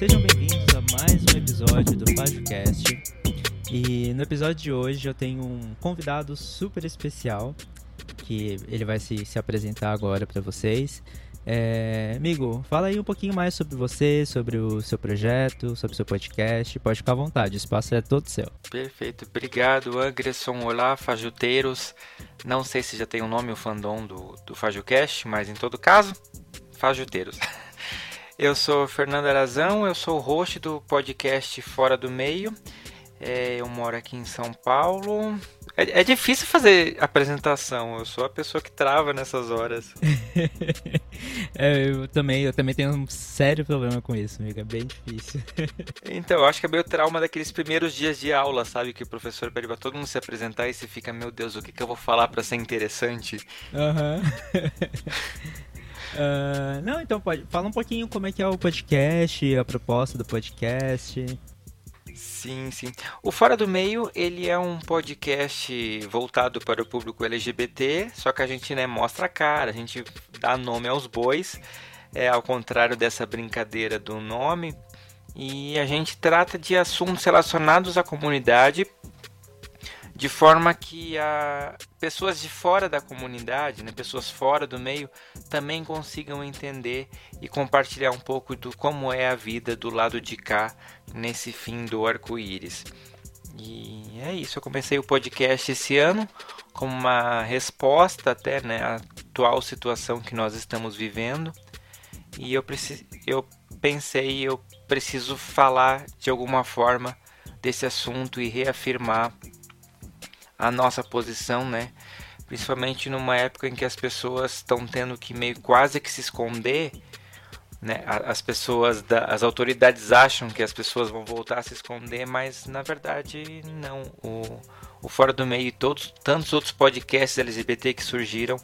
sejam bem-vindos a mais um episódio do FajoCast. E no episódio de hoje eu tenho um convidado super especial, que ele vai se, se apresentar agora para vocês. É, amigo, fala aí um pouquinho mais sobre você, sobre o seu projeto, sobre o seu podcast. Pode ficar à vontade, o espaço é todo seu. Perfeito, obrigado, Anderson. Olá, fajuteiros. Não sei se já tem o um nome, o fandom do, do FajoCast, mas em todo caso, fajuteiros. Eu sou Fernando Arazão, eu sou o host do podcast Fora do Meio. É, eu moro aqui em São Paulo. É, é, difícil fazer apresentação, eu sou a pessoa que trava nessas horas. é, eu, também, eu também tenho um sério problema com isso, amigo, é bem difícil. então, eu acho que é meio trauma daqueles primeiros dias de aula, sabe? Que o professor pede pra todo mundo se apresentar e você fica, meu Deus, o que, que eu vou falar para ser interessante? Aham. Uhum. Uh, não, então pode. Fala um pouquinho como é que é o podcast, a proposta do podcast. Sim, sim. O Fora do Meio, ele é um podcast voltado para o público LGBT, só que a gente né, mostra a cara, a gente dá nome aos bois, é ao contrário dessa brincadeira do nome, e a gente trata de assuntos relacionados à comunidade de forma que a pessoas de fora da comunidade, né, pessoas fora do meio, também consigam entender e compartilhar um pouco do como é a vida do lado de cá nesse fim do arco-íris. E é isso, eu comecei o podcast esse ano como uma resposta até né, à atual situação que nós estamos vivendo. E eu, eu pensei, eu preciso falar de alguma forma desse assunto e reafirmar a nossa posição, né? Principalmente numa época em que as pessoas estão tendo que meio quase que se esconder, né? As pessoas, da, as autoridades acham que as pessoas vão voltar a se esconder, mas na verdade não. O, o Fora do Meio e todos tantos outros podcasts LGBT que surgiram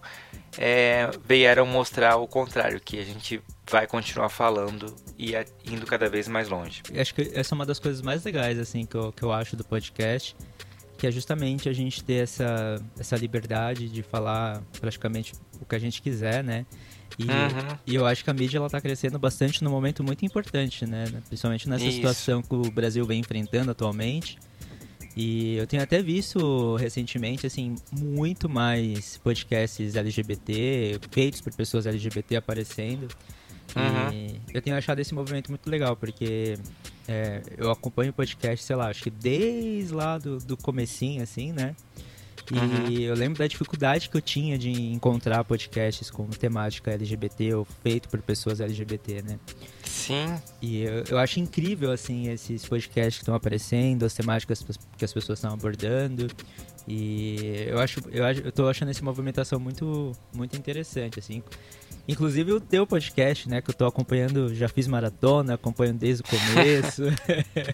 é, vieram mostrar o contrário, que a gente vai continuar falando e indo cada vez mais longe. Acho que essa é uma das coisas mais legais assim que eu, que eu acho do podcast que é justamente a gente ter essa, essa liberdade de falar praticamente o que a gente quiser, né? E, uhum. e eu acho que a mídia ela tá crescendo bastante num momento muito importante, né? Principalmente nessa Isso. situação que o Brasil vem enfrentando atualmente. E eu tenho até visto recentemente, assim, muito mais podcasts LGBT, feitos por pessoas LGBT aparecendo. Uhum. Eu tenho achado esse movimento muito legal, porque é, eu acompanho o podcast, sei lá, acho que desde lá do, do comecinho, assim, né? E uhum. eu lembro da dificuldade que eu tinha de encontrar podcasts com temática LGBT ou feito por pessoas LGBT, né? Sim. E eu, eu acho incrível, assim, esses podcasts que estão aparecendo, as temáticas que as pessoas estão abordando. E eu acho, eu, acho, eu tô achando essa movimentação muito, muito interessante, assim. Inclusive o teu podcast, né? Que eu tô acompanhando, já fiz maratona, acompanho desde o começo.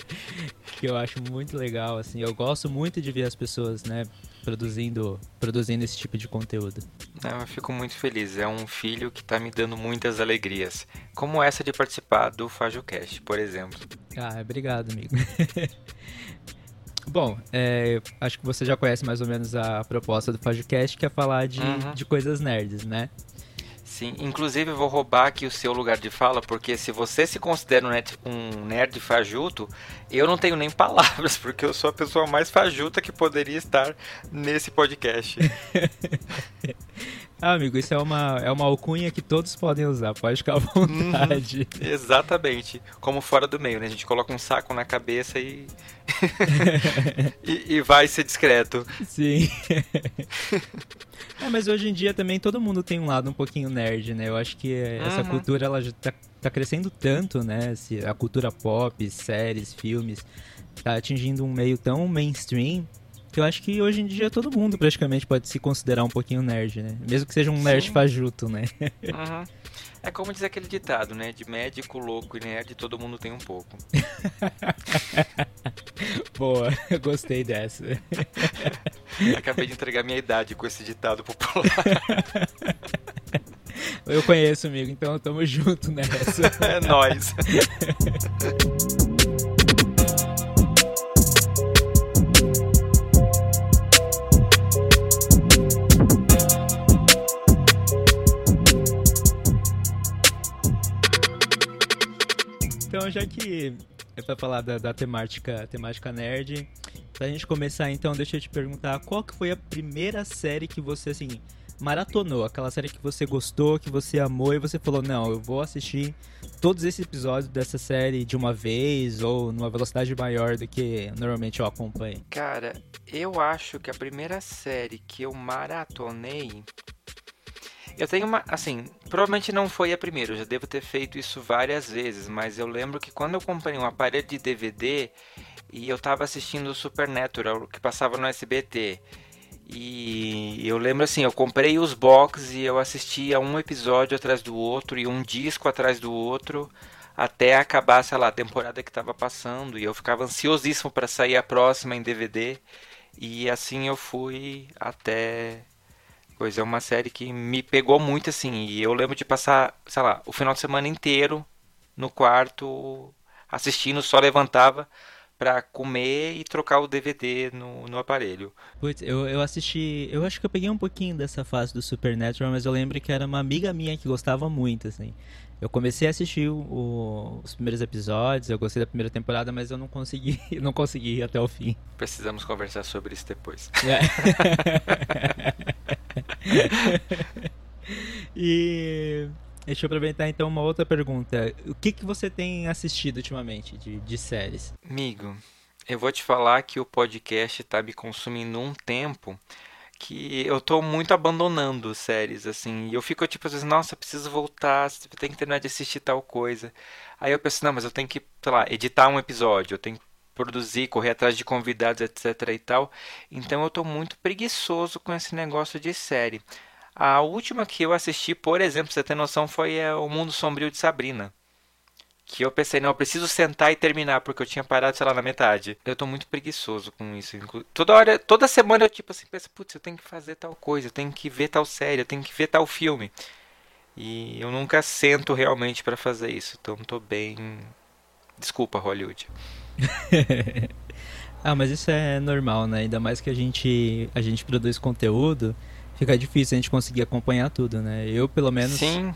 que eu acho muito legal, assim. Eu gosto muito de ver as pessoas, né? Produzindo, produzindo esse tipo de conteúdo. Eu fico muito feliz. É um filho que tá me dando muitas alegrias. Como essa de participar do FajoCast, por exemplo. Ah, obrigado, amigo. Bom, é, acho que você já conhece mais ou menos a proposta do FajoCast, que é falar de, uhum. de coisas nerds, né? Sim, inclusive vou roubar aqui o seu lugar de fala, porque se você se considera um nerd, um nerd fajuto, eu não tenho nem palavras, porque eu sou a pessoa mais fajuta que poderia estar nesse podcast. ah, amigo, isso é uma, é uma alcunha que todos podem usar, pode ficar à vontade. Uhum, exatamente, como fora do meio, né? A gente coloca um saco na cabeça e. e, e vai ser discreto. Sim. É, mas hoje em dia também todo mundo tem um lado um pouquinho nerd, né? Eu acho que essa uhum. cultura ela tá, tá crescendo tanto, né? A cultura pop, séries, filmes, tá atingindo um meio tão mainstream que eu acho que hoje em dia todo mundo praticamente pode se considerar um pouquinho nerd, né? Mesmo que seja um nerd Sim. fajuto, né? Uhum. É como diz aquele ditado, né? De médico, louco e nerd, todo mundo tem um pouco. Boa, eu gostei dessa. Acabei de entregar minha idade com esse ditado popular. Eu conheço, amigo, então tamo junto nessa. É nóis. Então, já que é pra falar da, da temática, temática nerd, pra gente começar então, deixa eu te perguntar, qual que foi a primeira série que você, assim, maratonou? Aquela série que você gostou, que você amou e você falou, não, eu vou assistir todos esses episódios dessa série de uma vez ou numa velocidade maior do que normalmente eu acompanho? Cara, eu acho que a primeira série que eu maratonei eu tenho uma. Assim, provavelmente não foi a primeira, eu já devo ter feito isso várias vezes, mas eu lembro que quando eu comprei um aparelho de DVD e eu tava assistindo o Supernatural, que passava no SBT. E eu lembro assim, eu comprei os box e eu assistia um episódio atrás do outro e um disco atrás do outro até acabar, sei lá, a temporada que estava passando e eu ficava ansiosíssimo para sair a próxima em DVD e assim eu fui até Pois é uma série que me pegou muito assim. E eu lembro de passar, sei lá, o final de semana inteiro no quarto assistindo, só levantava para comer e trocar o DVD no, no aparelho. Putz, eu, eu assisti. Eu acho que eu peguei um pouquinho dessa fase do Supernatural, mas eu lembro que era uma amiga minha que gostava muito, assim. Eu comecei a assistir o, os primeiros episódios, eu gostei da primeira temporada, mas eu não consegui, não consegui ir até o fim. Precisamos conversar sobre isso depois. É. e deixa eu aproveitar então uma outra pergunta. O que, que você tem assistido ultimamente de, de séries? Amigo, eu vou te falar que o podcast está me consumindo um tempo que eu tô muito abandonando séries, assim. E eu fico tipo, às vezes, nossa, preciso voltar, tenho que terminar de assistir tal coisa. Aí eu penso, não, mas eu tenho que, sei lá, editar um episódio, eu tenho que produzir, correr atrás de convidados, etc e tal. Então eu tô muito preguiçoso com esse negócio de série. A última que eu assisti, por exemplo, pra você ter noção, foi é, O Mundo Sombrio de Sabrina. Que eu pensei, não, eu preciso sentar e terminar, porque eu tinha parado, sei lá, na metade. Eu tô muito preguiçoso com isso. Toda hora, toda semana eu tipo assim, penso, putz, eu tenho que fazer tal coisa, eu tenho que ver tal série, eu tenho que ver tal filme. E eu nunca sento realmente para fazer isso. Então tô bem. Desculpa, Hollywood. ah, mas isso é normal, né? Ainda mais que a gente, a gente produz conteúdo, fica difícil a gente conseguir acompanhar tudo, né? Eu, pelo menos. Sim.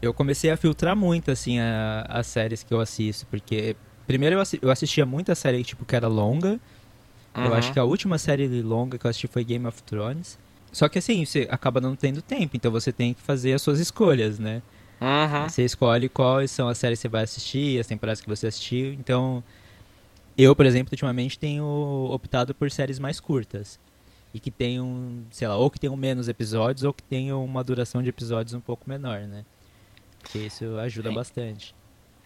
Eu comecei a filtrar muito, assim, a, as séries que eu assisto, porque. Primeiro eu, eu assistia muita série tipo, que era longa. Uhum. Eu acho uhum. que a última série longa que eu assisti foi Game of Thrones. Só que assim, você acaba não tendo tempo, então você tem que fazer as suas escolhas, né? Uhum. Você escolhe quais são as séries que você vai assistir, as temporadas que você assistiu. Então, eu, por exemplo, ultimamente tenho optado por séries mais curtas. E que tenham, sei lá, ou que tenham menos episódios ou que tenham uma duração de episódios um pouco menor, né? Porque isso ajuda Sim. bastante.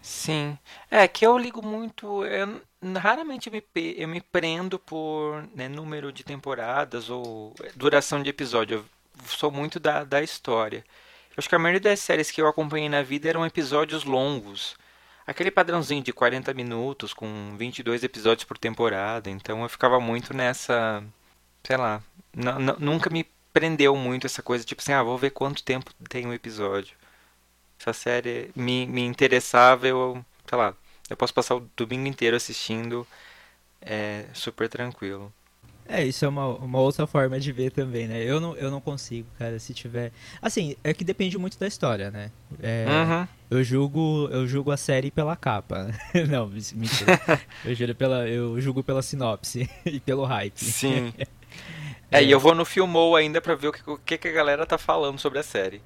Sim. É que eu ligo muito. Eu, raramente eu me, eu me prendo por né, número de temporadas ou duração de episódio. Eu sou muito da, da história. Eu acho que a maioria das séries que eu acompanhei na vida eram episódios longos aquele padrãozinho de 40 minutos com 22 episódios por temporada. Então eu ficava muito nessa, sei lá, nunca me prendeu muito essa coisa tipo assim, ah, vou ver quanto tempo tem um episódio. Essa série me, me interessava, eu, sei lá, eu posso passar o domingo inteiro assistindo, é super tranquilo. É, isso é uma, uma outra forma de ver também, né? Eu não, eu não consigo, cara, se tiver. Assim, é que depende muito da história, né? É, uhum. Eu julgo eu julgo a série pela capa. não, mentira. eu, juro pela, eu julgo pela sinopse e pelo hype. Sim. é, é, e eu vou no Filmou ainda pra ver o que, o que, que a galera tá falando sobre a série.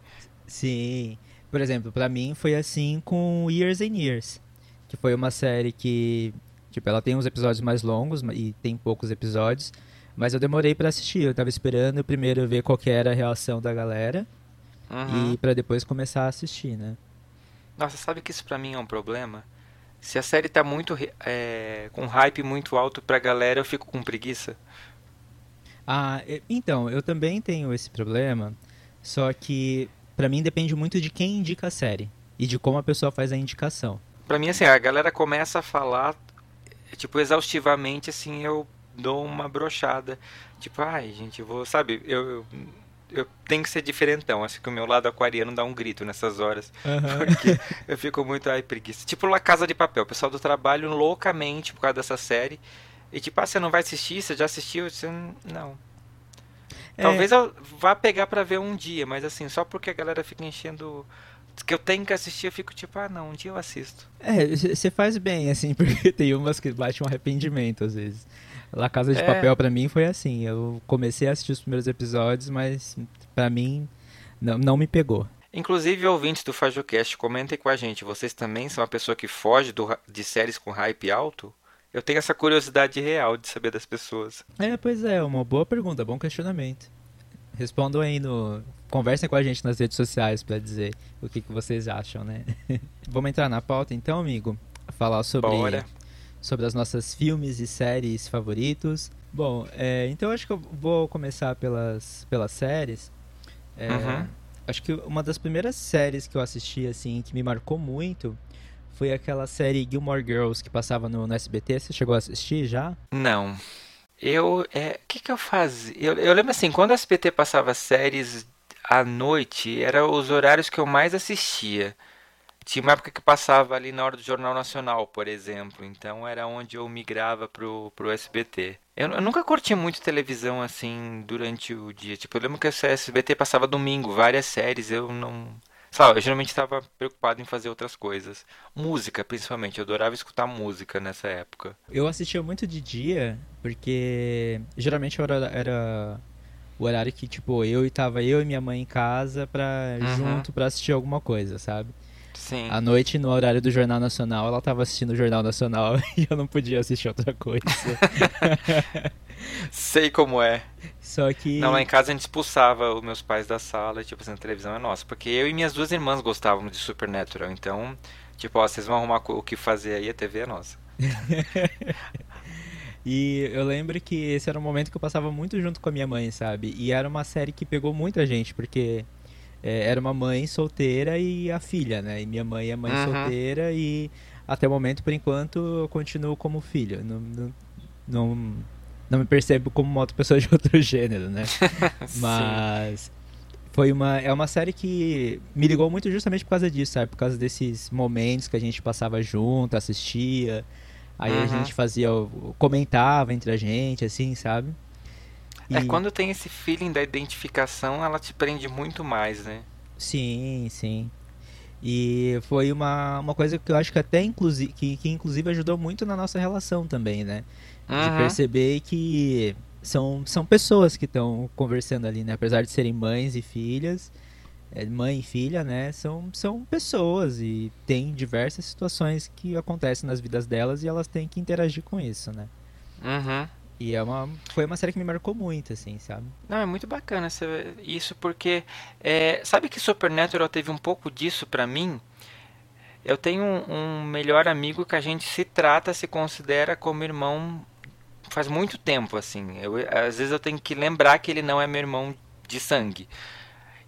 Sim. Por exemplo, para mim foi assim com Years and Years. Que foi uma série que. Tipo, ela tem uns episódios mais longos e tem poucos episódios. Mas eu demorei para assistir, eu tava esperando primeiro ver qual que era a reação da galera uhum. e para depois começar a assistir, né? Nossa, sabe que isso pra mim é um problema? Se a série tá muito é, com hype muito alto pra galera, eu fico com preguiça. Ah, então, eu também tenho esse problema, só que para mim depende muito de quem indica a série e de como a pessoa faz a indicação. Pra mim, assim, a galera começa a falar, tipo, exaustivamente, assim, eu dou uma brochada. Tipo, ai, gente, vou, sabe, eu, eu, eu, tenho que ser diferentão. Acho que o meu lado aquariano dá um grito nessas horas. Uhum. Porque eu fico muito, ai, preguiça. Tipo La Casa de Papel, o pessoal do trabalho loucamente por causa dessa série. E tipo, ah, você não vai assistir? Você já assistiu? Você não. É. Talvez eu vá pegar para ver um dia, mas assim, só porque a galera fica enchendo que eu tenho que assistir, eu fico tipo, ah, não, um dia eu assisto. É, você faz bem, assim, porque tem umas que bate um arrependimento às vezes. La Casa de é. Papel para mim foi assim, eu comecei a assistir os primeiros episódios, mas para mim não, não me pegou. Inclusive, ouvintes do FajoCast, comentem com a gente. Vocês também são uma pessoa que foge do, de séries com hype alto? Eu tenho essa curiosidade real de saber das pessoas. É, pois é, uma boa pergunta, bom questionamento. Respondam aí no. Conversem com a gente nas redes sociais para dizer o que, que vocês acham, né? Vamos entrar na pauta então, amigo? Falar sobre, Bora. sobre as nossas filmes e séries favoritos. Bom, é, então acho que eu vou começar pelas, pelas séries. É, uhum. Acho que uma das primeiras séries que eu assisti, assim, que me marcou muito, foi aquela série Gilmore Girls que passava no, no SBT. Você chegou a assistir já? Não. Eu. É, o que, que eu fazia? Eu, eu lembro assim, quando a SBT passava séries à noite, eram os horários que eu mais assistia. Tinha uma época que passava ali na hora do Jornal Nacional, por exemplo. Então era onde eu migrava pro, pro SBT. Eu, eu nunca curti muito televisão assim durante o dia. Tipo, eu lembro que a SBT passava domingo, várias séries. Eu não. Sabe, eu geralmente estava preocupado em fazer outras coisas. Música, principalmente. Eu adorava escutar música nessa época. Eu assistia muito de dia, porque geralmente era, era o horário que, tipo, eu e tava eu e minha mãe em casa pra, uhum. junto pra assistir alguma coisa, sabe? Sim. À noite, no horário do Jornal Nacional, ela tava assistindo o Jornal Nacional e eu não podia assistir outra coisa. Sei como é. Só que. Não, lá em casa a gente expulsava os meus pais da sala, tipo assim, a televisão é nossa. Porque eu e minhas duas irmãs gostávamos de Supernatural. Então, tipo, ó, vocês vão arrumar o que fazer aí, a TV é nossa. e eu lembro que esse era um momento que eu passava muito junto com a minha mãe, sabe? E era uma série que pegou muita gente, porque é, era uma mãe solteira e a filha, né? E minha mãe é mãe uhum. solteira e até o momento, por enquanto, eu continuo como filho. Não, não, não, não me percebo como uma outra pessoa de outro gênero, né? Mas foi uma é uma série que me ligou muito justamente por causa disso, sabe? Por causa desses momentos que a gente passava junto, assistia, aí uhum. a gente fazia comentava entre a gente, assim, sabe? É, quando tem esse feeling da identificação, ela te prende muito mais, né? Sim, sim. E foi uma, uma coisa que eu acho que até inclusive, que, que inclusive ajudou muito na nossa relação também, né? Uhum. De perceber que são, são pessoas que estão conversando ali, né? Apesar de serem mães e filhas, é, mãe e filha, né? São, são pessoas e tem diversas situações que acontecem nas vidas delas e elas têm que interagir com isso, né? Uhum. E é uma, foi uma série que me marcou muito, assim, sabe? Não, é muito bacana isso, porque é, sabe que Supernatural teve um pouco disso para mim? Eu tenho um, um, melhor amigo que a gente se trata, se considera como irmão faz muito tempo, assim. Eu, às vezes eu tenho que lembrar que ele não é meu irmão de sangue.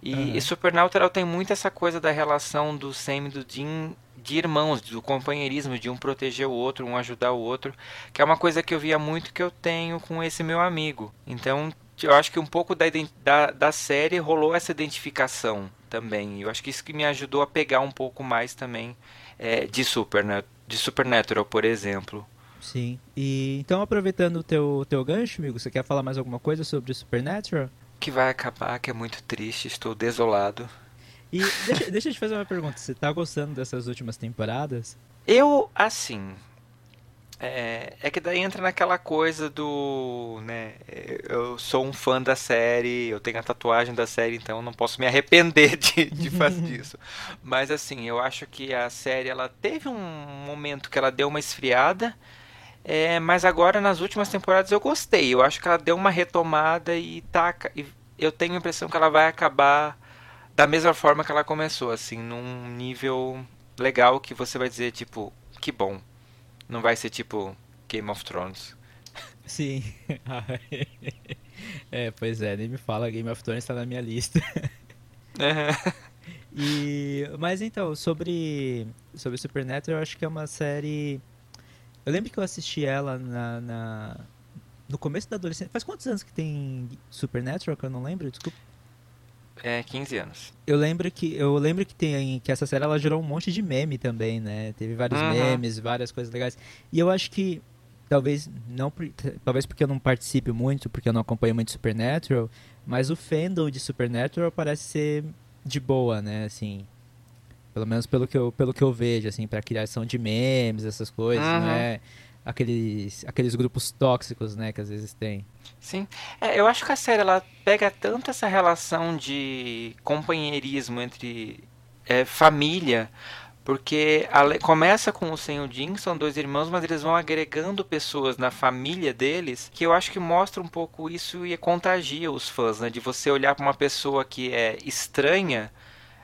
E, uhum. e Supernatural tem muito essa coisa da relação do Sam e do Dean de irmãos, do companheirismo, de um proteger o outro, um ajudar o outro, que é uma coisa que eu via muito que eu tenho com esse meu amigo. Então, eu acho que um pouco da, da, da série rolou essa identificação também. Eu acho que isso que me ajudou a pegar um pouco mais também é, de, Super, de Supernatural, por exemplo. Sim. E então, aproveitando o teu, teu gancho, amigo, você quer falar mais alguma coisa sobre Supernatural? Que vai acabar, que é muito triste, estou desolado. E deixa, deixa eu te fazer uma pergunta. Você tá gostando dessas últimas temporadas? Eu, assim. É, é, que daí entra naquela coisa do. né? Eu sou um fã da série, eu tenho a tatuagem da série, então não posso me arrepender de, de fazer isso. Mas assim, eu acho que a série ela teve um momento que ela deu uma esfriada. É, mas agora nas últimas temporadas eu gostei. Eu acho que ela deu uma retomada e tá. E eu tenho a impressão que ela vai acabar da mesma forma que ela começou, assim, num nível legal que você vai dizer, tipo, que bom. Não vai ser tipo Game of Thrones. Sim. é, pois é, nem me fala, Game of Thrones está na minha lista. e, mas então, sobre, sobre Supernatural, eu acho que é uma série. Eu lembro que eu assisti ela na, na no começo da adolescência. Faz quantos anos que tem Supernatural que eu não lembro? Desculpa. É, 15 anos. Eu lembro que eu lembro que tem que essa série ela gerou um monte de meme também, né? Teve vários uhum. memes, várias coisas legais. E eu acho que talvez não talvez porque eu não participe muito, porque eu não acompanho muito Supernatural, mas o fandom de Supernatural parece ser de boa, né? Assim, Pelo menos pelo que eu, pelo que eu vejo, assim, pra criação de memes, essas coisas, uhum. não é aqueles, aqueles grupos tóxicos, né, que às vezes tem. Sim. É, eu acho que a série ela pega tanto essa relação de companheirismo entre é, família, porque começa com o o Jim, são dois irmãos, mas eles vão agregando pessoas na família deles, que eu acho que mostra um pouco isso e contagia os fãs, né? De você olhar para uma pessoa que é estranha,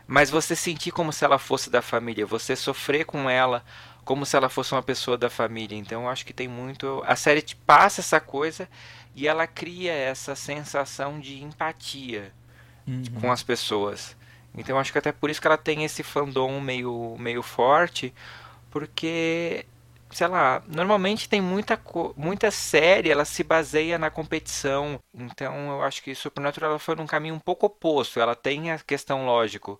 mas você sentir como se ela fosse da família, você sofrer com ela como se ela fosse uma pessoa da família. Então eu acho que tem muito. A série te passa essa coisa e ela cria essa sensação de empatia uhum. com as pessoas. Então acho que até por isso que ela tem esse fandom meio, meio forte, porque sei lá, normalmente tem muita, muita série, ela se baseia na competição. Então eu acho que Supernatural ela foi num caminho um pouco oposto. Ela tem a questão lógico.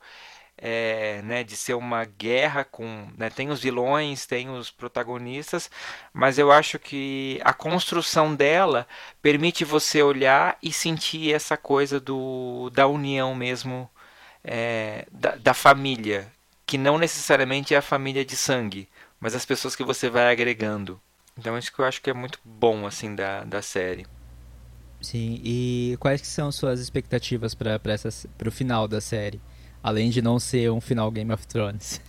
É, né, de ser uma guerra com. Né, tem os vilões, tem os protagonistas, mas eu acho que a construção dela permite você olhar e sentir essa coisa do, da união mesmo é, da, da família, que não necessariamente é a família de sangue, mas as pessoas que você vai agregando. Então isso que eu acho que é muito bom assim da, da série. Sim, e quais que são suas expectativas para o final da série? Além de não ser um final Game of Thrones.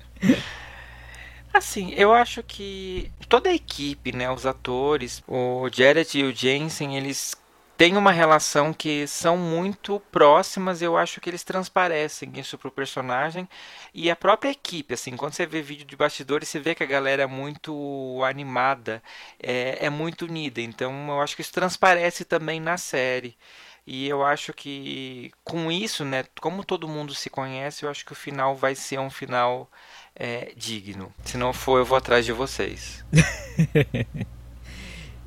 assim, eu acho que toda a equipe, né, os atores, o Jared e o Jensen, eles tem uma relação que são muito próximas, eu acho que eles transparecem isso pro personagem e a própria equipe, assim, quando você vê vídeo de bastidores, você vê que a galera é muito animada, é, é muito unida, então eu acho que isso transparece também na série. E eu acho que com isso, né, como todo mundo se conhece, eu acho que o final vai ser um final é, digno. Se não for, eu vou atrás de vocês.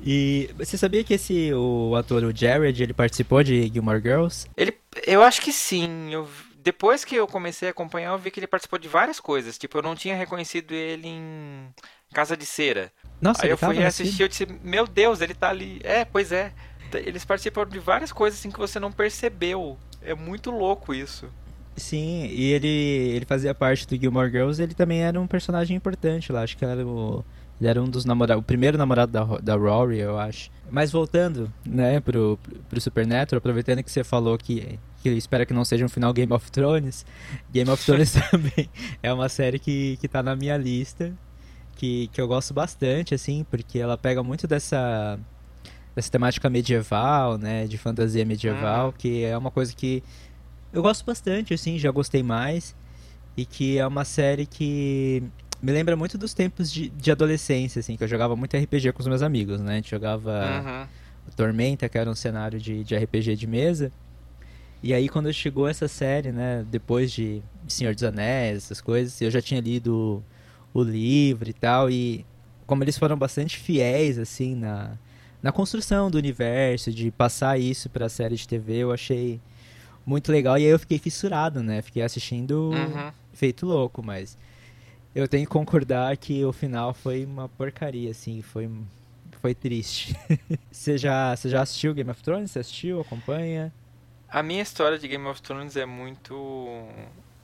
E você sabia que esse o ator o Jared, ele participou de Gilmore Girls? Ele, eu acho que sim. Eu, depois que eu comecei a acompanhar, eu vi que ele participou de várias coisas. Tipo, eu não tinha reconhecido ele em Casa de Cera. Nossa, Aí eu fui assistir, eu disse, meu Deus, ele tá ali. É, pois é. Eles participam de várias coisas assim que você não percebeu. É muito louco isso. Sim, e ele, ele fazia parte do Gilmore Girls, ele também era um personagem importante lá, acho que era o ele era um dos namorados, o primeiro namorado da, da Rory, eu acho. Mas voltando, né, pro, pro Supernatural, aproveitando que você falou que, que espera que não seja um final Game of Thrones, Game of Thrones também é uma série que, que tá na minha lista, que, que eu gosto bastante, assim, porque ela pega muito dessa, dessa temática medieval, né, de fantasia medieval, ah. que é uma coisa que eu gosto bastante, assim, já gostei mais, e que é uma série que me lembra muito dos tempos de, de adolescência, assim, que eu jogava muito RPG com os meus amigos, né? A gente jogava uhum. Tormenta, que era um cenário de, de RPG de mesa. E aí quando chegou essa série, né, depois de Senhor dos Anéis, essas coisas, eu já tinha lido o livro e tal, e como eles foram bastante fiéis, assim, na, na construção do universo, de passar isso pra série de TV, eu achei muito legal. E aí eu fiquei fissurado, né, fiquei assistindo uhum. feito louco, mas eu tenho que concordar que o final foi uma porcaria, assim, foi, foi triste. você, já, você já assistiu Game of Thrones? Você assistiu, acompanha? A minha história de Game of Thrones é muito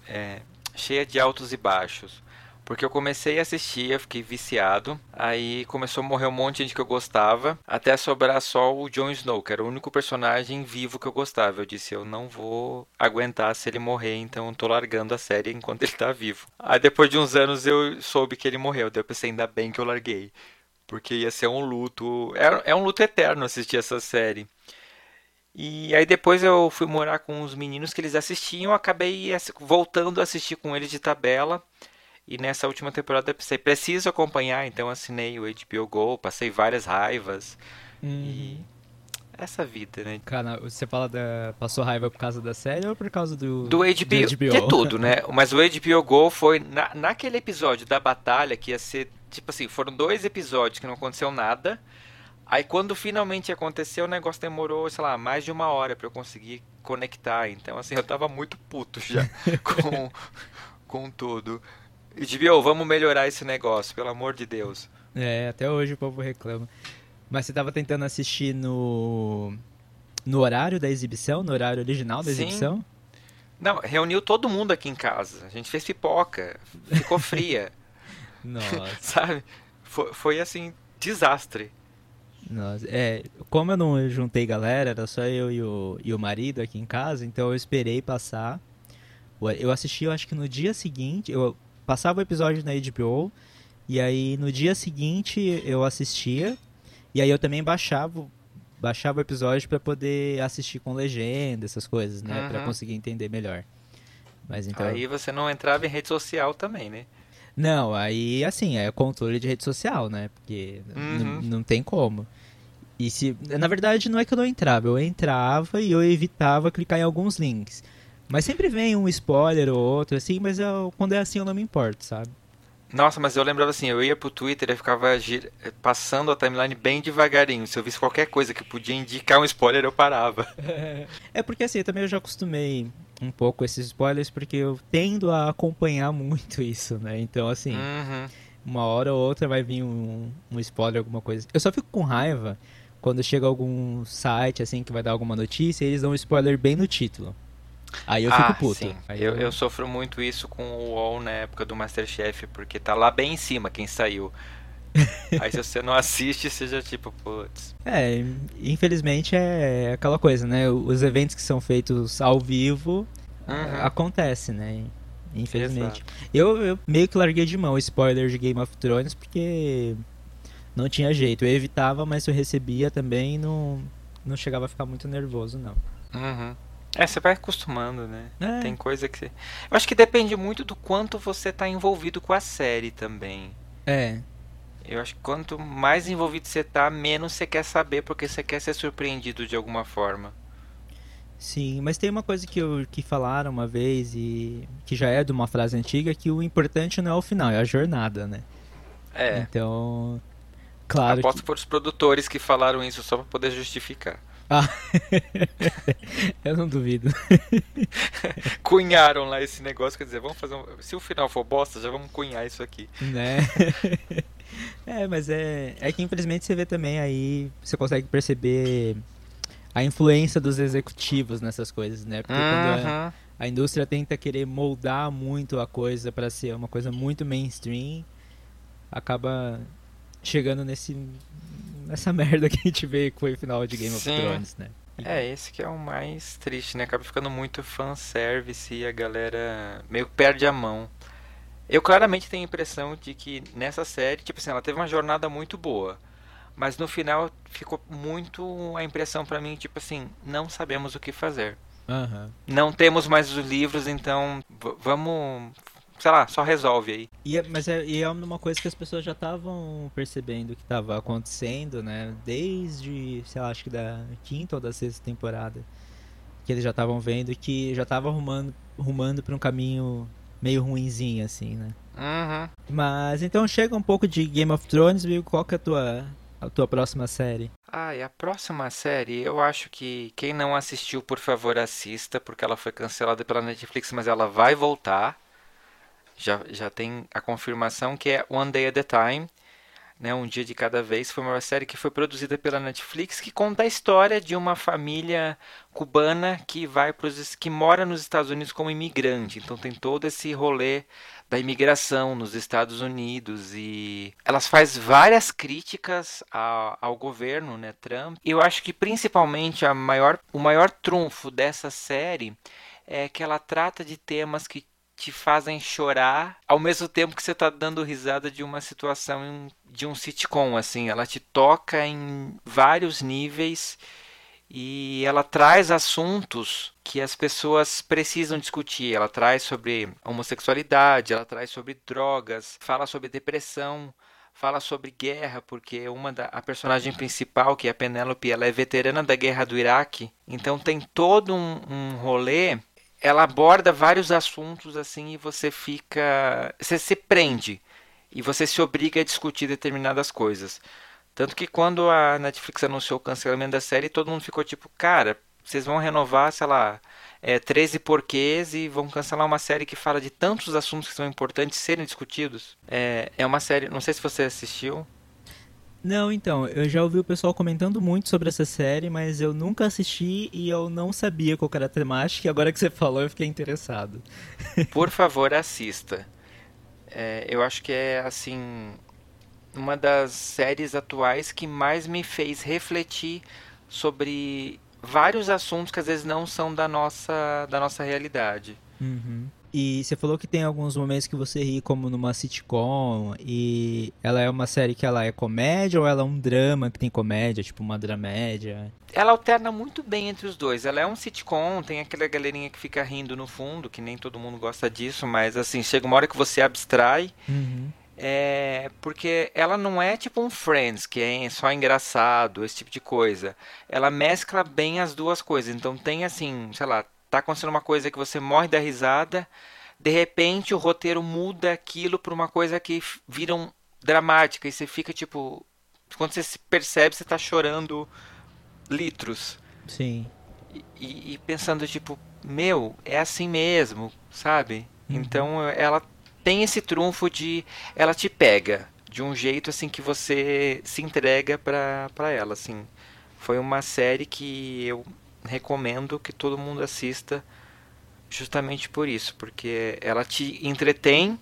é, cheia de altos e baixos. Porque eu comecei a assistir, eu fiquei viciado. Aí começou a morrer um monte de gente que eu gostava. Até sobrar só o Jon Snow, que era o único personagem vivo que eu gostava. Eu disse, eu não vou aguentar se ele morrer, então eu tô largando a série enquanto ele tá vivo. Aí depois de uns anos eu soube que ele morreu. Daí eu pensei, ainda bem que eu larguei. Porque ia ser um luto. É, é um luto eterno assistir essa série. E aí depois eu fui morar com os meninos que eles assistiam, acabei voltando a assistir com eles de tabela. E nessa última temporada eu pensei, preciso acompanhar, então assinei o HBO Go, passei várias raivas. Uhum. E essa vida, né? Cara, você fala da. Passou raiva por causa da série ou por causa do. Do HBO. Do HBO? É tudo, né? Mas o HBO Go foi na, naquele episódio da batalha que ia ser. Tipo assim, foram dois episódios que não aconteceu nada. Aí quando finalmente aconteceu, o negócio demorou, sei lá, mais de uma hora para eu conseguir conectar. Então, assim, eu tava muito puto já com, com tudo. HBO, vamos melhorar esse negócio, pelo amor de Deus. É, até hoje o povo reclama. Mas você estava tentando assistir no no horário da exibição, no horário original da Sim. exibição? Não, reuniu todo mundo aqui em casa. A gente fez pipoca, ficou fria. Nossa. Sabe? Foi, foi assim, desastre. Nossa, é, como eu não juntei galera, era só eu e o, e o marido aqui em casa, então eu esperei passar. Eu assisti, eu acho que no dia seguinte, eu passava o episódio na HBO, e aí no dia seguinte eu assistia, e aí eu também baixava, baixava o episódio para poder assistir com legenda, essas coisas, né, uhum. para conseguir entender melhor. Mas então Aí você não entrava em rede social também, né? Não, aí assim, é controle de rede social, né? Porque uhum. não tem como. E se. Na verdade, não é que eu não entrava, eu entrava e eu evitava clicar em alguns links. Mas sempre vem um spoiler ou outro, assim, mas eu, quando é assim eu não me importo, sabe? Nossa, mas eu lembrava assim, eu ia pro Twitter e ficava gir... passando a timeline bem devagarinho. Se eu visse qualquer coisa que podia indicar um spoiler, eu parava. É porque assim, também eu já acostumei um pouco esses spoilers, porque eu tendo a acompanhar muito isso, né? Então, assim, uhum. uma hora ou outra vai vir um, um spoiler, alguma coisa. Eu só fico com raiva quando chega algum site, assim, que vai dar alguma notícia, eles dão um spoiler bem no título. Aí eu fico ah, puto. Sim. Eu, eu... eu sofro muito isso com o UOL na época do Masterchef, porque tá lá bem em cima quem saiu. Aí se você não assiste, você já tipo, putz. É, infelizmente é aquela coisa, né? Os eventos que são feitos ao vivo uhum. acontece, né? Infelizmente. Eu, eu meio que larguei de mão o spoiler de Game of Thrones porque não tinha jeito. Eu evitava, mas eu recebia também não, não chegava a ficar muito nervoso, não. Uhum. É, você vai acostumando, né? É. Tem coisa que. Eu acho que depende muito do quanto você tá envolvido com a série também. É. Eu acho que quanto mais envolvido você tá, menos você quer saber, porque você quer ser surpreendido de alguma forma. Sim, mas tem uma coisa que, eu, que falaram uma vez e que já é de uma frase antiga que o importante não é o final, é a jornada, né? É. Então, claro. Aposto que... que foram os produtores que falaram isso só para poder justificar. Ah, eu não duvido. Cunharam lá esse negócio, quer dizer, vamos fazer um... Se o final for bosta, já vamos cunhar isso aqui. Né? É, mas é, é que infelizmente você vê também aí, você consegue perceber a influência dos executivos nessas coisas, né? Porque uhum. quando a, a, indústria tenta querer moldar muito a coisa para ser uma coisa muito mainstream, acaba chegando nesse nessa merda que a gente vê foi o final de Game Sim. of Thrones, né? É, esse que é o mais triste, né? Acaba ficando muito fanservice e a galera meio que perde a mão. Eu claramente tenho a impressão de que nessa série, tipo assim, ela teve uma jornada muito boa. Mas no final ficou muito a impressão para mim, tipo assim, não sabemos o que fazer. Uhum. Não temos mais os livros, então vamos sei lá, só resolve aí. E é, mas é, e é uma coisa que as pessoas já estavam percebendo que estava acontecendo, né? Desde, sei lá, acho que da quinta ou da sexta temporada. Que eles já estavam vendo que já estava arrumando, arrumando para um caminho meio ruinzinho, assim, né? Uhum. Mas então chega um pouco de Game of Thrones, viu? Qual que é a tua, a tua próxima série? Ah, e a próxima série, eu acho que quem não assistiu, por favor, assista, porque ela foi cancelada pela Netflix, mas ela vai voltar já, já tem a confirmação que é One Day at a Time, né, um dia de cada vez. Foi uma série que foi produzida pela Netflix que conta a história de uma família cubana que vai pros, que mora nos Estados Unidos como imigrante. Então tem todo esse rolê da imigração nos Estados Unidos e elas faz várias críticas ao, ao governo, né, Trump. E eu acho que principalmente a maior, o maior trunfo dessa série é que ela trata de temas que te fazem chorar ao mesmo tempo que você está dando risada de uma situação de um sitcom assim ela te toca em vários níveis e ela traz assuntos que as pessoas precisam discutir. Ela traz sobre homossexualidade, ela traz sobre drogas, fala sobre depressão, fala sobre guerra, porque uma da a personagem principal, que é a Penélope, ela é veterana da guerra do Iraque. Então tem todo um, um rolê ela aborda vários assuntos assim e você fica. Você se prende e você se obriga a discutir determinadas coisas. Tanto que quando a Netflix anunciou o cancelamento da série, todo mundo ficou tipo, cara, vocês vão renovar, sei lá, é, 13 porquês e vão cancelar uma série que fala de tantos assuntos que são importantes serem discutidos. É, é uma série, não sei se você assistiu. Não, então, eu já ouvi o pessoal comentando muito sobre essa série, mas eu nunca assisti e eu não sabia qual era a temática, e agora que você falou eu fiquei interessado. Por favor, assista. É, eu acho que é, assim, uma das séries atuais que mais me fez refletir sobre vários assuntos que às vezes não são da nossa, da nossa realidade. Uhum. E você falou que tem alguns momentos que você ri como numa sitcom e ela é uma série que ela é comédia ou ela é um drama que tem comédia, tipo uma dramédia? Ela alterna muito bem entre os dois. Ela é um sitcom, tem aquela galerinha que fica rindo no fundo, que nem todo mundo gosta disso, mas assim, chega uma hora que você abstrai. Uhum. É, porque ela não é tipo um Friends, que é só engraçado, esse tipo de coisa. Ela mescla bem as duas coisas. Então tem assim, sei lá, tá acontecendo uma coisa que você morre da risada, de repente o roteiro muda aquilo para uma coisa que vira um dramática e você fica tipo, quando você se percebe, você tá chorando litros. Sim. E, e pensando tipo, meu, é assim mesmo, sabe? Uhum. Então ela tem esse trunfo de ela te pega de um jeito assim que você se entrega para ela, assim. Foi uma série que eu recomendo que todo mundo assista justamente por isso, porque ela te entretém,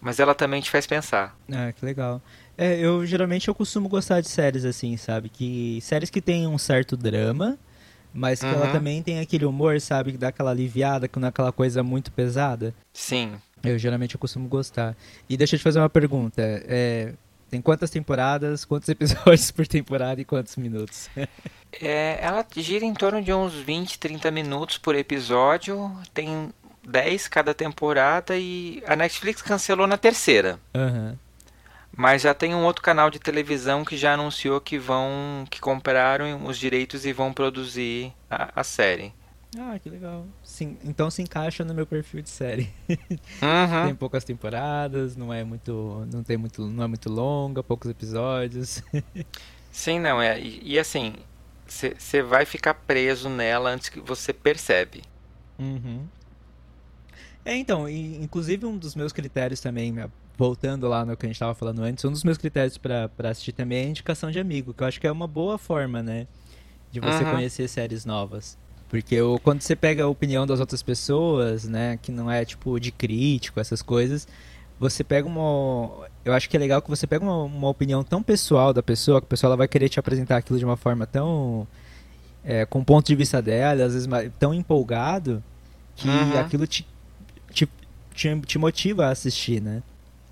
mas ela também te faz pensar. Ah, que legal. É, eu geralmente eu costumo gostar de séries assim, sabe? Que séries que tem um certo drama, mas que uhum. ela também tem aquele humor, sabe? Que dá aquela aliviada, que não é aquela coisa muito pesada. Sim. Eu geralmente eu costumo gostar. E deixa eu te fazer uma pergunta. É, tem quantas temporadas, quantos episódios por temporada e quantos minutos? É, ela gira em torno de uns 20, 30 minutos por episódio. Tem 10 cada temporada e a Netflix cancelou na terceira. Uhum. Mas já tem um outro canal de televisão que já anunciou que vão que compraram os direitos e vão produzir a, a série. Ah, que legal. Sim, então se encaixa no meu perfil de série. Uhum. tem poucas temporadas, não é muito, não tem muito, não é muito longa, poucos episódios. Sim, não é. E, e assim, você vai ficar preso nela antes que você percebe. Uhum. É, então, e, inclusive um dos meus critérios também, voltando lá no que a gente estava falando antes, um dos meus critérios para assistir também é a indicação de amigo, que eu acho que é uma boa forma, né, de você uhum. conhecer séries novas. Porque eu, quando você pega a opinião das outras pessoas, né, que não é tipo de crítico, essas coisas, você pega uma. Eu acho que é legal que você pega uma, uma opinião tão pessoal da pessoa, que a pessoa ela vai querer te apresentar aquilo de uma forma tão. É, com o ponto de vista dela, às vezes tão empolgado, que uhum. aquilo te, te, te, te, motiva a assistir, né?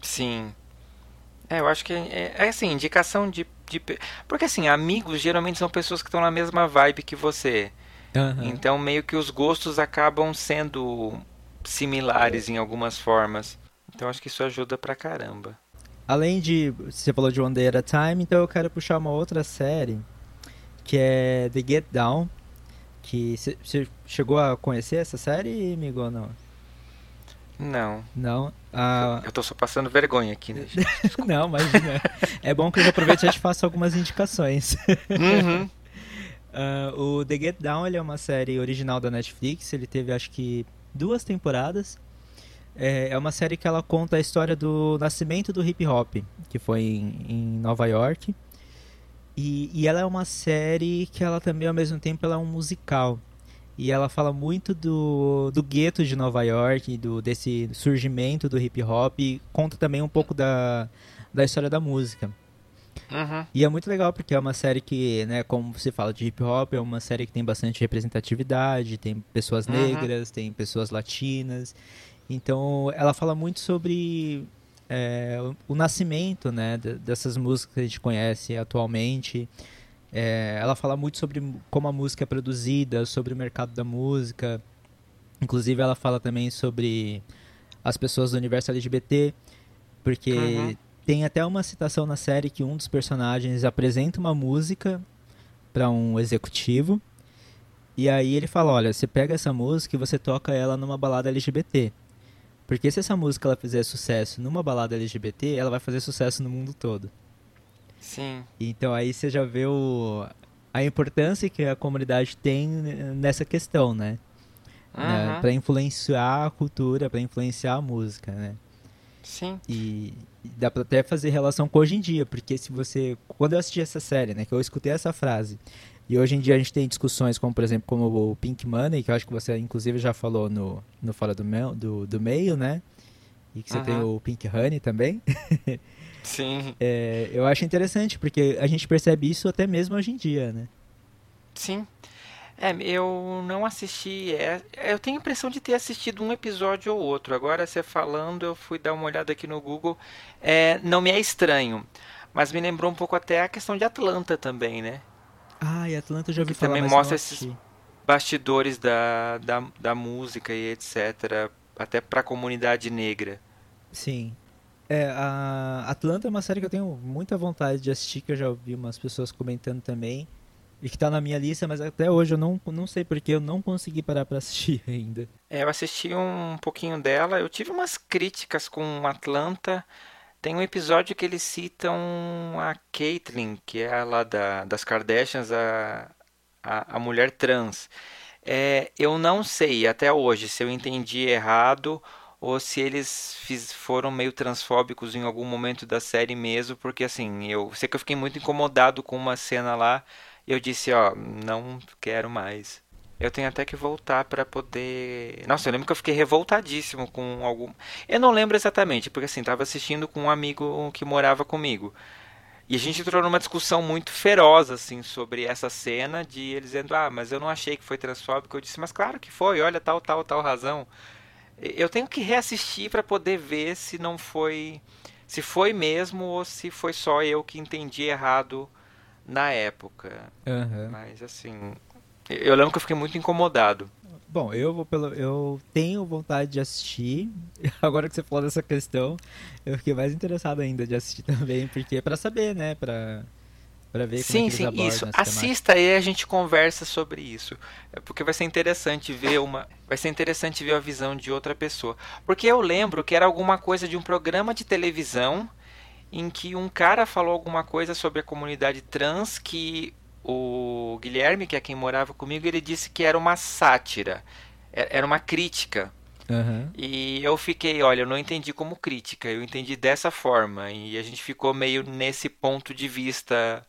Sim. É, eu acho que é, é assim, indicação de, de. Porque assim, amigos geralmente são pessoas que estão na mesma vibe que você. Uhum. Então, meio que os gostos acabam sendo similares em algumas formas. Então, acho que isso ajuda pra caramba. Além de. Você falou de One Day at a Time, então eu quero puxar uma outra série que é The Get Down. Que você chegou a conhecer essa série, amigo, ou não? Não. Não. Ah... Eu tô só passando vergonha aqui, né? não, imagina. É bom que eu aproveite e te faço algumas indicações. Uhum. Uh, o The Get Down ele é uma série original da Netflix. Ele teve acho que duas temporadas. É, é uma série que ela conta a história do nascimento do hip hop, que foi em, em Nova York. E, e, ela é uma série que ela também ao mesmo tempo ela é um musical. E ela fala muito do, do gueto de Nova York, do, desse surgimento do hip hop. E conta também um pouco da, da história da música. Uhum. E é muito legal porque é uma série que, né, como você fala de hip hop, é uma série que tem bastante representatividade, tem pessoas uhum. negras, tem pessoas latinas. Então ela fala muito sobre é, o nascimento né, dessas músicas que a gente conhece atualmente. É, ela fala muito sobre como a música é produzida, sobre o mercado da música. Inclusive ela fala também sobre as pessoas do universo LGBT, porque uhum. Tem até uma citação na série que um dos personagens apresenta uma música para um executivo. E aí ele fala: Olha, você pega essa música e você toca ela numa balada LGBT. Porque se essa música ela fizer sucesso numa balada LGBT, ela vai fazer sucesso no mundo todo. Sim. Então aí você já vê o, a importância que a comunidade tem nessa questão, né? Uhum. né? Para influenciar a cultura, para influenciar a música, né? Sim. E dá pra até fazer relação com hoje em dia, porque se você. Quando eu assisti essa série, né, que eu escutei essa frase, e hoje em dia a gente tem discussões como, por exemplo, como o Pink Money, que eu acho que você inclusive já falou no, no Fora do, Mel, do, do Meio, né? E que você uhum. tem o Pink Honey também. Sim. É, eu acho interessante, porque a gente percebe isso até mesmo hoje em dia, né? Sim. É, eu não assisti. É, eu tenho a impressão de ter assistido um episódio ou outro. Agora, você falando, eu fui dar uma olhada aqui no Google. É, não me é estranho. Mas me lembrou um pouco até a questão de Atlanta também, né? Ah, e Atlanta eu já ouvi que falar, também mostra esses bastidores da, da, da música e etc. Até para a comunidade negra. Sim. É, a Atlanta é uma série que eu tenho muita vontade de assistir, que eu já ouvi umas pessoas comentando também. E que tá na minha lista, mas até hoje eu não, não sei porque eu não consegui parar para assistir ainda. É, eu assisti um pouquinho dela, eu tive umas críticas com Atlanta. Tem um episódio que eles citam a Caitlyn, que é lá da, das Kardashians, a, a, a mulher trans. É, eu não sei até hoje se eu entendi errado ou se eles fiz, foram meio transfóbicos em algum momento da série mesmo, porque assim, eu sei que eu fiquei muito incomodado com uma cena lá eu disse, ó, não quero mais. Eu tenho até que voltar para poder. Nossa, eu lembro que eu fiquei revoltadíssimo com algum. Eu não lembro exatamente, porque assim, tava assistindo com um amigo que morava comigo. E a gente entrou numa discussão muito feroz, assim, sobre essa cena de ele dizendo, ah, mas eu não achei que foi transfóbico. Eu disse, mas claro que foi, olha, tal, tal, tal razão. Eu tenho que reassistir para poder ver se não foi. Se foi mesmo ou se foi só eu que entendi errado na época. Uhum. Mas assim, eu lembro que eu fiquei muito incomodado. Bom, eu vou pelo, eu tenho vontade de assistir. Agora que você falou dessa questão, eu fiquei mais interessado ainda de assistir também, porque é para saber, né, para para ver sim, como é isso. Assista e a gente conversa sobre isso, é porque vai ser interessante ver uma, vai ser interessante ver a visão de outra pessoa, porque eu lembro que era alguma coisa de um programa de televisão em que um cara falou alguma coisa sobre a comunidade trans que o Guilherme, que é quem morava comigo, ele disse que era uma sátira, é, era uma crítica. Uhum. E eu fiquei, olha, eu não entendi como crítica, eu entendi dessa forma. E a gente ficou meio nesse ponto de vista.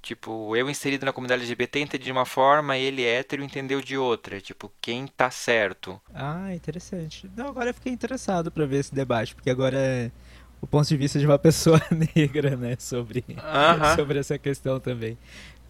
Tipo, eu inserido na comunidade LGBT entendi de uma forma, ele hétero entendeu de outra. Tipo, quem tá certo? Ah, interessante. Não, agora eu fiquei interessado para ver esse debate, porque agora o ponto de vista de uma pessoa negra, né, sobre, uh -huh. sobre essa questão também.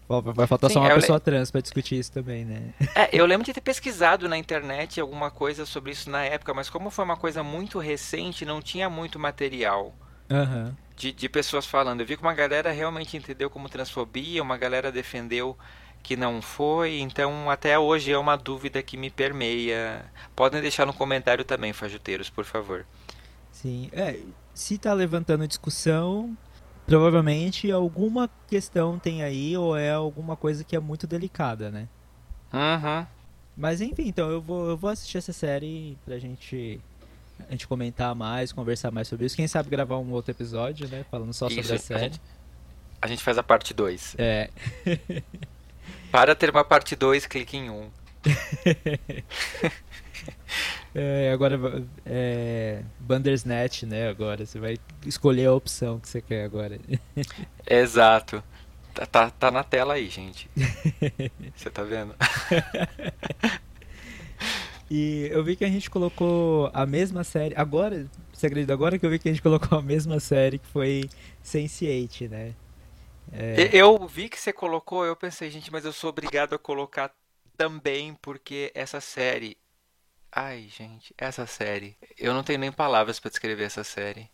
Vai faltar Sim, só uma pessoa trans para discutir isso também, né? É, eu lembro de ter pesquisado na internet alguma coisa sobre isso na época, mas como foi uma coisa muito recente, não tinha muito material uhum. de, de pessoas falando. Eu vi que uma galera realmente entendeu como transfobia, uma galera defendeu que não foi, então até hoje é uma dúvida que me permeia. Podem deixar no comentário também, fajuteiros, por favor. Sim, é, se está levantando discussão, provavelmente alguma questão tem aí ou é alguma coisa que é muito delicada, né? Uhum. Mas enfim, então eu vou, eu vou assistir essa série pra gente, a gente comentar mais, conversar mais sobre isso. Quem sabe gravar um outro episódio, né? Falando só isso, sobre a série. A gente, a gente faz a parte 2. É. Para ter uma parte 2, clique em 1. Um. É, agora é Bandersnatch, né? Agora você vai escolher a opção que você quer agora. Exato. Tá, tá, tá na tela aí, gente. Você tá vendo? e eu vi que a gente colocou a mesma série. Agora, segredo, agora que eu vi que a gente colocou a mesma série que foi Sense8, né? É... Eu vi que você colocou, eu pensei, gente, mas eu sou obrigado a colocar também porque essa série Ai, gente, essa série. Eu não tenho nem palavras para descrever essa série.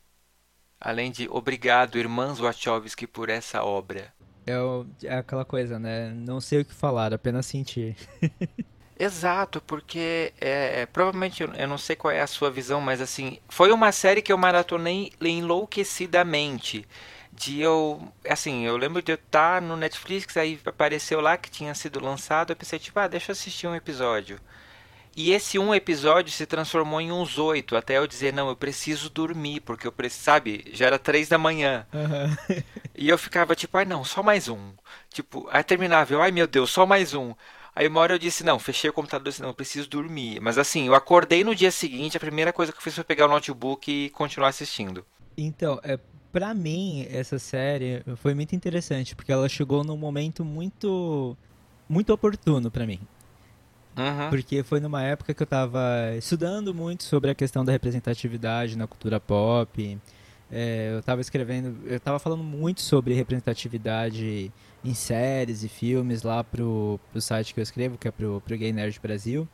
Além de obrigado, irmãs Wachowski, por essa obra. É, o, é aquela coisa, né? Não sei o que falar, apenas sentir. Exato, porque é, é, provavelmente eu, eu não sei qual é a sua visão, mas assim, foi uma série que eu maratonei enlouquecidamente. De eu, assim, eu lembro de eu estar no Netflix, aí apareceu lá que tinha sido lançado, eu pensei, tipo, ah, deixa eu assistir um episódio. E esse um episódio se transformou em uns oito, até eu dizer, não, eu preciso dormir, porque eu preciso, sabe, já era três da manhã. Uhum. e eu ficava tipo, ai não, só mais um. Tipo, aí terminava, eu, ai meu Deus, só mais um. Aí uma hora eu disse, não, fechei o computador, disse, não, eu preciso dormir. Mas assim, eu acordei no dia seguinte, a primeira coisa que eu fiz foi pegar o notebook e continuar assistindo. Então, é, pra mim, essa série foi muito interessante, porque ela chegou num momento muito, muito oportuno para mim. Uhum. Porque foi numa época que eu estava estudando muito sobre a questão da representatividade na cultura pop. É, eu estava escrevendo, eu estava falando muito sobre representatividade em séries e filmes lá pro, pro site que eu escrevo, que é pro, pro Gay Nerd Brasil.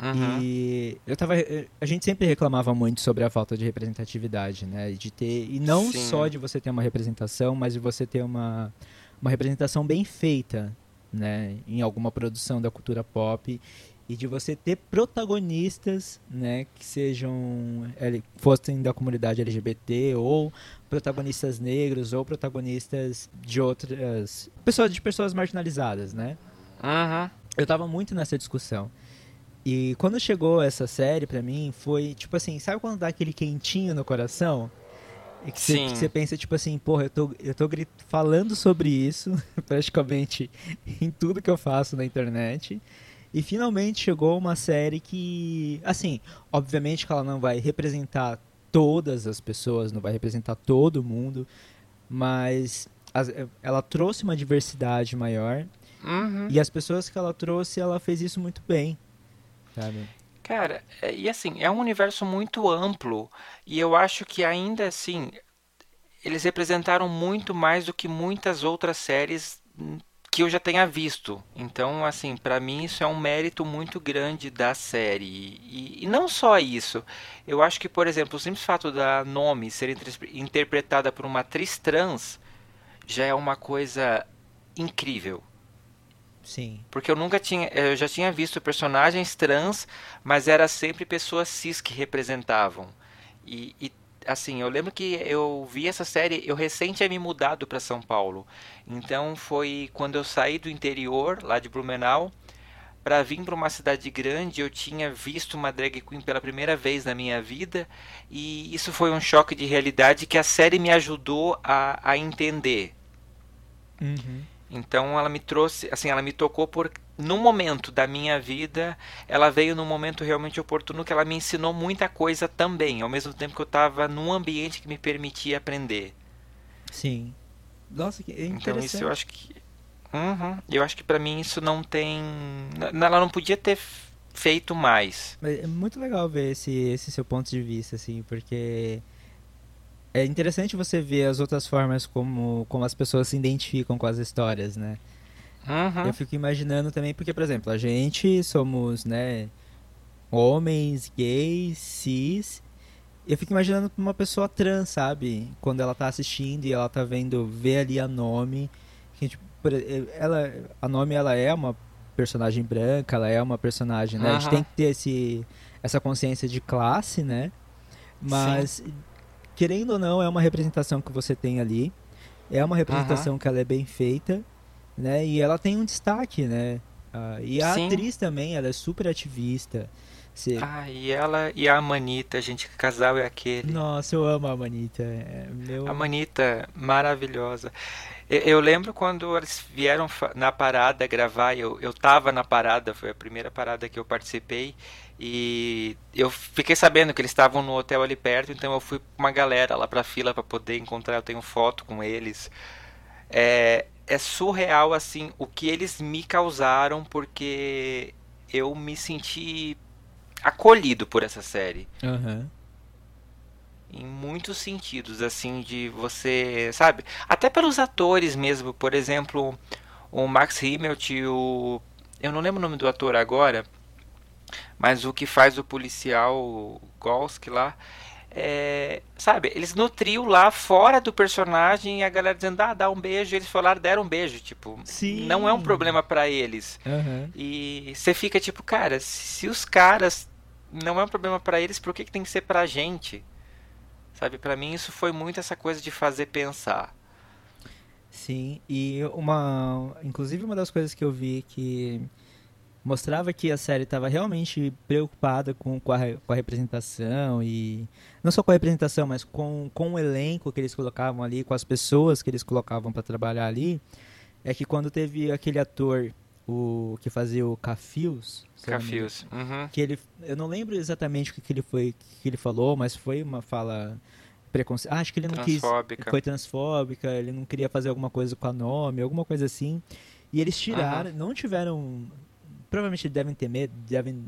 Uhum. E eu tava. A gente sempre reclamava muito sobre a falta de representatividade, né? De ter. E não Sim. só de você ter uma representação, mas de você ter uma, uma representação bem feita, né? Em alguma produção da cultura pop. E de você ter protagonistas, né? Que sejam. fossem da comunidade LGBT ou protagonistas negros ou protagonistas de outras. pessoas de pessoas marginalizadas, né? Uhum. Eu tava muito nessa discussão. E quando chegou essa série pra mim, foi tipo assim, sabe quando dá aquele quentinho no coração? E que você pensa, tipo assim, porra, eu tô, eu tô falando sobre isso praticamente em tudo que eu faço na internet. E finalmente chegou uma série que, assim, obviamente que ela não vai representar todas as pessoas, não vai representar todo mundo, mas as, ela trouxe uma diversidade maior. Uhum. E as pessoas que ela trouxe, ela fez isso muito bem. Sabe? Cara, é, e assim, é um universo muito amplo e eu acho que ainda assim eles representaram muito mais do que muitas outras séries que eu já tenha visto. Então, assim, para mim isso é um mérito muito grande da série. E, e, não só isso. Eu acho que, por exemplo, o simples fato da nome ser interpretada por uma atriz trans já é uma coisa incrível. Sim. Porque eu nunca tinha. Eu já tinha visto personagens trans, mas era sempre pessoas cis que representavam. E, e assim, eu lembro que eu vi essa série, eu recente tinha me mudado para São Paulo. Então foi quando eu saí do interior, lá de Blumenau, para vir para uma cidade grande, eu tinha visto uma drag queen pela primeira vez na minha vida, e isso foi um choque de realidade que a série me ajudou a, a entender. Uhum. Então ela me trouxe, assim, ela me tocou por no momento da minha vida, ela veio num momento realmente oportuno que ela me ensinou muita coisa também, ao mesmo tempo que eu estava num ambiente que me permitia aprender. Sim. Nossa, que interessante. Então isso eu acho que uhum, eu acho que para mim isso não tem ela não podia ter feito mais. É muito legal ver esse esse seu ponto de vista assim, porque é interessante você ver as outras formas como, como as pessoas se identificam com as histórias, né? Uhum. Eu fico imaginando também, porque, por exemplo, a gente somos, né, homens, gays, cis. Eu fico imaginando uma pessoa trans, sabe? Quando ela tá assistindo e ela tá vendo, vê ali a nome. Que, tipo, ela, a nome, ela é uma personagem branca, ela é uma personagem, né? Uhum. A gente tem que ter esse, essa consciência de classe, né? Mas... Sim querendo ou não, é uma representação que você tem ali. É uma representação que ela é bem feita, né? E ela tem um destaque, né? Uh, e a Sim. atriz também, ela é super ativista. Você... Ah, e ela e a Manita, gente, que casal é aquele? Nossa, eu amo a Manita. É meu... A Manita, maravilhosa. Eu, eu, lembro quando eles vieram na parada gravar, eu, eu tava na parada, foi a primeira parada que eu participei, e eu fiquei sabendo que eles estavam no hotel ali perto, então eu fui com uma galera lá pra fila para poder encontrar. Eu tenho foto com eles. É, é surreal, assim, o que eles me causaram, porque eu me senti acolhido por essa série. Uhum. Em muitos sentidos, assim, de você, sabe? Até pelos atores mesmo, por exemplo, o Max Himmelt e o. Eu não lembro o nome do ator agora, mas o que faz o policial Golski lá, é, sabe, eles nutriu lá fora do personagem e a galera dizendo, ah, dá um beijo, eles falaram, deram um beijo, tipo, Sim. não é um problema para eles. Uhum. E você fica tipo, cara, se os caras não é um problema para eles, por que, que tem que ser pra gente? Sabe, para mim isso foi muito essa coisa de fazer pensar. Sim, e uma, inclusive uma das coisas que eu vi que mostrava que a série estava realmente preocupada com, com, a, com a representação e não só com a representação, mas com, com o elenco que eles colocavam ali, com as pessoas que eles colocavam para trabalhar ali, é que quando teve aquele ator o que fazia o Cafios. Cafios. Uhum. Que ele, eu não lembro exatamente o que, que ele foi, que ele falou, mas foi uma fala preconce... Ah, acho que ele não quis, foi transfóbica, ele não queria fazer alguma coisa com a nome, alguma coisa assim. E eles tiraram, uhum. não tiveram, provavelmente devem ter medo, devem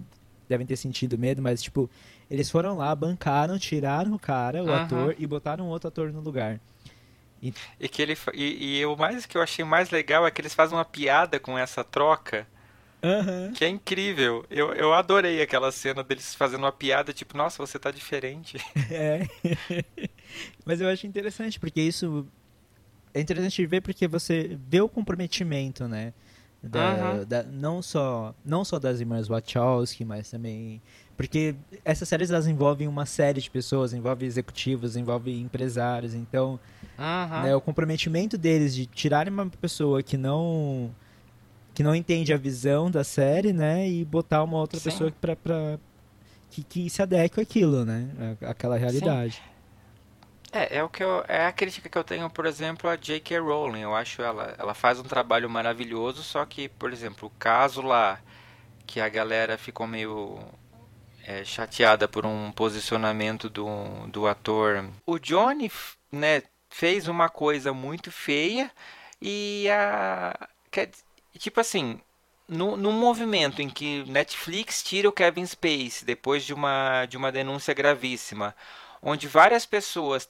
devem ter sentido medo, mas tipo, eles foram lá, bancaram, tiraram o cara, o uhum. ator e botaram outro ator no lugar. E, e que ele e, e o mais que eu achei mais legal é que eles fazem uma piada com essa troca Uhum. Que é incrível. Eu, eu adorei aquela cena deles fazendo uma piada, tipo, nossa, você tá diferente. É. Mas eu acho interessante, porque isso. É interessante ver porque você vê o comprometimento, né? Da, uhum. da, não, só, não só das irmãs Wachowski, mas também. Porque essas séries elas envolvem uma série de pessoas, envolvem executivos, envolvem empresários. Então, uhum. né, o comprometimento deles de tirarem uma pessoa que não que não entende a visão da série, né? E botar uma outra Sim. pessoa pra, pra, que, que se adeque àquilo, né? Aquela realidade. Sim. É, é o que eu, é a crítica que eu tenho, por exemplo, a J.K. Rowling. Eu acho ela, ela faz um trabalho maravilhoso, só que, por exemplo, o caso lá que a galera ficou meio é, chateada por um posicionamento do, do ator. O Johnny, né, fez uma coisa muito feia e a tipo assim, no, no movimento em que Netflix tira o Kevin Space depois de uma, de uma denúncia gravíssima, onde várias pessoas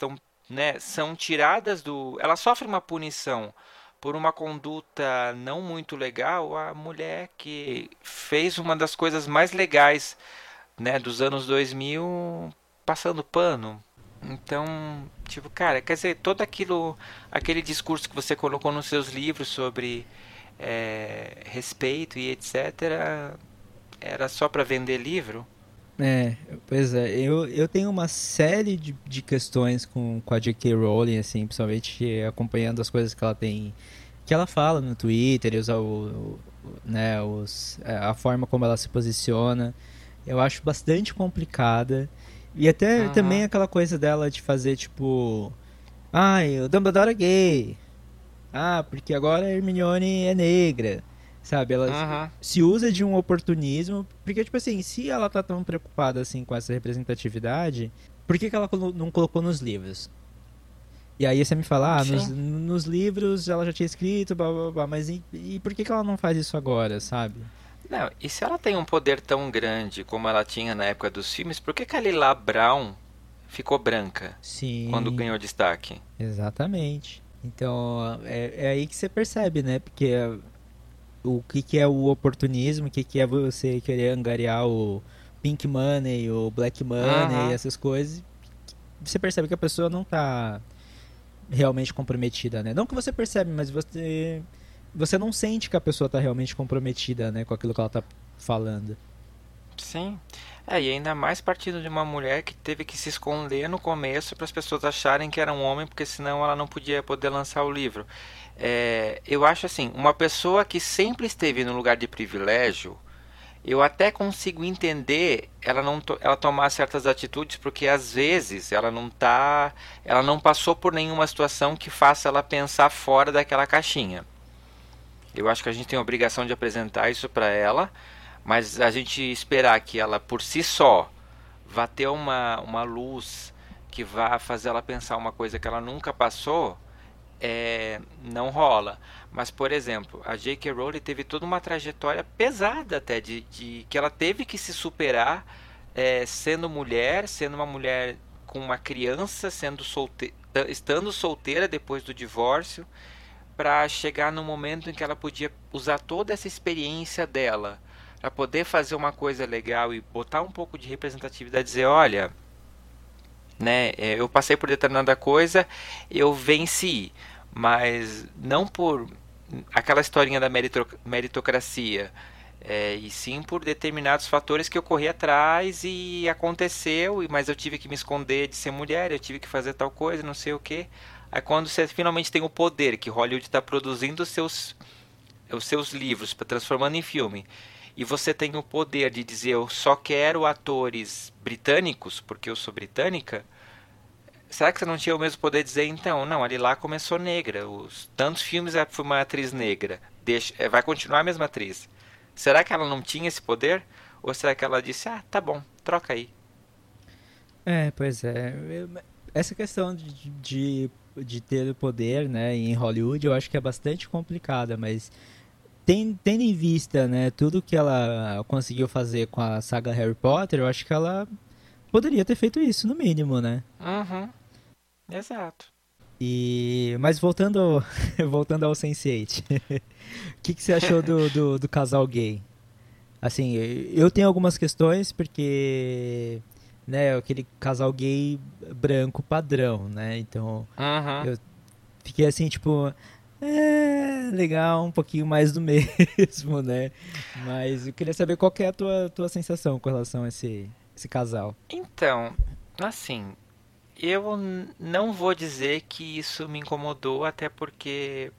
né, são tiradas do. Ela sofre uma punição por uma conduta não muito legal, a mulher que fez uma das coisas mais legais né, dos anos 2000 passando pano. Então, tipo, cara, quer dizer, todo aquilo, aquele discurso que você colocou nos seus livros sobre é, respeito e etc. Era só para vender livro? É, pois é. Eu, eu tenho uma série de, de questões com, com a J.K. Rowling, assim, principalmente acompanhando as coisas que ela tem. que ela fala no Twitter, usa o, né, os, é, a forma como ela se posiciona. Eu acho bastante complicada. E até uhum. também aquela coisa dela de fazer tipo. Ai, o Dumbledore é gay. Ah, porque agora a Hermione é negra. Sabe, ela uhum. se usa de um oportunismo, porque, tipo assim, se ela tá tão preocupada, assim, com essa representatividade, por que, que ela não colocou nos livros? E aí você me fala, ah, nos, nos, livros ela já tinha escrito, blá, blá, blá, mas e, e por que, que ela não faz isso agora, sabe? Não, e se ela tem um poder tão grande como ela tinha na época dos filmes, por que, que a Lila Brown ficou branca Sim. quando ganhou destaque? Exatamente. Então, é, é aí que você percebe, né? Porque o que, que é o oportunismo, o que, que é você querer angariar o pink money, o black money, uhum. essas coisas. Você percebe que a pessoa não está realmente comprometida, né? Não que você percebe, mas você você não sente que a pessoa está realmente comprometida, né, com aquilo que ela está falando. Sim. É, e ainda mais partindo de uma mulher que teve que se esconder no começo para as pessoas acharem que era um homem, porque senão ela não podia poder lançar o livro. É, eu acho assim, uma pessoa que sempre esteve no lugar de privilégio, eu até consigo entender ela não to ela tomar certas atitudes, porque às vezes ela não tá, ela não passou por nenhuma situação que faça ela pensar fora daquela caixinha. Eu acho que a gente tem a obrigação de apresentar isso para ela mas a gente esperar que ela por si só vá ter uma, uma luz que vá fazer ela pensar uma coisa que ela nunca passou, é, não rola. Mas, por exemplo, a J.K. Rowling teve toda uma trajetória pesada até, de, de que ela teve que se superar é, sendo mulher, sendo uma mulher com uma criança, sendo solte estando solteira depois do divórcio, para chegar no momento em que ela podia usar toda essa experiência dela para poder fazer uma coisa legal e botar um pouco de representatividade, dizer, olha, né, é, eu passei por determinada coisa, eu venci, mas não por aquela historinha da meritocracia, é, e sim por determinados fatores que eu corri atrás e aconteceu, mas eu tive que me esconder de ser mulher, eu tive que fazer tal coisa, não sei o que. Aí quando você finalmente tem o poder que Hollywood está produzindo os seus, os seus livros, transformando em filme, e você tem o poder de dizer eu só quero atores britânicos, porque eu sou britânica, será que você não tinha o mesmo poder de dizer, então, não, ali lá começou negra, os tantos filmes é, foi uma atriz negra, deixa, é, vai continuar a mesma atriz. Será que ela não tinha esse poder? Ou será que ela disse, ah, tá bom, troca aí? É, pois é. Essa questão de, de, de ter o poder, né, em Hollywood, eu acho que é bastante complicada, mas tendo em vista, né, tudo que ela conseguiu fazer com a saga Harry Potter, eu acho que ela poderia ter feito isso, no mínimo, né? Uhum. Exato. E, mas voltando, voltando ao Sense8, o que, que você achou do, do, do, casal gay? Assim, eu tenho algumas questões porque, né, aquele casal gay branco padrão, né? Então, uhum. eu fiquei assim, tipo, é legal, um pouquinho mais do mesmo, né? Mas eu queria saber qual que é a tua, tua sensação com relação a esse, esse casal. Então, assim, eu não vou dizer que isso me incomodou, até porque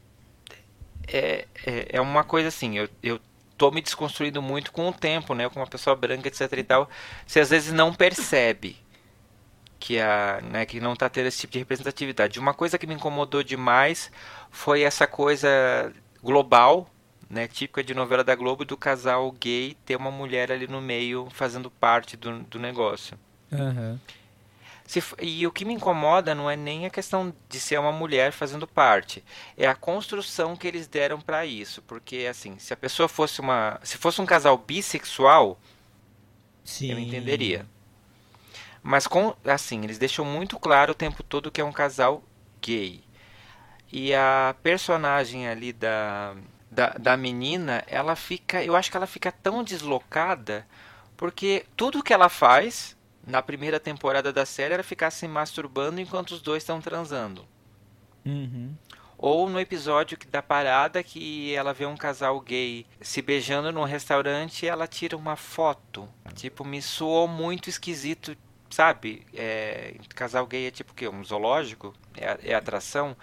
é, é, é, uma coisa assim, eu, eu tô me desconstruindo muito com o tempo, né? Com uma pessoa branca, etc e tal. Você às vezes não percebe que, a, né, que não está tendo esse tipo de representatividade. Uma coisa que me incomodou demais foi essa coisa global, né, típica de novela da Globo, do casal gay ter uma mulher ali no meio fazendo parte do, do negócio. Uhum. Se, e o que me incomoda não é nem a questão de ser uma mulher fazendo parte, é a construção que eles deram para isso. Porque, assim, se a pessoa fosse uma. Se fosse um casal bissexual, Sim. eu entenderia. Mas, com, assim, eles deixam muito claro o tempo todo que é um casal gay. E a personagem ali da, da, da menina, ela fica. Eu acho que ela fica tão deslocada, porque tudo que ela faz na primeira temporada da série era ficar se masturbando enquanto os dois estão transando. Uhum. Ou no episódio da parada que ela vê um casal gay se beijando num restaurante e ela tira uma foto. Tipo, me soou muito esquisito, sabe? É, casal gay é tipo o quê? Um zoológico? É, é atração?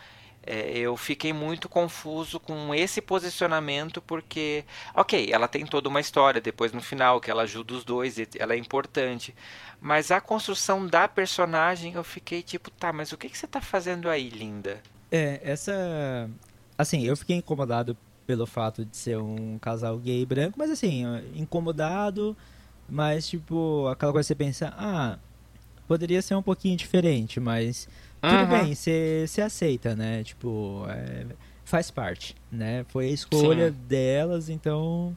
É, eu fiquei muito confuso com esse posicionamento porque, ok, ela tem toda uma história depois no final que ela ajuda os dois, ela é importante, mas a construção da personagem eu fiquei tipo, tá, mas o que, que você tá fazendo aí, linda? É, essa. Assim, eu fiquei incomodado pelo fato de ser um casal gay branco, mas assim, incomodado, mas tipo, aquela coisa que você pensa, ah, poderia ser um pouquinho diferente, mas tudo bem, você aceita, né? Tipo, é, faz parte, né? Foi a escolha Sim. delas, então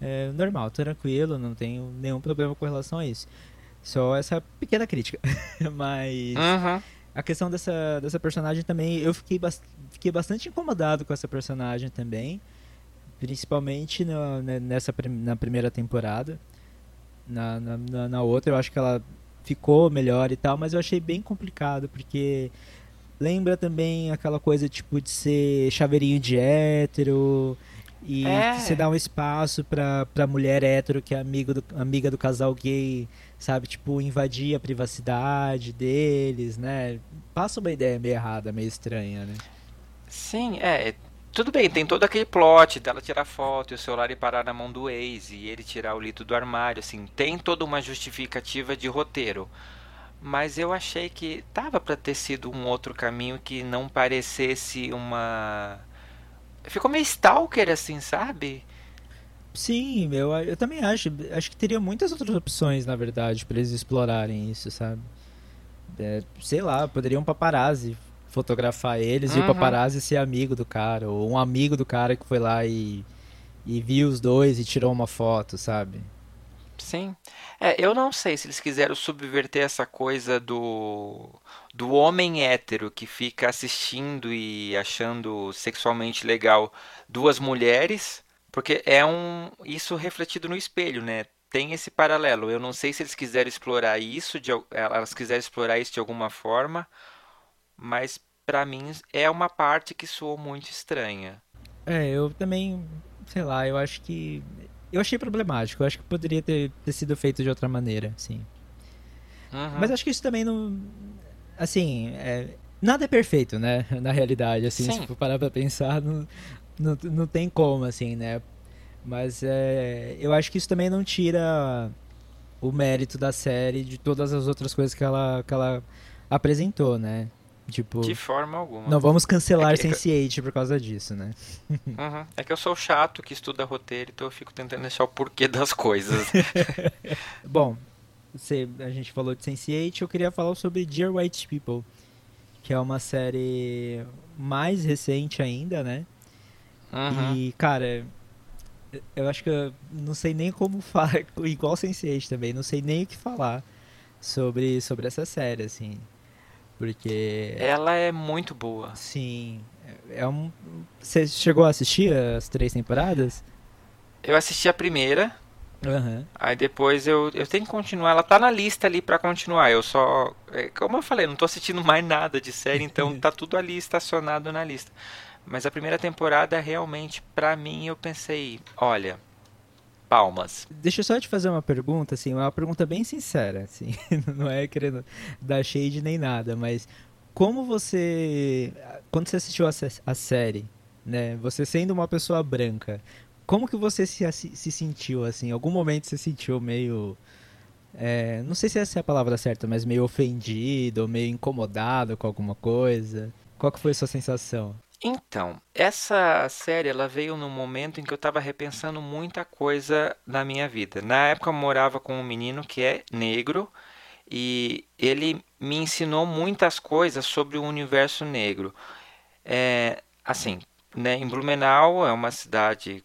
é normal, tranquilo, não tenho nenhum problema com relação a isso. Só essa pequena crítica. Mas a questão dessa, dessa personagem também, eu fiquei, ba fiquei bastante incomodado com essa personagem também. Principalmente no, né, nessa na primeira temporada. Na, na, na outra eu acho que ela ficou melhor e tal, mas eu achei bem complicado, porque lembra também aquela coisa tipo de ser chaveirinho de hétero e é. você dá um espaço pra, pra mulher hétero que é amigo do, amiga do casal gay, sabe? Tipo, invadir a privacidade deles, né? Passa uma ideia meio errada, meio estranha, né? Sim, é. Tudo bem, tem todo aquele plot dela tirar foto e o celular ir parar na mão do ex e ele tirar o litro do armário, assim, tem toda uma justificativa de roteiro. Mas eu achei que tava para ter sido um outro caminho que não parecesse uma. Ficou meio stalker, assim, sabe? Sim, eu, eu também acho. Acho que teria muitas outras opções, na verdade, para eles explorarem isso, sabe? É, sei lá, poderiam paparazzi fotografar eles uhum. e o paparazzi ser amigo do cara, ou um amigo do cara que foi lá e, e viu os dois e tirou uma foto, sabe? Sim. É, eu não sei se eles quiseram subverter essa coisa do, do homem hétero que fica assistindo e achando sexualmente legal duas mulheres, porque é um isso refletido no espelho, né? Tem esse paralelo. Eu não sei se eles quiseram explorar isso, de, elas quiseram explorar isso de alguma forma, mas para mim é uma parte que soou muito estranha. É, eu também, sei lá, eu acho que eu achei problemático. Eu acho que poderia ter, ter sido feito de outra maneira, sim. Uhum. Mas acho que isso também não, assim, é, nada é perfeito, né? Na realidade, assim, sim. se for parar para pensar, não, não, não tem como, assim, né? Mas é, eu acho que isso também não tira o mérito da série de todas as outras coisas que ela, que ela apresentou, né? Tipo, de forma alguma. Não vamos cancelar é que, Sense8 por causa disso, né? Uhum. É que eu sou chato que estuda roteiro, então eu fico tentando deixar o porquê das coisas. Bom, você, a gente falou de Sense8, eu queria falar sobre Dear White People, que é uma série mais recente ainda, né? Uhum. E, cara, eu acho que eu não sei nem como falar, igual Sense8 também, não sei nem o que falar sobre, sobre essa série, assim. Porque. Ela é muito boa. Sim. É um. Você chegou a assistir as três temporadas? Eu assisti a primeira. Uhum. Aí depois eu, eu tenho que continuar. Ela tá na lista ali para continuar. Eu só. É, como eu falei, não tô assistindo mais nada de série, então tá tudo ali estacionado na lista. Mas a primeira temporada realmente, para mim, eu pensei, olha, palmas. Deixa eu só te fazer uma pergunta, assim, uma pergunta bem sincera, assim, não é querendo dar shade nem nada, mas como você, quando você assistiu a, a série, né, você sendo uma pessoa branca, como que você se, se sentiu, assim, em algum momento você sentiu meio, é, não sei se essa é a palavra certa, mas meio ofendido, meio incomodado com alguma coisa? Qual que foi a sua sensação? Então, essa série ela veio num momento em que eu estava repensando muita coisa na minha vida. Na época eu morava com um menino que é negro e ele me ensinou muitas coisas sobre o universo negro. É, assim, né, em Blumenau é uma cidade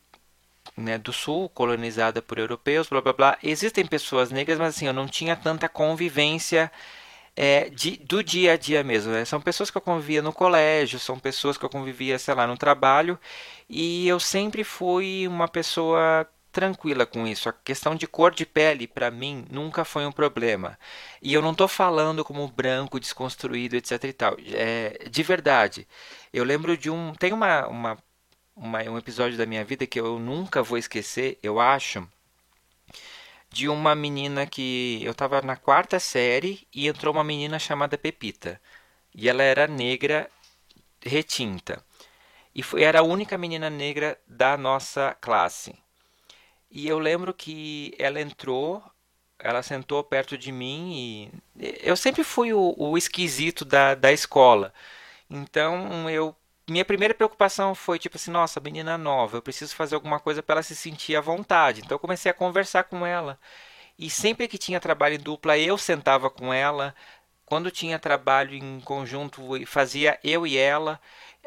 né, do sul, colonizada por europeus, blá blá blá. Existem pessoas negras, mas assim, eu não tinha tanta convivência é, de, do dia a dia mesmo. Né? São pessoas que eu convivia no colégio, são pessoas que eu convivia, sei lá, no trabalho, e eu sempre fui uma pessoa tranquila com isso. A questão de cor de pele, para mim, nunca foi um problema. E eu não estou falando como branco, desconstruído, etc e tal. É, de verdade. Eu lembro de um... Tem uma, uma, uma, um episódio da minha vida que eu nunca vou esquecer, eu acho de uma menina que eu estava na quarta série e entrou uma menina chamada Pepita. E ela era negra retinta. E foi, era a única menina negra da nossa classe. E eu lembro que ela entrou, ela sentou perto de mim e eu sempre fui o, o esquisito da, da escola. Então eu minha primeira preocupação foi tipo assim, nossa, menina nova, eu preciso fazer alguma coisa para ela se sentir à vontade. Então eu comecei a conversar com ela. E sempre que tinha trabalho em dupla, eu sentava com ela. Quando tinha trabalho em conjunto, fazia eu e ela.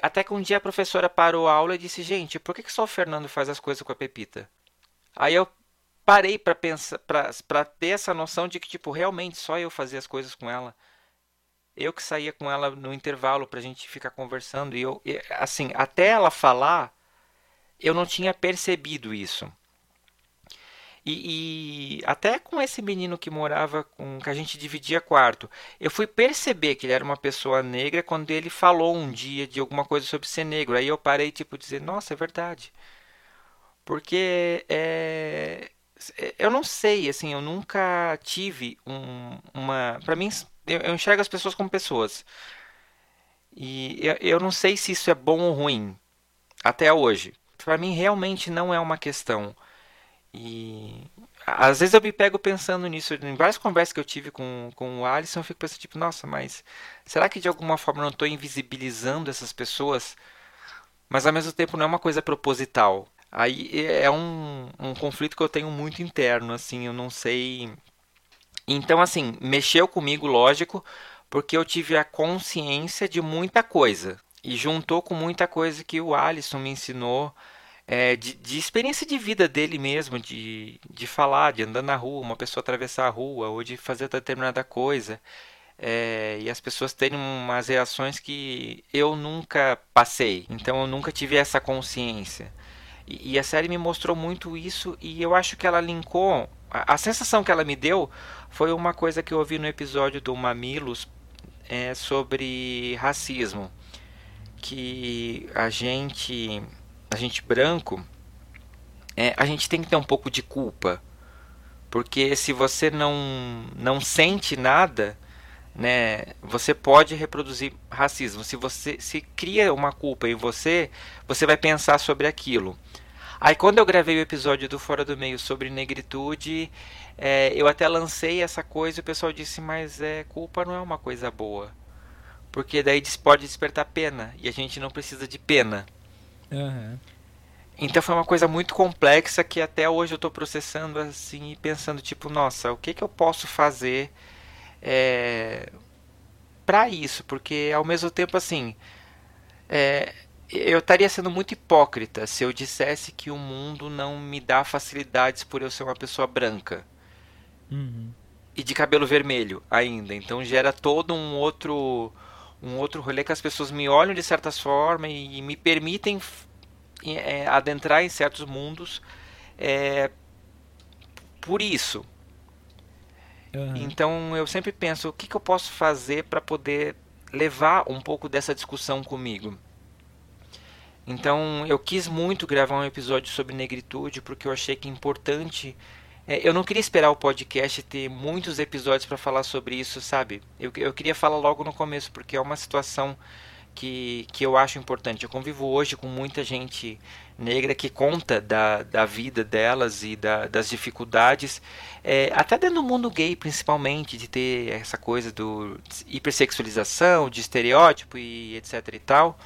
Até que um dia a professora parou a aula e disse: "Gente, por que, que só o Fernando faz as coisas com a Pepita?" Aí eu parei para pensar, para ter essa noção de que tipo realmente só eu fazia as coisas com ela eu que saía com ela no intervalo pra gente ficar conversando e eu assim, até ela falar, eu não tinha percebido isso. E, e, até com esse menino que morava com que a gente dividia quarto, eu fui perceber que ele era uma pessoa negra quando ele falou um dia de alguma coisa sobre ser negro. Aí eu parei tipo dizer, nossa, é verdade. Porque é, eu não sei, assim, eu nunca tive um, uma, para mim eu, eu enxergo as pessoas como pessoas. E eu, eu não sei se isso é bom ou ruim, até hoje. Para mim, realmente não é uma questão. E às vezes eu me pego pensando nisso. Em várias conversas que eu tive com, com o Alisson, eu fico pensando, tipo, nossa, mas será que de alguma forma eu não estou invisibilizando essas pessoas? Mas ao mesmo tempo não é uma coisa proposital. Aí é um, um conflito que eu tenho muito interno, assim, eu não sei então, assim, mexeu comigo, lógico, porque eu tive a consciência de muita coisa. E juntou com muita coisa que o Alisson me ensinou, é, de, de, experiência de vida dele mesmo, de, de falar, de andar na rua, uma pessoa atravessar a rua, ou de fazer determinada coisa. É, e as pessoas terem umas reações que eu nunca passei. Então eu nunca tive essa consciência. E, e a série me mostrou muito isso, e eu acho que ela linkou. A, a sensação que ela me deu foi uma coisa que eu ouvi no episódio do Mamilos é, sobre racismo. Que a gente, a gente branco, é, a gente tem que ter um pouco de culpa. Porque se você não, não sente nada, né, você pode reproduzir racismo. Se você se cria uma culpa em você, você vai pensar sobre aquilo. Aí quando eu gravei o episódio do Fora do Meio sobre negritude, é, eu até lancei essa coisa e o pessoal disse, mas é culpa não é uma coisa boa. Porque daí pode despertar pena. E a gente não precisa de pena. Uhum. Então foi uma coisa muito complexa que até hoje eu estou processando assim e pensando tipo, nossa, o que, que eu posso fazer é, para isso? Porque ao mesmo tempo assim, é, eu estaria sendo muito hipócrita se eu dissesse que o mundo não me dá facilidades por eu ser uma pessoa branca uhum. e de cabelo vermelho ainda. Então gera todo um outro um outro rolê que as pessoas me olham de certas formas e, e me permitem é, adentrar em certos mundos é, por isso. Uhum. Então eu sempre penso o que, que eu posso fazer para poder levar um pouco dessa discussão comigo. Então eu quis muito gravar um episódio sobre negritude porque eu achei que é importante. É, eu não queria esperar o podcast ter muitos episódios para falar sobre isso, sabe? Eu, eu queria falar logo no começo porque é uma situação que, que eu acho importante. Eu convivo hoje com muita gente negra que conta da, da vida delas e da, das dificuldades, é, até dentro do mundo gay, principalmente, de ter essa coisa do hipersexualização, de estereótipo e etc e tal.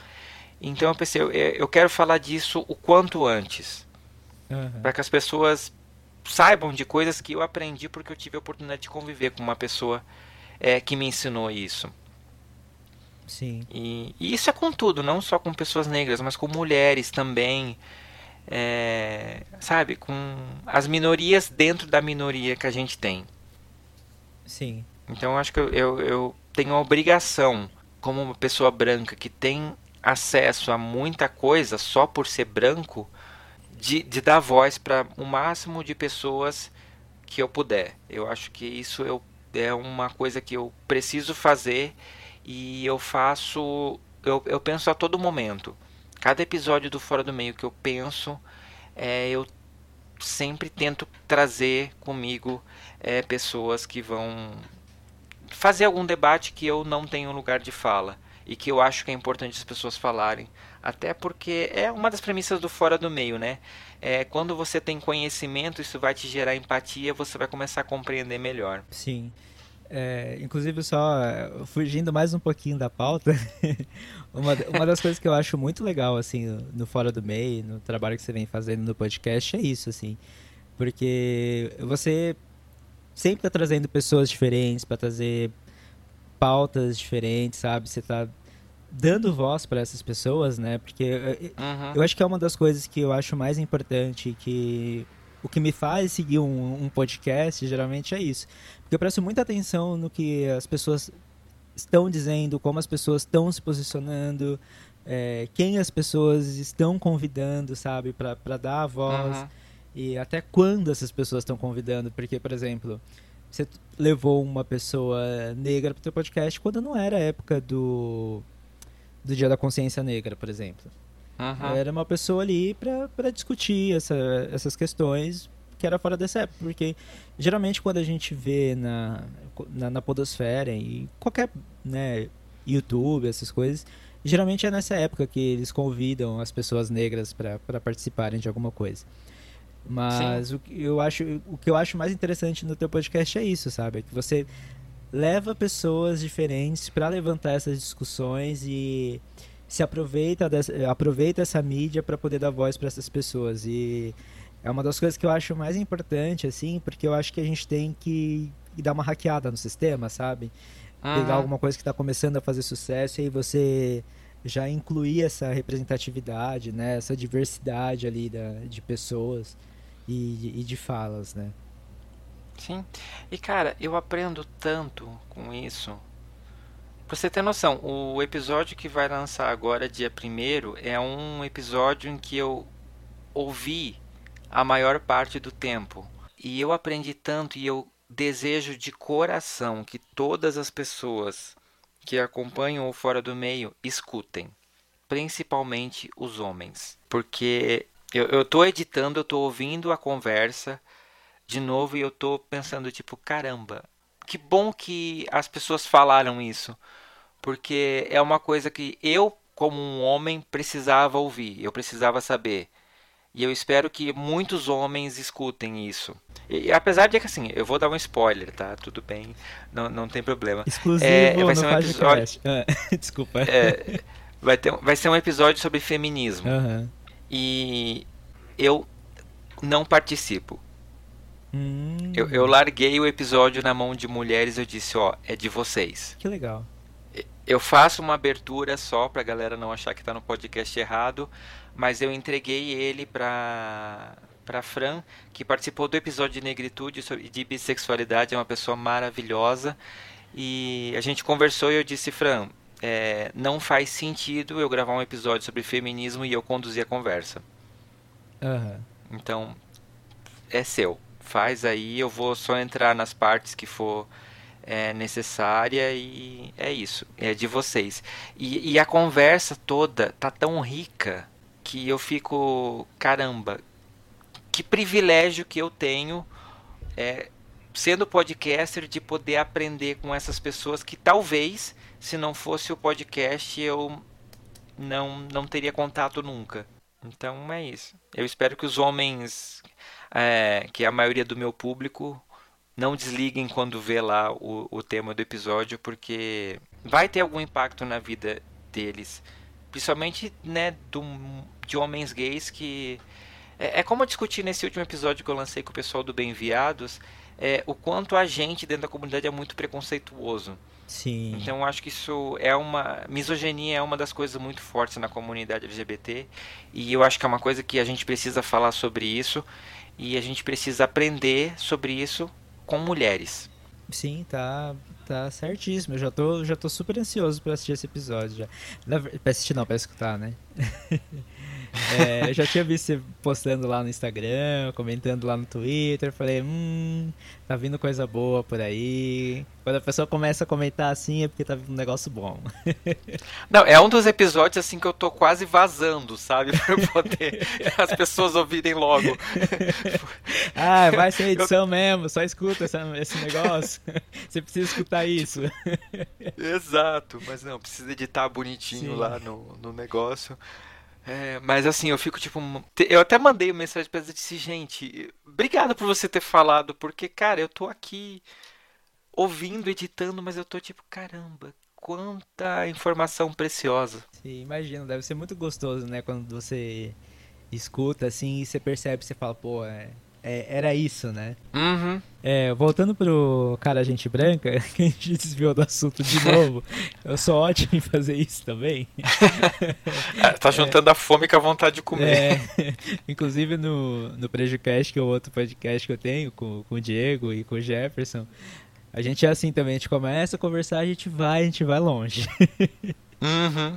Então eu pensei, eu, eu quero falar disso o quanto antes, uhum. para que as pessoas saibam de coisas que eu aprendi porque eu tive a oportunidade de conviver com uma pessoa é, que me ensinou isso. Sim. E, e, isso é com tudo, não só com pessoas negras, mas com mulheres também. É, sabe? Com as minorias dentro da minoria que a gente tem. Sim. Então eu acho que eu, eu, eu tenho a obrigação, como uma pessoa branca que tem acesso a muita coisa só por ser branco, de, de dar voz para o máximo de pessoas que eu puder. Eu acho que isso eu, é uma coisa que eu preciso fazer e eu faço. Eu, eu penso a todo momento. Cada episódio do Fora do Meio que eu penso, é, eu sempre tento trazer comigo é, pessoas que vão fazer algum debate que eu não tenho lugar de fala e que eu acho que é importante as pessoas falarem. Até porque é uma das premissas do Fora do Meio, né? É, quando você tem conhecimento, isso vai te gerar empatia, você vai começar a compreender melhor. Sim. É, inclusive, só fugindo mais um pouquinho da pauta, uma, uma das coisas que eu acho muito legal, assim, no Fora do Meio, no trabalho que você vem fazendo no podcast, é isso, assim. Porque você sempre está trazendo pessoas diferentes para trazer pautas diferentes, sabe? Você está dando voz para essas pessoas, né? Porque uhum. eu acho que é uma das coisas que eu acho mais importante que o que me faz seguir um, um, podcast geralmente é isso. Porque eu presto muita atenção no que as pessoas estão dizendo, como as pessoas estão se posicionando, é, quem as pessoas estão convidando, sabe, para dar a voz. Uhum. E até quando essas pessoas estão convidando. Porque, por exemplo, você levou uma pessoa negra para o teu podcast quando não era a época do, do Dia da Consciência Negra, por exemplo. Uhum. Era uma pessoa ali para discutir essa, essas questões que era fora dessa época. Porque geralmente quando a gente vê na, na, na podosfera e qualquer né, YouTube, essas coisas, geralmente é nessa época que eles convidam as pessoas negras para participarem de alguma coisa. Mas o que, eu acho, o que eu acho mais interessante no teu podcast é isso, sabe? É que você leva pessoas diferentes para levantar essas discussões e se aproveita, dessa, aproveita essa mídia para poder dar voz para essas pessoas. E é uma das coisas que eu acho mais importante, assim, porque eu acho que a gente tem que dar uma hackeada no sistema, sabe? Pegar alguma coisa que está começando a fazer sucesso e aí você já incluir essa representatividade, né? Essa diversidade ali da, de pessoas e, e de falas, né? Sim. E cara, eu aprendo tanto com isso Pra você ter noção, o episódio que vai lançar agora, dia 1 é um episódio em que eu ouvi a maior parte do tempo. E eu aprendi tanto e eu desejo de coração que todas as pessoas que acompanham o Fora do Meio escutem, principalmente os homens. Porque eu, eu tô editando, eu tô ouvindo a conversa de novo e eu tô pensando, tipo, caramba, que bom que as pessoas falaram isso, porque é uma coisa que eu, como um homem, precisava ouvir, eu precisava saber. E eu espero que muitos homens escutem isso. E, apesar de que, assim, eu vou dar um spoiler, tá? Tudo bem, não, não tem problema. Exclusivo é, vai ser um episódio. Ah, desculpa. É, vai, ter, vai ser um episódio sobre feminismo. Uhum. E eu não participo. Hum. Eu, eu larguei o episódio na mão de mulheres eu disse, ó, é de vocês. Que legal. Eu faço uma abertura só pra galera não achar que tá no podcast errado, mas eu entreguei ele pra, pra Fran, que participou do episódio de negritude e de bissexualidade, é uma pessoa maravilhosa. E a gente conversou e eu disse, Fran, é, não faz sentido eu gravar um episódio sobre feminismo e eu conduzir a conversa. Uhum. Então, é seu. Faz aí, eu vou só entrar nas partes que for é, necessária e é isso. É de vocês. E, e a conversa toda tá tão rica que eu fico, caramba, que privilégio que eu tenho é, sendo podcaster de poder aprender com essas pessoas que talvez se não fosse o podcast eu não não teria contato nunca. Então é isso. Eu espero que os homens, é, que a maioria do meu público, não desliguem quando vê lá o, o tema do episódio, porque vai ter algum impacto na vida deles. Principalmente né, do, de homens gays que. É, é como eu discuti nesse último episódio que eu lancei com o pessoal do Bem Enviados, é, o quanto a gente dentro da comunidade é muito preconceituoso. Sim. Então eu acho que isso é uma. Misoginia é uma das coisas muito fortes na comunidade LGBT. E eu acho que é uma coisa que a gente precisa falar sobre isso. E a gente precisa aprender sobre isso com mulheres. Sim, tá, tá certíssimo. Eu já tô, já tô super ansioso para assistir esse episódio. Já. Pra assistir não, pra escutar, né? É, eu já tinha visto você postando lá no Instagram, comentando lá no Twitter. Falei, hum, tá vindo coisa boa por aí. Quando a pessoa começa a comentar assim é porque tá vindo um negócio bom. Não, é um dos episódios assim que eu tô quase vazando, sabe? Pra poder as pessoas ouvirem logo. Ah, vai ser edição eu... mesmo, só escuta essa, esse negócio. Você precisa escutar isso. Exato, mas não, precisa editar bonitinho Sim. lá no, no negócio. É, mas assim, eu fico tipo. Eu até mandei uma mensagem pra ela e disse, gente, obrigado por você ter falado, porque, cara, eu tô aqui ouvindo, editando, mas eu tô tipo, caramba, quanta informação preciosa. Sim, imagino, deve ser muito gostoso, né, quando você escuta assim e você percebe, você fala, pô, é, é, era isso, né? Uhum. É, voltando pro cara gente branca, que a gente desviou do assunto de novo. eu sou ótimo em fazer isso também. É, tá juntando é, a fome com a vontade de comer. É, inclusive no, no Prejocast, que é o outro podcast que eu tenho, com, com o Diego e com o Jefferson, a gente é assim também, a gente começa a conversar, a gente vai, a gente vai longe. Uhum.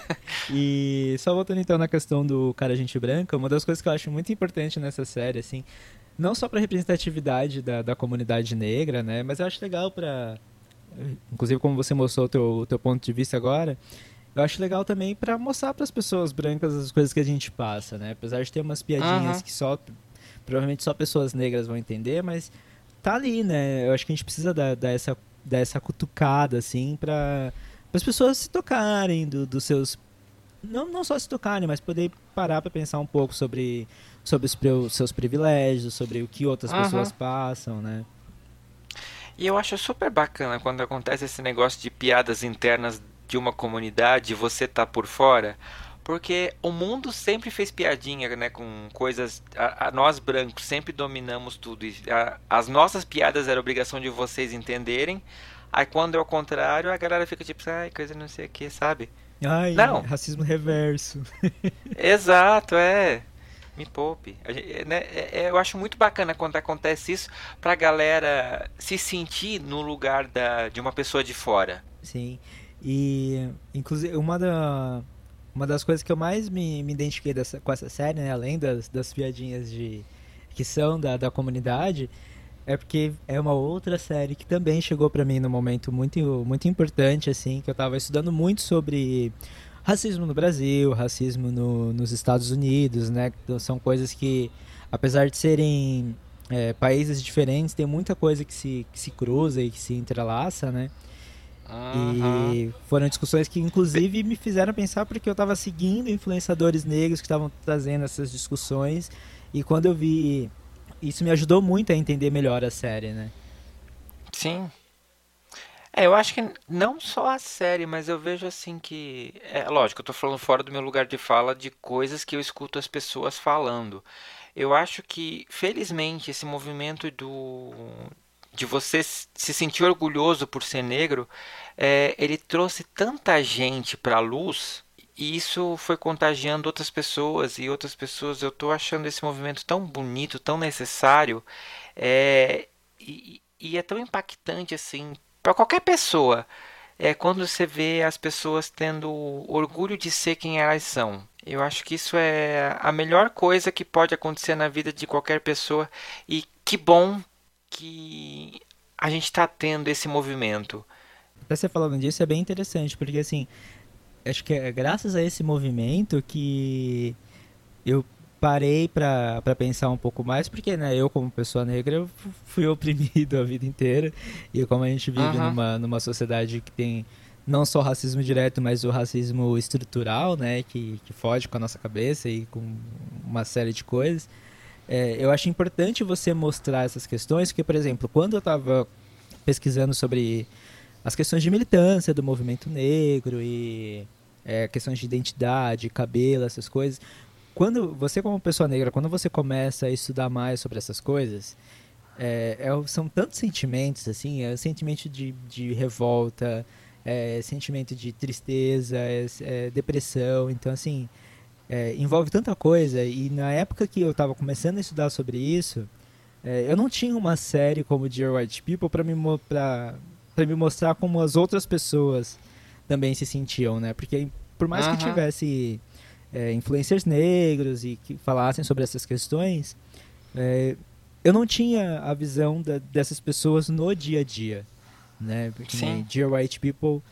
e só voltando então na questão do cara gente branca, uma das coisas que eu acho muito importante nessa série, assim, não só para representatividade da, da comunidade negra, né, mas eu acho legal para, inclusive como você mostrou o teu, teu ponto de vista agora, eu acho legal também para mostrar para as pessoas brancas as coisas que a gente passa, né, apesar de ter umas piadinhas uhum. que só provavelmente só pessoas negras vão entender, mas tá ali, né? Eu acho que a gente precisa dar, dar essa dar essa cutucada assim para as pessoas se tocarem dos do seus não, não só se tocarem, mas poder parar para pensar um pouco sobre, sobre os seus privilégios, sobre o que outras uhum. pessoas passam, né? E eu acho super bacana quando acontece esse negócio de piadas internas de uma comunidade e você tá por fora, porque o mundo sempre fez piadinha, né, com coisas. A, a nós brancos sempre dominamos tudo. A, as nossas piadas era obrigação de vocês entenderem. Aí quando é o contrário, a galera fica tipo, ai, coisa não sei o que, sabe? Ai, não. racismo reverso. Exato, é. Me poupe. Gente, né, é, é, eu acho muito bacana quando acontece isso pra galera se sentir no lugar da, de uma pessoa de fora. Sim. E, inclusive, uma, da, uma das coisas que eu mais me, me identifiquei dessa, com essa série, né, além das, das piadinhas de, que são da, da comunidade, é porque é uma outra série que também chegou para mim num momento muito, muito importante, assim, que eu estava estudando muito sobre racismo no Brasil, racismo no, nos Estados Unidos, né? Então, são coisas que, apesar de serem é, países diferentes, tem muita coisa que se, que se cruza e que se entrelaça, né? Uhum. E foram discussões que, inclusive, me fizeram pensar porque eu estava seguindo influenciadores negros que estavam trazendo essas discussões. E quando eu vi. Isso me ajudou muito a entender melhor a série, né? Sim. É, eu acho que não só a série, mas eu vejo assim que. É lógico, eu tô falando fora do meu lugar de fala de coisas que eu escuto as pessoas falando. Eu acho que, felizmente, esse movimento do de você se sentir orgulhoso por ser negro, é, ele trouxe tanta gente para a luz e isso foi contagiando outras pessoas e outras pessoas. Eu estou achando esse movimento tão bonito, tão necessário é, e, e é tão impactante assim para qualquer pessoa. É quando você vê as pessoas tendo orgulho de ser quem elas são. Eu acho que isso é a melhor coisa que pode acontecer na vida de qualquer pessoa e que bom que a gente está tendo esse movimento. Você falando disso é bem interessante, porque assim, acho que é graças a esse movimento que eu parei para pensar um pouco mais, porque né, eu como pessoa negra fui oprimido a vida inteira, e como a gente vive uhum. numa, numa sociedade que tem não só o racismo direto, mas o racismo estrutural, né, que, que foge com a nossa cabeça e com uma série de coisas, é, eu acho importante você mostrar essas questões, porque, por exemplo, quando eu estava pesquisando sobre as questões de militância do movimento negro e é, questões de identidade, cabelo, essas coisas, quando você como pessoa negra, quando você começa a estudar mais sobre essas coisas, é, é, são tantos sentimentos, assim, é sentimento de, de revolta, é, sentimento de tristeza, é, é depressão, então assim, é, envolve tanta coisa. E na época que eu estava começando a estudar sobre isso, eu não tinha uma série como Dear White People para me, pra me mostrar como as outras pessoas também se sentiam, né? Porque por mais que tivesse é, influencers negros e que falassem sobre essas questões, é, eu não tinha a visão da, dessas pessoas no dia a dia, né? Porque Sim. Dear White People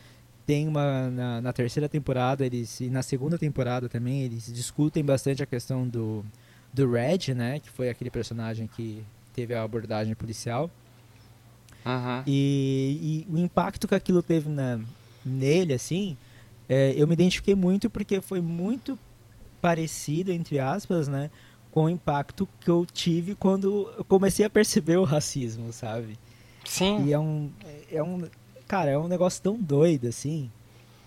tem uma na, na, terceira temporada eles e na segunda temporada também eles discutem bastante a questão do do Red, né, que foi aquele personagem que teve a abordagem policial. Uhum. E, e, o impacto que aquilo teve na, nele, assim, é, eu me identifiquei muito porque foi muito parecido, entre aspas, né, com o impacto que eu tive quando eu comecei a perceber o racismo, sabe? Sim. E é um, é um, Cara, é um negócio tão doido, assim,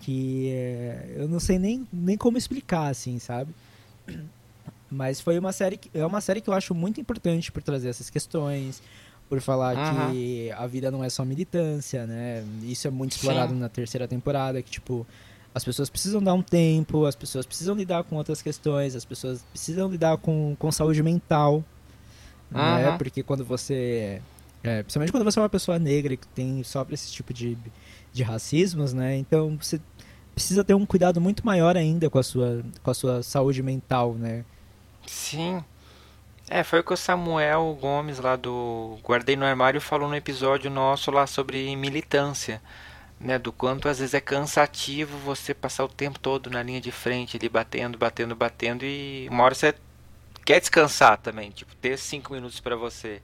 que é, eu não sei nem, nem como explicar, assim, sabe? Mas foi uma série que, é uma série que eu acho muito importante por trazer essas questões, por falar uhum. que a vida não é só militância, né? Isso é muito explorado Sim. na terceira temporada, que tipo, as pessoas precisam dar um tempo, as pessoas precisam lidar com outras questões, as pessoas precisam lidar com, com saúde mental, uhum. né? Porque quando você é, principalmente quando você é uma pessoa negra que tem sofre esse tipo de, de racismos, né? Então você precisa ter um cuidado muito maior ainda com a sua, com a sua saúde mental, né? Sim. É, foi o que o Samuel Gomes lá do Guardei no Armário falou no episódio nosso lá sobre militância, né? Do quanto às vezes é cansativo você passar o tempo todo na linha de frente ali batendo, batendo, batendo e uma hora você quer descansar também, tipo, ter cinco minutos para você.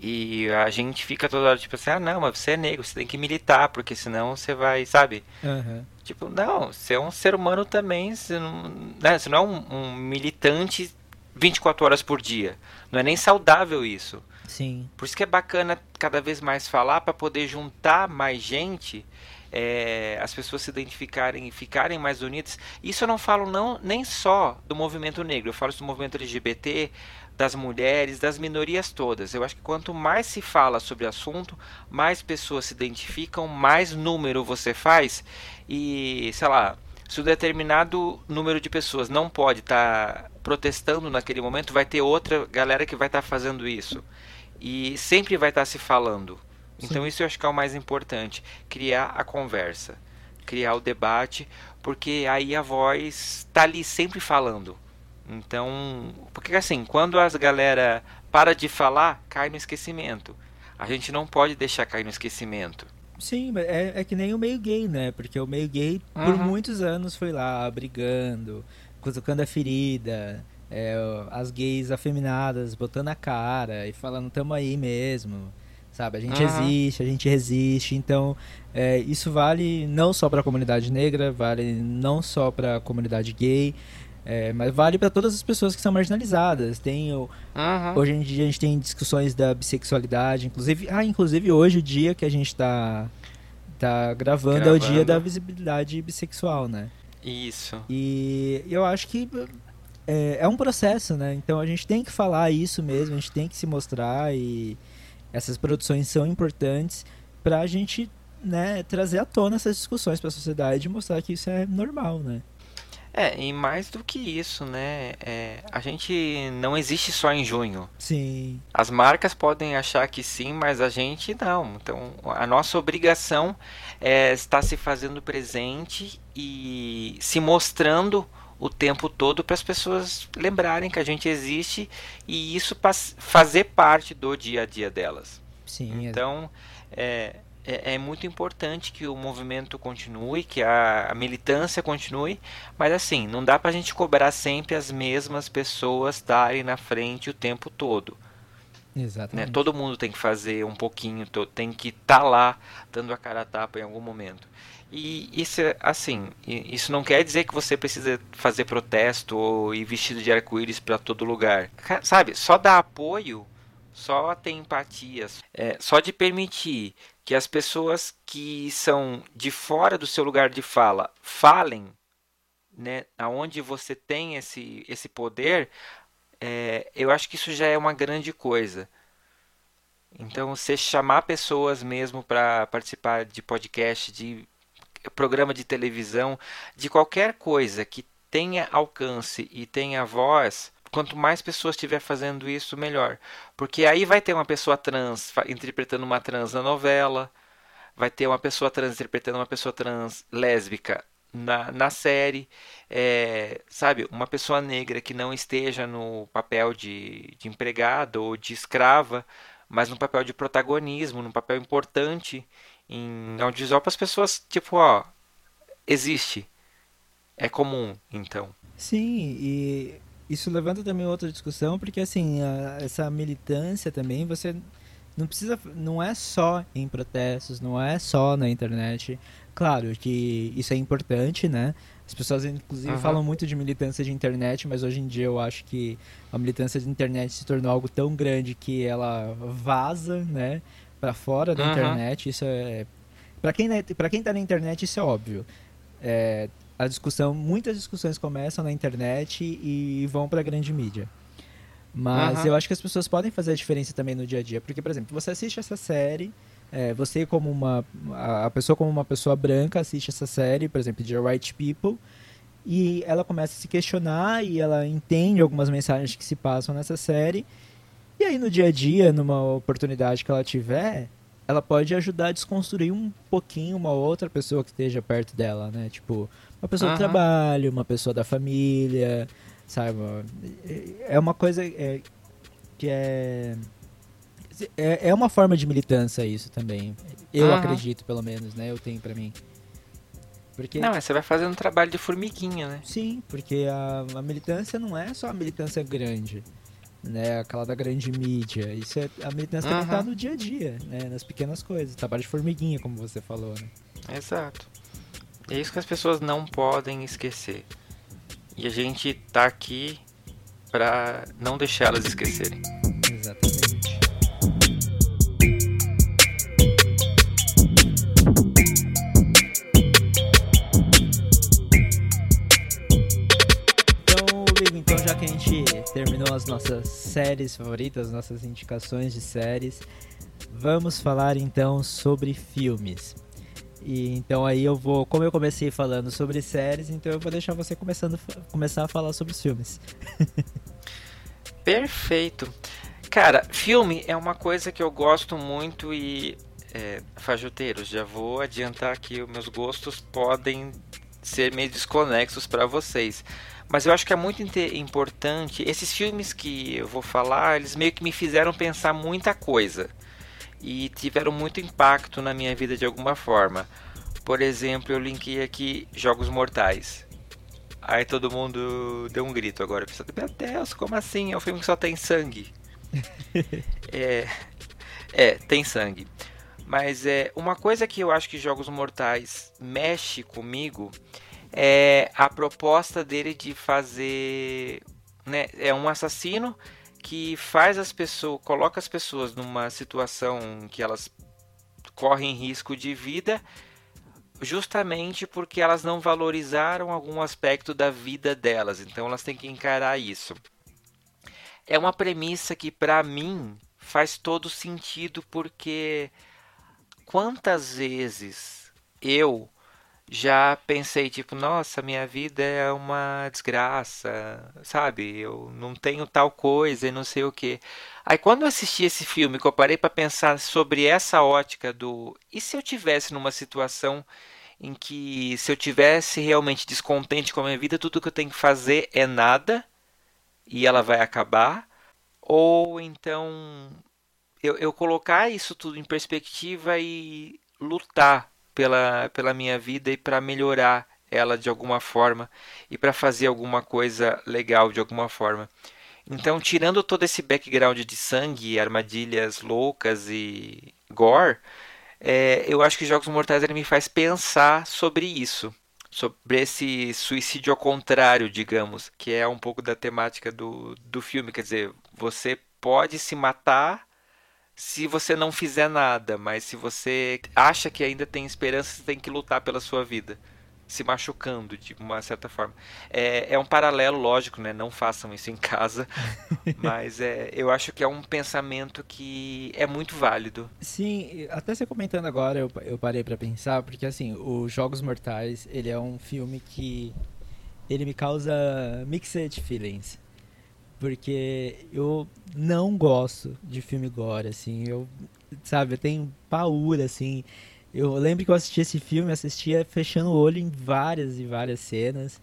E a gente fica toda hora tipo assim, ah não, mas você é negro, você tem que militar, porque senão você vai, sabe? Uhum. Tipo, não, você é um ser humano também, você não, né, você não é um, um, militante 24 horas por dia. Não é nem saudável isso. Sim. Por isso que é bacana cada vez mais falar para poder juntar mais gente. É, as pessoas se identificarem e ficarem mais unidas. Isso eu não falo não, nem só do movimento negro, eu falo do movimento LGBT, das mulheres, das minorias todas. Eu acho que quanto mais se fala sobre o assunto, mais pessoas se identificam, mais número você faz e, sei lá, se um determinado número de pessoas não pode estar tá protestando naquele momento, vai ter outra galera que vai estar tá fazendo isso. E sempre vai estar tá se falando. Então Sim. isso eu acho que é o mais importante, criar a conversa, criar o debate, porque aí a voz está ali sempre falando. Então, porque assim, quando as galera para de falar, cai no esquecimento. A gente não pode deixar cair no esquecimento. Sim, é, é que nem o meio gay, né? Porque o meio gay, uhum. por muitos anos, foi lá brigando, cutucando a ferida, é, as gays afeminadas botando a cara e falando tamo aí mesmo, sabe? A gente uhum. existe, a gente resiste, então é, isso vale não só para a comunidade negra, vale não só para a comunidade gay, é, mas vale para todas as pessoas que são marginalizadas. Tem o, uhum. Hoje em dia a gente tem discussões da bissexualidade, inclusive, ah, inclusive hoje o dia que a gente está tá gravando, gravando, é o dia da visibilidade bissexual, né? Isso. E eu acho que é, é um processo, né? Então a gente tem que falar isso mesmo, a gente tem que se mostrar e essas produções são importantes para a gente né, trazer à tona essas discussões para a sociedade e mostrar que isso é normal, né? É, e mais do que isso, né? É, a gente não existe só em junho. Sim. As marcas podem achar que sim, mas a gente não. Então, a nossa obrigação é estar se fazendo presente e se mostrando o tempo todo para as pessoas lembrarem que a gente existe e isso fazer parte do dia a dia delas. Sim. Então, é, é, é, muito importante que o movimento continue, que a, a, militância continue, mas assim, não dá para a gente cobrar sempre as mesmas pessoas estarem na frente o tempo todo. Exatamente. Né? Todo mundo tem que fazer um pouquinho, tem que estar tá lá dando a cara a tapa em algum momento. E isso, assim, isso não quer dizer que você precisa fazer protesto ou ir vestido de arco-íris para todo lugar. Sabe, só dar apoio, só ter empatia, é, só de permitir que as pessoas que são de fora do seu lugar de fala falem, né, aonde você tem esse, esse poder, é, eu acho que isso já é uma grande coisa. Então, você chamar pessoas mesmo para participar de podcast, de programa de televisão, de qualquer coisa que tenha alcance e tenha voz, quanto mais pessoas estiver fazendo isso, melhor. Porque aí vai ter uma pessoa trans interpretando uma trans na novela, vai ter uma pessoa trans interpretando uma pessoa trans lésbica na, na série, é, sabe? Uma pessoa negra que não esteja no papel de, de empregada ou de escrava, mas no papel de protagonismo, num papel importante em audiovisual para as pessoas, tipo, ó, existe. É comum, então. Sim, e isso levanta também outra discussão, porque assim, a, essa militância também, você não precisa, não é só em protestos, não é só na internet. Claro que isso é importante, né? As pessoas inclusive uhum. falam muito de militância de internet, mas hoje em dia eu acho que a militância de internet se tornou algo tão grande que ela vaza, né, para fora da uhum. internet. Isso é para quem para quem tá na internet isso é óbvio. É, a discussão, muitas discussões começam na internet e vão para a grande mídia. Mas uhum. eu acho que as pessoas podem fazer a diferença também no dia a dia. Porque, por exemplo, você assiste essa série, é, você como uma... A pessoa como uma pessoa branca assiste essa série, por exemplo, de White People, e ela começa a se questionar e ela entende algumas mensagens que se passam nessa série. E aí no dia a dia, numa oportunidade que ela tiver, ela pode ajudar a desconstruir um pouquinho uma outra pessoa que esteja perto dela, né? Tipo, uma pessoa uhum. do trabalho, uma pessoa da família, sabe? É uma coisa é, que é, é, é uma forma de militância isso também. Eu uhum. acredito, pelo menos, né? Eu tenho para mim. Porque... Não, mas você vai fazendo um trabalho de formiguinha, né? Sim, porque a, a militância não é só a militância grande, né? Aquela da grande mídia. Isso é, a militância uhum. também tá no dia a dia, né? Nas pequenas coisas. Trabalho de formiguinha, como você falou, né? Exato. É isso que as pessoas não podem esquecer. E a gente tá aqui para não deixar elas esquecerem. Exatamente. Então, Ligo, então já que a gente terminou as nossas séries favoritas, nossas indicações de séries, vamos falar então sobre filmes. E então aí eu vou, como eu comecei falando sobre séries, então eu vou deixar você começando começar a falar sobre os filmes. Perfeito. Cara, filme é uma coisa que eu gosto muito e é, fajuteiros, já vou adiantar que os meus gostos podem ser meio desconexos para vocês. Mas eu acho que é muito importante. Esses filmes que eu vou falar, eles meio que me fizeram pensar muita coisa e tiveram muito impacto na minha vida de alguma forma. Por exemplo, eu linkei aqui Jogos Mortais. Aí todo mundo deu um grito agora. Pensando, meu Deus, como assim? É um filme que só tem sangue. é, É, tem sangue. Mas é uma coisa que eu acho que Jogos Mortais mexe comigo é a proposta dele de fazer, né, é um assassino que faz as pessoas, coloca as pessoas numa situação que elas correm risco de vida justamente porque elas não valorizaram algum aspecto da vida delas. Então elas têm que encarar isso. É uma premissa que para mim faz todo sentido porque quantas vezes eu já pensei tipo, nossa, minha vida é uma desgraça, sabe? Eu não tenho tal coisa e não sei o que. Aí quando eu assisti esse filme, que eu parei para pensar sobre essa ótica do e se eu tivesse numa situação em que se eu tivesse realmente descontente com a minha vida, tudo que eu tenho que fazer é nada e ela vai acabar, ou então eu, eu colocar isso tudo em perspectiva e lutar pela, pela minha vida e para melhorar ela de alguma forma e para fazer alguma coisa legal de alguma forma. Então, tirando todo esse background de sangue, armadilhas loucas e gore, é, eu acho que Jogos Mortais ele me faz pensar sobre isso. Sobre esse suicídio ao contrário, digamos, que é um pouco da temática do, do filme. Quer dizer, você pode se matar se você não fizer nada, mas se você acha que ainda tem esperança, você tem que lutar pela sua vida se machucando de uma certa forma. É, é um paralelo, lógico, né? Não façam isso em casa, mas é, eu acho que é um pensamento que é muito válido. Sim, até você comentando agora, eu, eu parei para pensar, porque assim, os Jogos Mortais, ele é um filme que ele me causa mixed feelings. Porque eu não gosto de filme gore, assim, eu, sabe, eu tenho paura, assim, eu lembro que eu assisti esse filme, assistia fechando o olho em várias e várias cenas.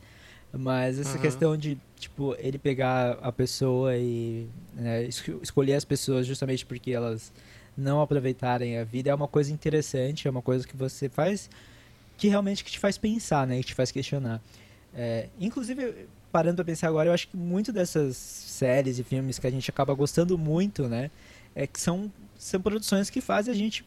Mas essa uhum. questão de, tipo, ele pegar a pessoa e né, escolher as pessoas justamente porque elas não aproveitarem a vida é uma coisa interessante, é uma coisa que você faz que realmente que te faz pensar, né? Que te faz questionar. É, inclusive, parando para pensar agora, eu acho que muito dessas séries e filmes que a gente acaba gostando muito, né? É que são, são produções que fazem a gente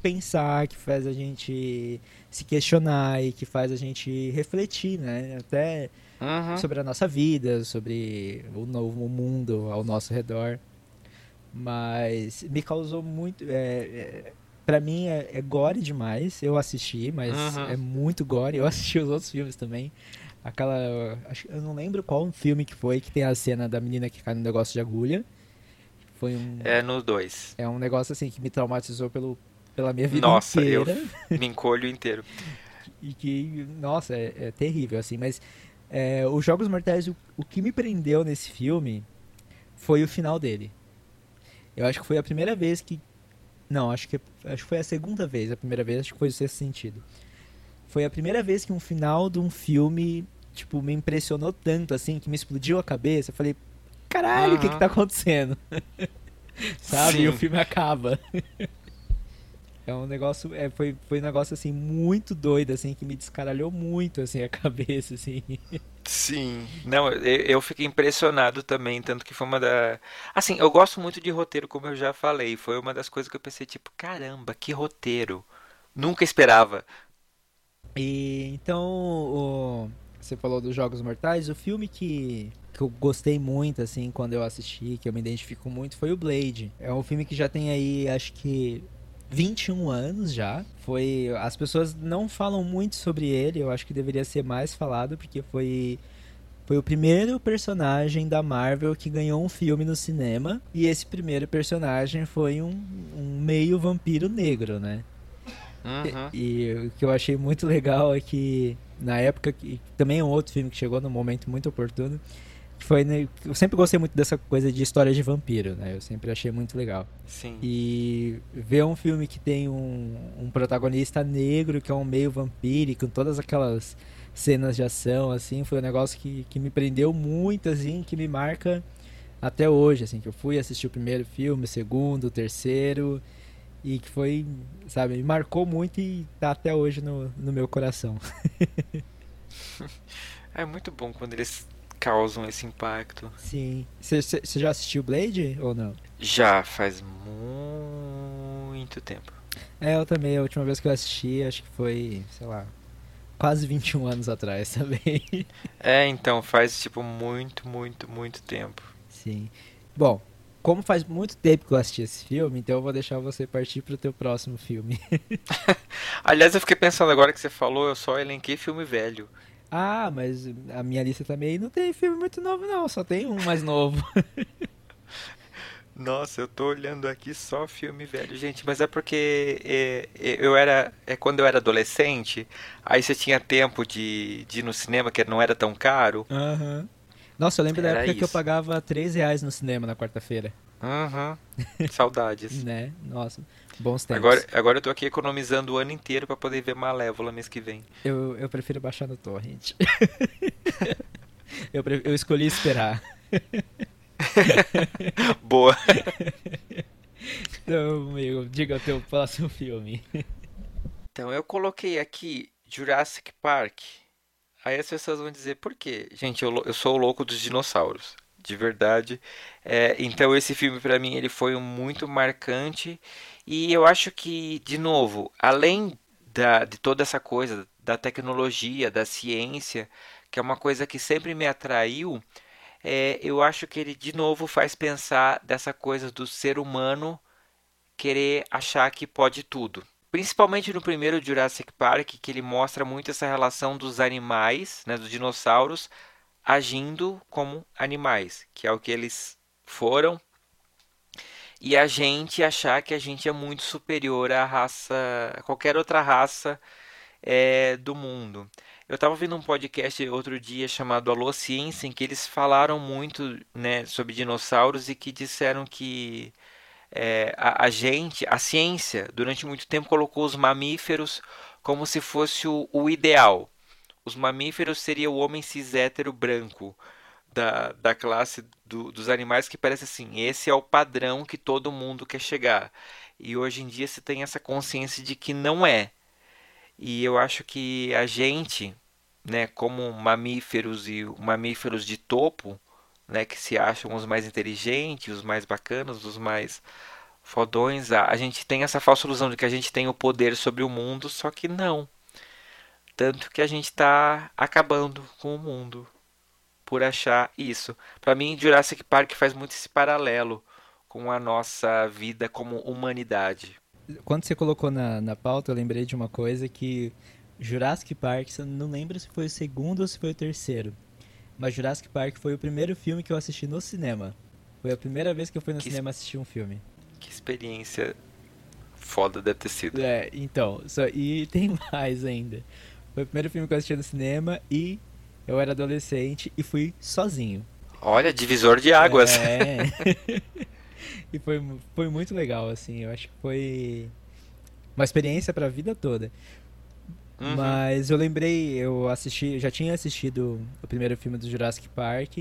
pensar, que faz a gente se questionar e que faz a gente refletir, né? Até uhum. sobre a nossa vida, sobre o novo mundo ao nosso redor. Mas me causou muito. É, é, pra mim é, é, gore demais. Eu assisti, mas uhum. é muito gore. Eu assisti os outros filmes também. Aquela. Eu não lembro qual filme que foi que tem a cena da menina que cai no negócio de agulha. Foi um. É no dois. É um negócio assim que me traumatizou pelo, pela minha vida nossa, inteira. Eu me encolho inteiro. e que, nossa, é, é terrível, assim. Mas é, os Jogos Mortais, o, o que me prendeu nesse filme foi o final dele. Eu acho que foi a primeira vez que... Não, acho que, acho que foi a segunda vez. A primeira vez acho que foi o sexto sentido. Foi a primeira vez que um final de um filme, tipo, me impressionou tanto, assim, que me explodiu a cabeça. Eu falei, caralho, o que que tá acontecendo? Sabe? Sim. E o filme acaba. É um negócio, é, foi, foi um negócio assim muito doido, assim, que me descaralhou muito assim a cabeça, assim. Sim, não, eu, eu fiquei impressionado também, tanto que foi uma da, assim, eu gosto muito de roteiro, como eu já falei, foi uma das coisas que eu pensei tipo, caramba, que roteiro, nunca esperava. E então, o, você falou dos Jogos Mortais, o filme que que eu gostei muito, assim, quando eu assisti, que eu me identifico muito, foi o Blade. É um filme que já tem aí, acho que 21 anos já. Foi. As pessoas não falam muito sobre ele, eu acho que deveria ser mais falado, porque foi. Foi o primeiro personagem da Marvel que ganhou um filme no cinema. E esse primeiro personagem foi um, um meio vampiro negro, né? Uhum. E, e, o que eu achei muito legal é que na época que também é um outro filme que chegou num momento muito oportuno foi né, eu sempre gostei muito dessa coisa de história de vampiro, né? Eu sempre achei muito legal. Sim. E ver um filme que tem um, um protagonista negro que é um meio vampiro com todas aquelas cenas de ação assim, foi um negócio que, que me prendeu muito assim, que me marca até hoje, assim, que eu fui assistir o primeiro filme, o segundo, o terceiro e que foi, sabe, me marcou muito e tá até hoje no, no meu coração. é muito bom quando eles causam esse impacto. Sim. Você já assistiu Blade ou não? Já, faz muito tempo. É, eu também. A última vez que eu assisti, acho que foi, sei lá, quase 21 anos atrás também. É, então, faz tipo muito, muito, muito tempo. Sim. Bom, como faz muito tempo que eu assisti esse filme, então eu vou deixar você partir pro teu próximo filme. Aliás, eu fiquei pensando agora que você falou, eu só elenquei filme velho. Ah, mas a minha lista também não tem filme muito novo não, só tem um mais novo. Nossa, eu tô olhando aqui só filme velho, gente, mas é porque é, é, eu era. É quando eu era adolescente, aí você tinha tempo de, de ir no cinema, que não era tão caro. Uhum. Nossa, eu lembro era da época isso. que eu pagava 3 reais no cinema na quarta-feira. Aham. Uhum. Saudades. né? Nossa, bons tempos. Agora, agora eu tô aqui economizando o ano inteiro para poder ver Malévola mês que vem. Eu, eu prefiro baixar no torrent. eu, eu escolhi esperar. Boa. Então, amigo, diga o teu próximo filme. Então, eu coloquei aqui Jurassic Park. Aí as pessoas vão dizer, por quê? Gente, eu, eu sou o louco dos dinossauros. De verdade. É, então, esse filme, para mim, ele foi muito marcante. E eu acho que, de novo, além da, de toda essa coisa da tecnologia, da ciência, que é uma coisa que sempre me atraiu, é, eu acho que ele de novo faz pensar dessa coisa do ser humano querer achar que pode tudo. Principalmente no primeiro Jurassic Park, que ele mostra muito essa relação dos animais, né, dos dinossauros, agindo como animais, que é o que eles foram, e a gente achar que a gente é muito superior à raça, a qualquer outra raça é, do mundo. Eu estava ouvindo um podcast outro dia chamado Alô Ciência, em que eles falaram muito né, sobre dinossauros e que disseram que é, a, a, gente, a ciência, durante muito tempo colocou os mamíferos como se fosse o, o ideal. Os mamíferos seria o homem cis hétero branco da, da classe do, dos animais que parece assim, esse é o padrão que todo mundo quer chegar. E hoje em dia se tem essa consciência de que não é. E eu acho que a gente, né, como mamíferos e mamíferos de topo, né, que se acham os mais inteligentes, os mais bacanas, os mais fodões, a, a gente tem essa falsa ilusão de que a gente tem o poder sobre o mundo, só que não. Tanto que a gente está acabando com o mundo por achar isso. Para mim, Jurassic Park faz muito esse paralelo com a nossa vida como humanidade. Quando você colocou na, na pauta, eu lembrei de uma coisa que Jurassic Park, não lembro se foi o segundo ou se foi o terceiro. Mas Jurassic Park foi o primeiro filme que eu assisti no cinema. Foi a primeira vez que eu fui no que cinema assistir um filme. Que experiência foda deve ter sido. É, então, só, e tem mais ainda. Foi o primeiro filme que eu assisti no cinema e eu era adolescente e fui sozinho. Olha, divisor de águas. É. e foi, foi muito legal, assim. Eu acho que foi uma experiência para a vida toda. Uhum. Mas eu lembrei, eu assisti, já tinha assistido o primeiro filme do Jurassic Park.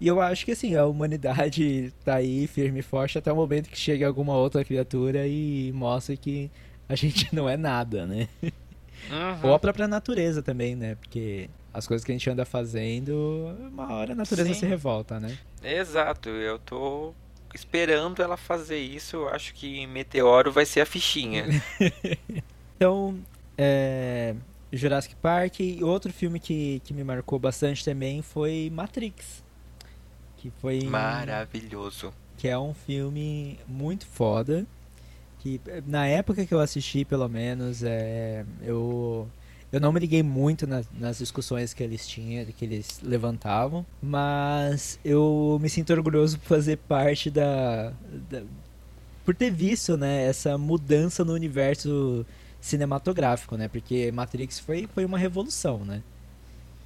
E eu acho que assim, a humanidade tá aí firme e forte até o momento que chega alguma outra criatura e mostra que a gente não é nada, né? Uhum. Ou a própria natureza também, né? Porque as coisas que a gente anda fazendo, uma hora a natureza Sim. se revolta, né? Exato, eu tô esperando ela fazer isso, eu acho que Meteoro vai ser a fichinha. então, é, Jurassic Park e outro filme que, que me marcou bastante também foi Matrix. Que foi maravilhoso. Que é um filme muito foda. Que na época que eu assisti, pelo menos, é, eu eu não me liguei muito na, nas discussões que eles tinham, que eles levantavam, mas eu me sinto orgulhoso por fazer parte da, da por ter visto, né, essa mudança no universo cinematográfico, né? Porque Matrix foi, foi uma revolução, né?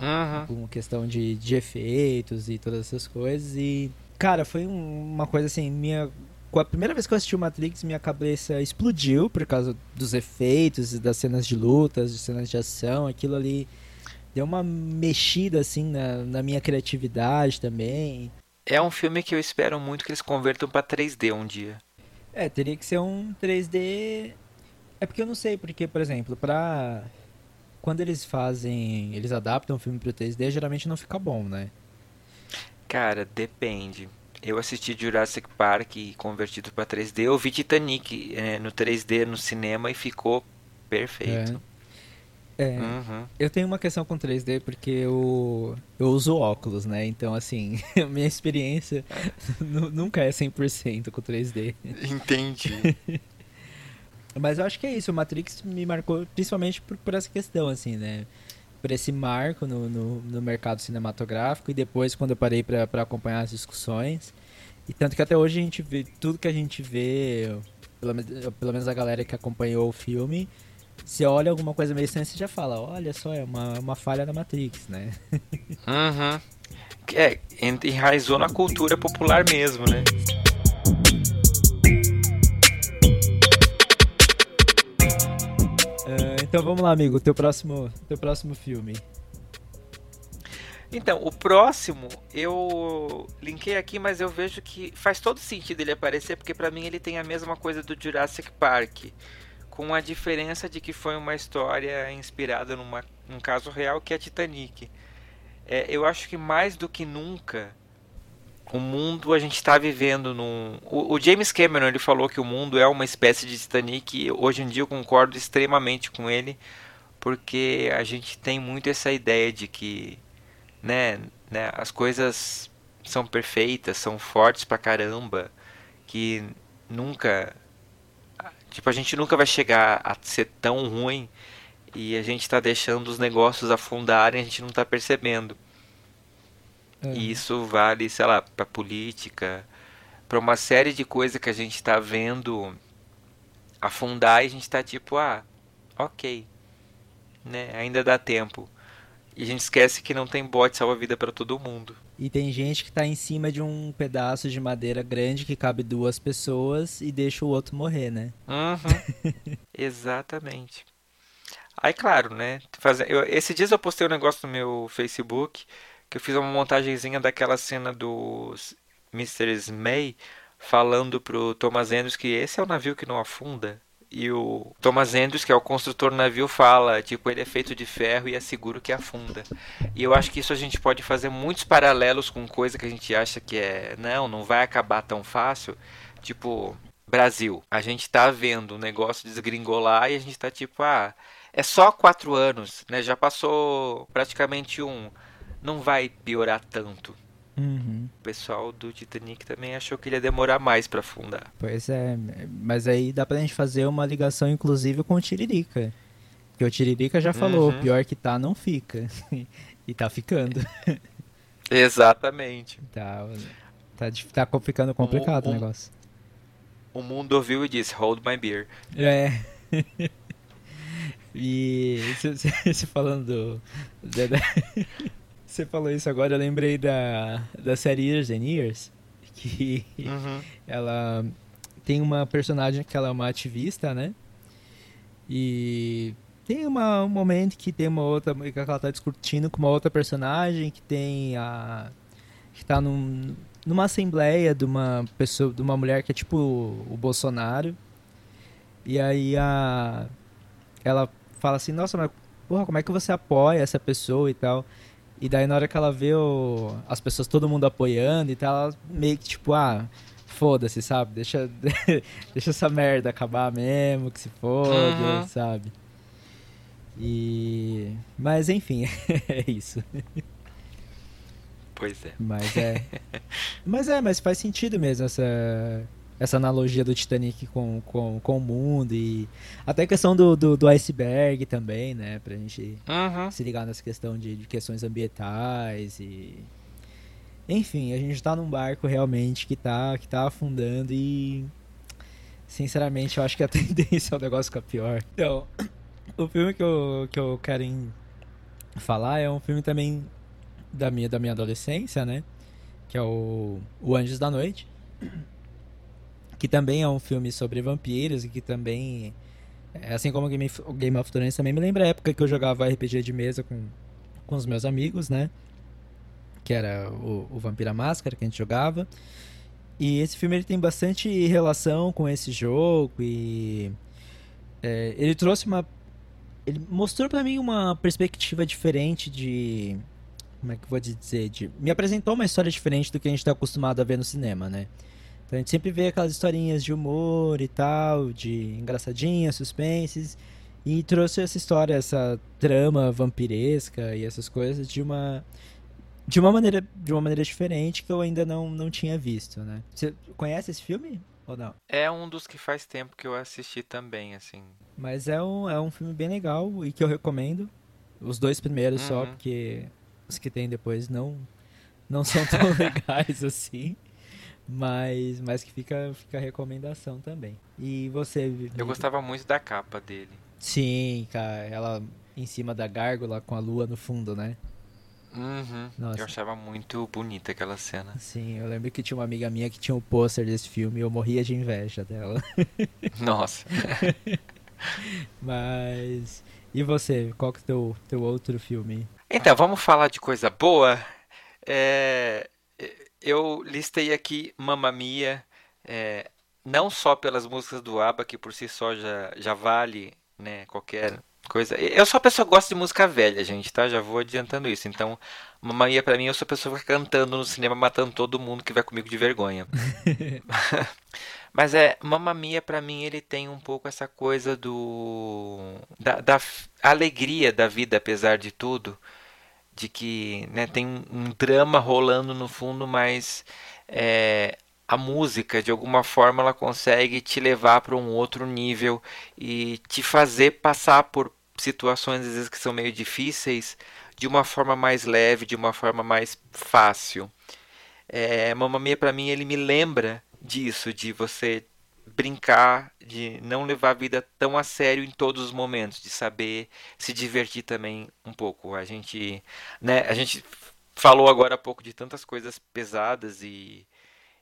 Uhum. Com questão de, de efeitos e todas essas coisas. E, cara, foi uma coisa assim, minha. A primeira vez que eu assisti o Matrix, minha cabeça explodiu por causa dos efeitos e das cenas de lutas, de cenas de ação. Aquilo ali deu uma mexida, assim, na, na minha criatividade também. É um filme que eu espero muito que eles convertam para 3D um dia. É, teria que ser um 3D é porque eu não sei, porque, por exemplo, pra. Quando eles fazem. Eles adaptam o filme pro 3D, geralmente não fica bom, né? Cara, depende. Eu assisti Jurassic Park convertido para 3D. Eu vi Titanic é, no 3D no cinema e ficou perfeito. É. é uhum. Eu tenho uma questão com 3D porque eu, eu uso óculos, né? Então, assim, minha experiência nunca é 100% com 3D. Entendi. Mas eu acho que é isso. O Matrix me marcou principalmente por, por essa questão, assim, né? Por esse marco no, no, no mercado cinematográfico e depois quando eu parei para acompanhar as discussões. E tanto que até hoje a gente vê tudo que a gente vê, pelo, pelo menos a galera que acompanhou o filme, se olha alguma coisa meio estranha, você já fala, olha só, é uma, uma falha da Matrix, né? Uhum. É, enraizou na cultura popular mesmo, né? Então vamos lá, amigo, teu próximo, teu próximo filme. Então, o próximo eu linkei aqui, mas eu vejo que faz todo sentido ele aparecer, porque para mim ele tem a mesma coisa do Jurassic Park, com a diferença de que foi uma história inspirada numa, num caso real que é Titanic. É, eu acho que mais do que nunca o mundo a gente está vivendo num. O, o, James Cameron ele falou que o mundo é uma espécie de Titanic e hoje em dia eu concordo extremamente com ele, porque a gente tem muito essa ideia de que né, né, as coisas são perfeitas, são fortes pra caramba, que nunca. Tipo, a gente nunca vai chegar a ser tão ruim e a gente está deixando os negócios afundarem a gente não está percebendo. É. E isso vale, sei lá, para política, para uma série de coisas que a gente está vendo afundar e a gente está tipo, ah, ok, né? Ainda dá tempo. E a gente esquece que não tem bote salva-vida para todo mundo. E tem gente que está em cima de um pedaço de madeira grande que cabe duas pessoas e deixa o outro morrer, né? Uhum. Exatamente. Aí, claro, né? Esse dias eu postei um negócio no meu Facebook que eu fiz uma montagenzinha daquela cena do Mr. May falando pro Thomas Andrews que esse é o navio que não afunda. E o Thomas Andrews, que é o construtor do navio, fala, tipo, ele é feito de ferro e é seguro que afunda. E eu acho que isso a gente pode fazer muitos paralelos com coisa que a gente acha que é, não, não vai acabar tão fácil. Tipo, Brasil. A gente tá vendo o negócio desgringolar e a gente tá tipo, ah, é só quatro anos, né? Já passou praticamente um não vai piorar tanto. Uhum. O pessoal do Titanic também achou que ele ia demorar mais para afundar. Pois é, mas aí dá pra gente fazer uma ligação inclusive com o Tiririca. Porque o Tiririca já falou, uhum. pior que tá, não fica. e tá ficando. Exatamente. Tá, tá, tá ficando complicado o, o, o negócio. O mundo ouviu e disse, hold my beer. É. e você falando do, você falou isso agora, eu lembrei da, da série Years and Years, que uhum. ela tem uma personagem que ela é uma ativista, né? E tem uma, um momento que tem uma outra, que ela tá discutindo com uma outra personagem que tem a que tá num, numa assembleia de uma pessoa, de uma mulher que é tipo o Bolsonaro. E aí a ela fala assim: "Nossa, mas porra, como é que você apoia essa pessoa e tal?" E daí na hora que ela vê o, as pessoas, todo mundo apoiando e tal, ela meio que tipo, ah, foda-se, sabe? Deixa, deixa essa merda acabar mesmo, que se foda, uhum. sabe? E. Mas enfim, é isso. Pois é. Mas é. mas é, mas faz sentido mesmo essa essa analogia do Titanic com, com, com o mundo e até a questão do, do, do iceberg também, né? Pra gente uhum. se ligar nessa questão de, de, questões ambientais e... Enfim, a gente tá num barco realmente que tá, que tá afundando e... Sinceramente, eu acho que a tendência é o negócio ficar pior. Então, o filme que eu, que eu quero falar é um filme também da minha, da minha adolescência, né? Que é o, o Anjos da Noite que também é um filme sobre vampiros e que também, é, assim como o Game, Game of Thrones, também me lembra a época que eu jogava RPG de mesa com, com os meus amigos, né? Que era o, o Vampira Máscara que a gente jogava. E esse filme ele tem bastante relação com esse jogo e é, ele trouxe uma ele mostrou para mim uma perspectiva diferente de como é que eu vou dizer? De, me apresentou uma história diferente do que a gente está acostumado a ver no cinema, né? Então a gente sempre vê aquelas historinhas de humor e tal, de engraçadinhas, suspenses, e trouxe essa história, essa trama vampiresca e essas coisas de uma de uma maneira de uma maneira diferente que eu ainda não, não tinha visto, né? Você conhece esse filme ou não? É um dos que faz tempo que eu assisti também, assim. Mas é um, é um filme bem legal e que eu recomendo. Os dois primeiros uhum. só, porque os que tem depois não não são tão legais assim. Mas, mas que fica, fica a recomendação também. E você. Eu gostava muito da capa dele. Sim, cara, ela em cima da gárgula com a lua no fundo, né? Uhum. Nossa. Eu achava muito bonita aquela cena. Sim, eu lembro que tinha uma amiga minha que tinha o um pôster desse filme e eu morria de inveja dela. Nossa. Mas. E você? Qual que é o teu, teu outro filme? Então, vamos falar de coisa boa. É, eu listei aqui Mamma Mia, é, não só pelas músicas do ABBA, que por si só já, já vale né, qualquer coisa. Eu sou a pessoa que gosta de música velha, gente, tá? Já vou adiantando isso. Então, Mamma Mia pra mim, eu sou a pessoa que fica cantando no cinema, matando todo mundo que vai comigo de vergonha. Mas é, Mamma Mia pra mim, ele tem um pouco essa coisa do... Da, da alegria da vida, apesar de tudo de que né, tem um drama rolando no fundo, mas é, a música de alguma forma ela consegue te levar para um outro nível e te fazer passar por situações às vezes que são meio difíceis de uma forma mais leve, de uma forma mais fácil. É, Mamma Mia para mim ele me lembra disso, de você brincar, de não levar a vida tão a sério em todos os momentos, de saber se divertir também um pouco. A gente, né, a gente falou agora há pouco de tantas coisas pesadas e,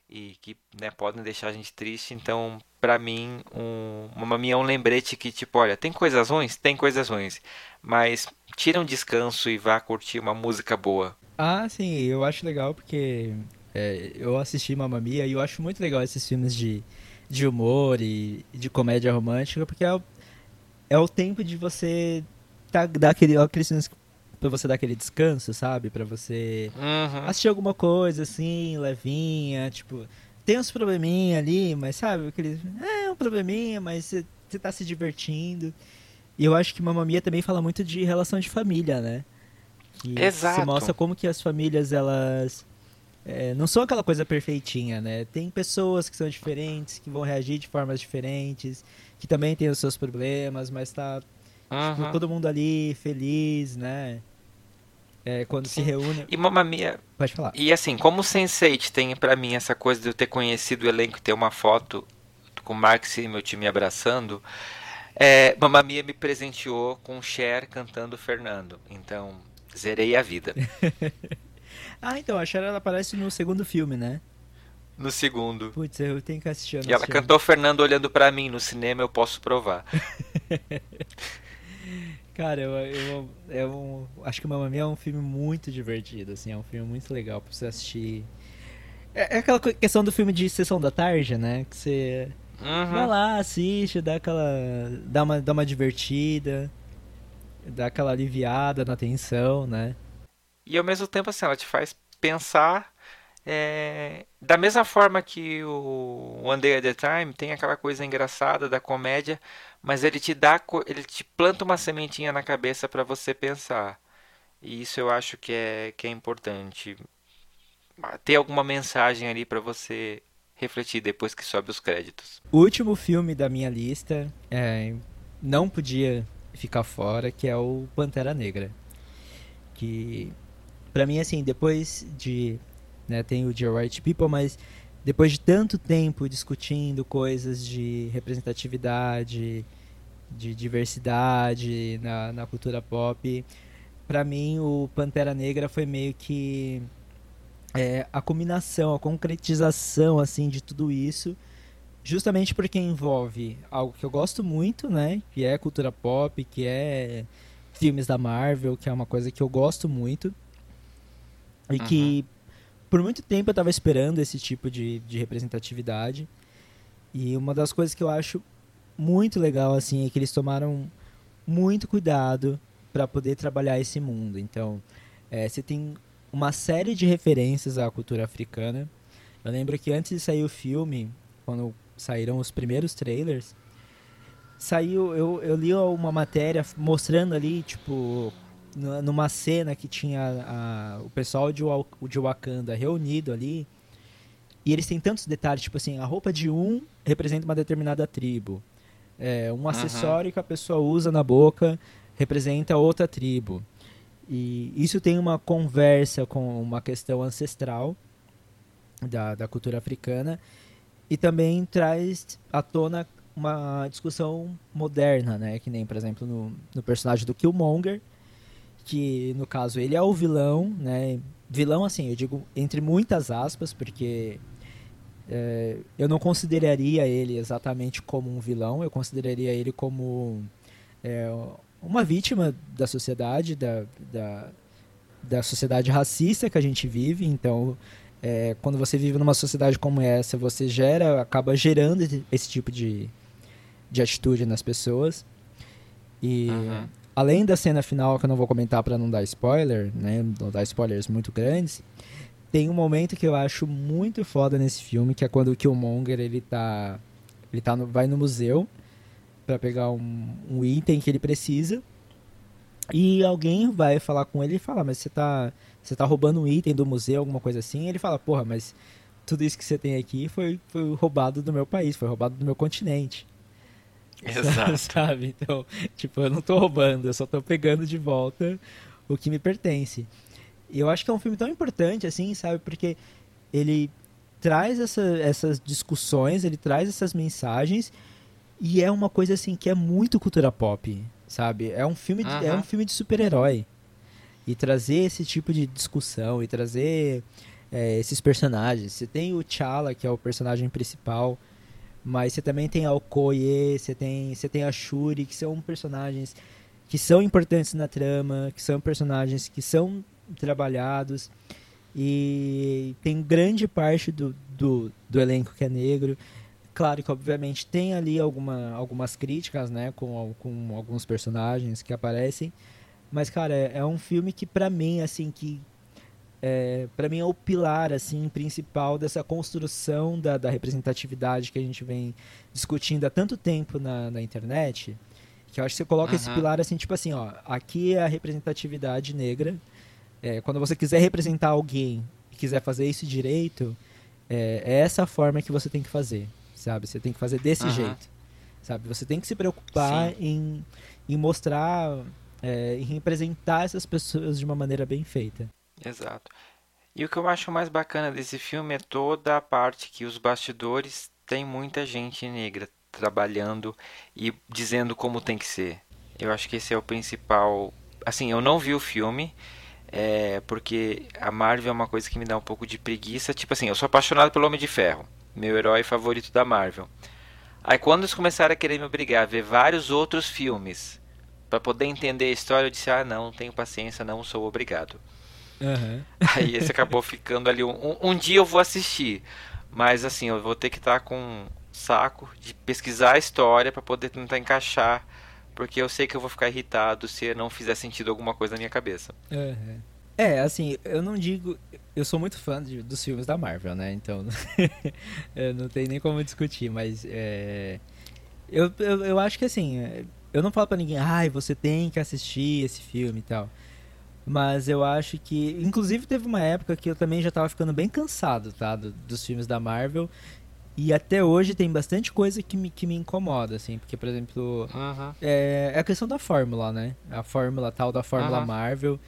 e que né, podem deixar a gente triste. Então, para mim, um, uma minha é um lembrete que tipo, olha, tem coisas ruins, tem coisas ruins, mas tira um descanso e vá curtir uma música boa. Ah, sim, eu acho legal porque é, eu assisti Mamma Mia e eu acho muito legal esses filmes de de humor e de comédia romântica, porque é o, é o tempo de você tá, dar aquele, aquele pra você dar aquele descanso, sabe? Pra você uhum. assistir alguma coisa assim, levinha, tipo, tem uns probleminha ali, mas sabe, aquele, é um probleminha, mas você, tá se divertindo. E eu acho que Mamma Mia também fala muito de relação de família, né? Que Exato. Se mostra como que as famílias, elas é, não são aquela coisa perfeitinha, né? Tem pessoas que são diferentes, que vão reagir de formas diferentes, que também têm os seus problemas, mas tá uhum. tipo, todo mundo ali feliz, né? É, quando Sim. se reúne. E Mamma Mia. Pode falar. E assim, como o Sense8 tem para mim essa coisa de eu ter conhecido o elenco e ter uma foto com o Marx e meu time abraçando, é, Mamma Mia me presenteou com Cher cantando Fernando. Então, zerei a vida. Ah, então, a Cher ela aparece no segundo filme, né? No segundo. Putz, eu tenho que assistir. E ela cantou Fernando olhando para mim no cinema, eu posso provar. Cara, eu, eu, eu, acho que Mamma Mia é um filme muito divertido, assim, é um filme muito legal pra você assistir. É, é aquela questão do filme de sessão da tarde, né? Que você uhum. vai lá, assiste, dá aquela. dá uma, dá uma divertida, dá aquela aliviada na tensão, né? E ao mesmo tempo, assim, ela te faz pensar é, da mesma forma que o One Day at a Time tem aquela coisa engraçada da comédia, mas ele te dá, ele te planta uma sementinha na cabeça para você pensar. E isso eu acho que é, que é importante. Ter alguma mensagem ali para você refletir depois que sobe os créditos. O último filme da minha lista é, não podia ficar fora, que é o Pantera Negra. Que para mim, assim, depois de. Né, tem o Dear White People, mas depois de tanto tempo discutindo coisas de representatividade, de diversidade na, na cultura pop, para mim o Pantera Negra foi meio que é, a combinação, a concretização assim de tudo isso, justamente porque envolve algo que eu gosto muito, né, que é cultura pop, que é filmes da Marvel, que é uma coisa que eu gosto muito. E uhum. que por muito tempo eu estava esperando esse tipo de, de representatividade. E uma das coisas que eu acho muito legal assim é que eles tomaram muito cuidado para poder trabalhar esse mundo. Então, é, você tem uma série de referências à cultura africana. Eu lembro que antes de sair o filme, quando saíram os primeiros trailers, saiu, eu, eu li uma matéria mostrando ali, tipo, numa cena que tinha a, o pessoal de, de Wakanda reunido ali, e eles têm tantos detalhes, tipo assim, a roupa de um representa uma determinada tribo. É, um acessório uhum. que a pessoa usa na boca representa outra tribo. E isso tem uma conversa com uma questão ancestral da, da cultura africana e também traz à tona uma discussão moderna, né? Que nem, por exemplo, no, no personagem do Killmonger, que no caso ele é o vilão, né? Vilão, assim, eu digo entre muitas aspas, porque é, eu não consideraria ele exatamente como um vilão, eu consideraria ele como é, uma vítima da sociedade, da, da, da, sociedade racista que a gente vive. Então, é, quando você vive numa sociedade como essa, você gera, acaba gerando esse tipo de, de atitude nas pessoas. E uhum. Além da cena final, que eu não vou comentar para não dar spoiler, né, não dar spoilers muito grandes, tem um momento que eu acho muito foda nesse filme, que é quando o Killmonger ele tá, ele tá no, vai no museu para pegar um, um item que ele precisa. E alguém vai falar com ele e fala, mas você tá, você tá roubando um item do museu, alguma coisa assim. E ele fala, porra, mas tudo isso que você tem aqui foi, foi roubado do meu país, foi roubado do meu continente. Exato. Sabe? Então, tipo, eu não tô roubando, eu só tô pegando de volta o que me pertence. E eu acho que é um filme tão importante, assim, sabe? Porque ele traz essa, essas discussões, ele traz essas mensagens e é uma coisa assim que é muito cultura pop, sabe? É um filme, de, é um filme de super-herói. E trazer esse tipo de discussão e trazer é, esses personagens. Você tem o T'Challa, que é o personagem principal, mas você também tem a Okoye, você tem, você tem a Shuri, que são personagens que são importantes na trama, que são personagens que são trabalhados. E tem grande parte do, do, do elenco que é negro. Claro que, obviamente, tem ali alguma, algumas críticas, né, com, com alguns personagens que aparecem, mas, cara, é, é um filme que, para mim, assim, que é, para mim é o pilar, assim, principal dessa construção da, da representatividade que a gente vem discutindo há tanto tempo na, na internet, que eu acho que você coloca uhum. esse pilar, assim, tipo assim, ó, aqui é a representatividade negra, é, quando você quiser representar alguém e quiser fazer isso direito, é, é essa forma que você tem que fazer sabe? Você tem que fazer desse uhum. jeito, sabe? Você tem que se preocupar em, em mostrar, é, em representar essas pessoas de uma maneira bem feita. Exato. E o que eu acho mais bacana desse filme é toda a parte que os bastidores tem muita gente negra trabalhando e dizendo como tem que ser. Eu acho que esse é o principal. Assim, eu não vi o filme, é, porque a Marvel é uma coisa que me dá um pouco de preguiça. Tipo assim, eu sou apaixonado pelo Homem de Ferro meu herói favorito da Marvel. Aí quando eles começaram a querer me obrigar a ver vários outros filmes para poder entender a história, eu disse: ah, não, não tenho paciência, não sou obrigado. Uhum. Aí esse acabou ficando ali. Um, um, dia eu vou assistir, mas assim, eu vou ter que estar com saco de pesquisar a história para poder tentar encaixar, porque eu sei que eu vou ficar irritado se não fizer sentido alguma coisa na minha cabeça. Uhum. É, assim, eu não digo. Eu sou muito fã de, dos filmes da Marvel, né? Então, não tem nem como discutir, mas. É, eu, eu, eu acho que assim. É, eu não falo pra ninguém, ai, você tem que assistir esse filme e tal. Mas eu acho que. Inclusive, teve uma época que eu também já tava ficando bem cansado, tá? Do, dos filmes da Marvel. E até hoje tem bastante coisa que me, que me incomoda, assim. Porque, por exemplo. Uhum. É, é a questão da fórmula, né? A fórmula tal da fórmula uhum. Marvel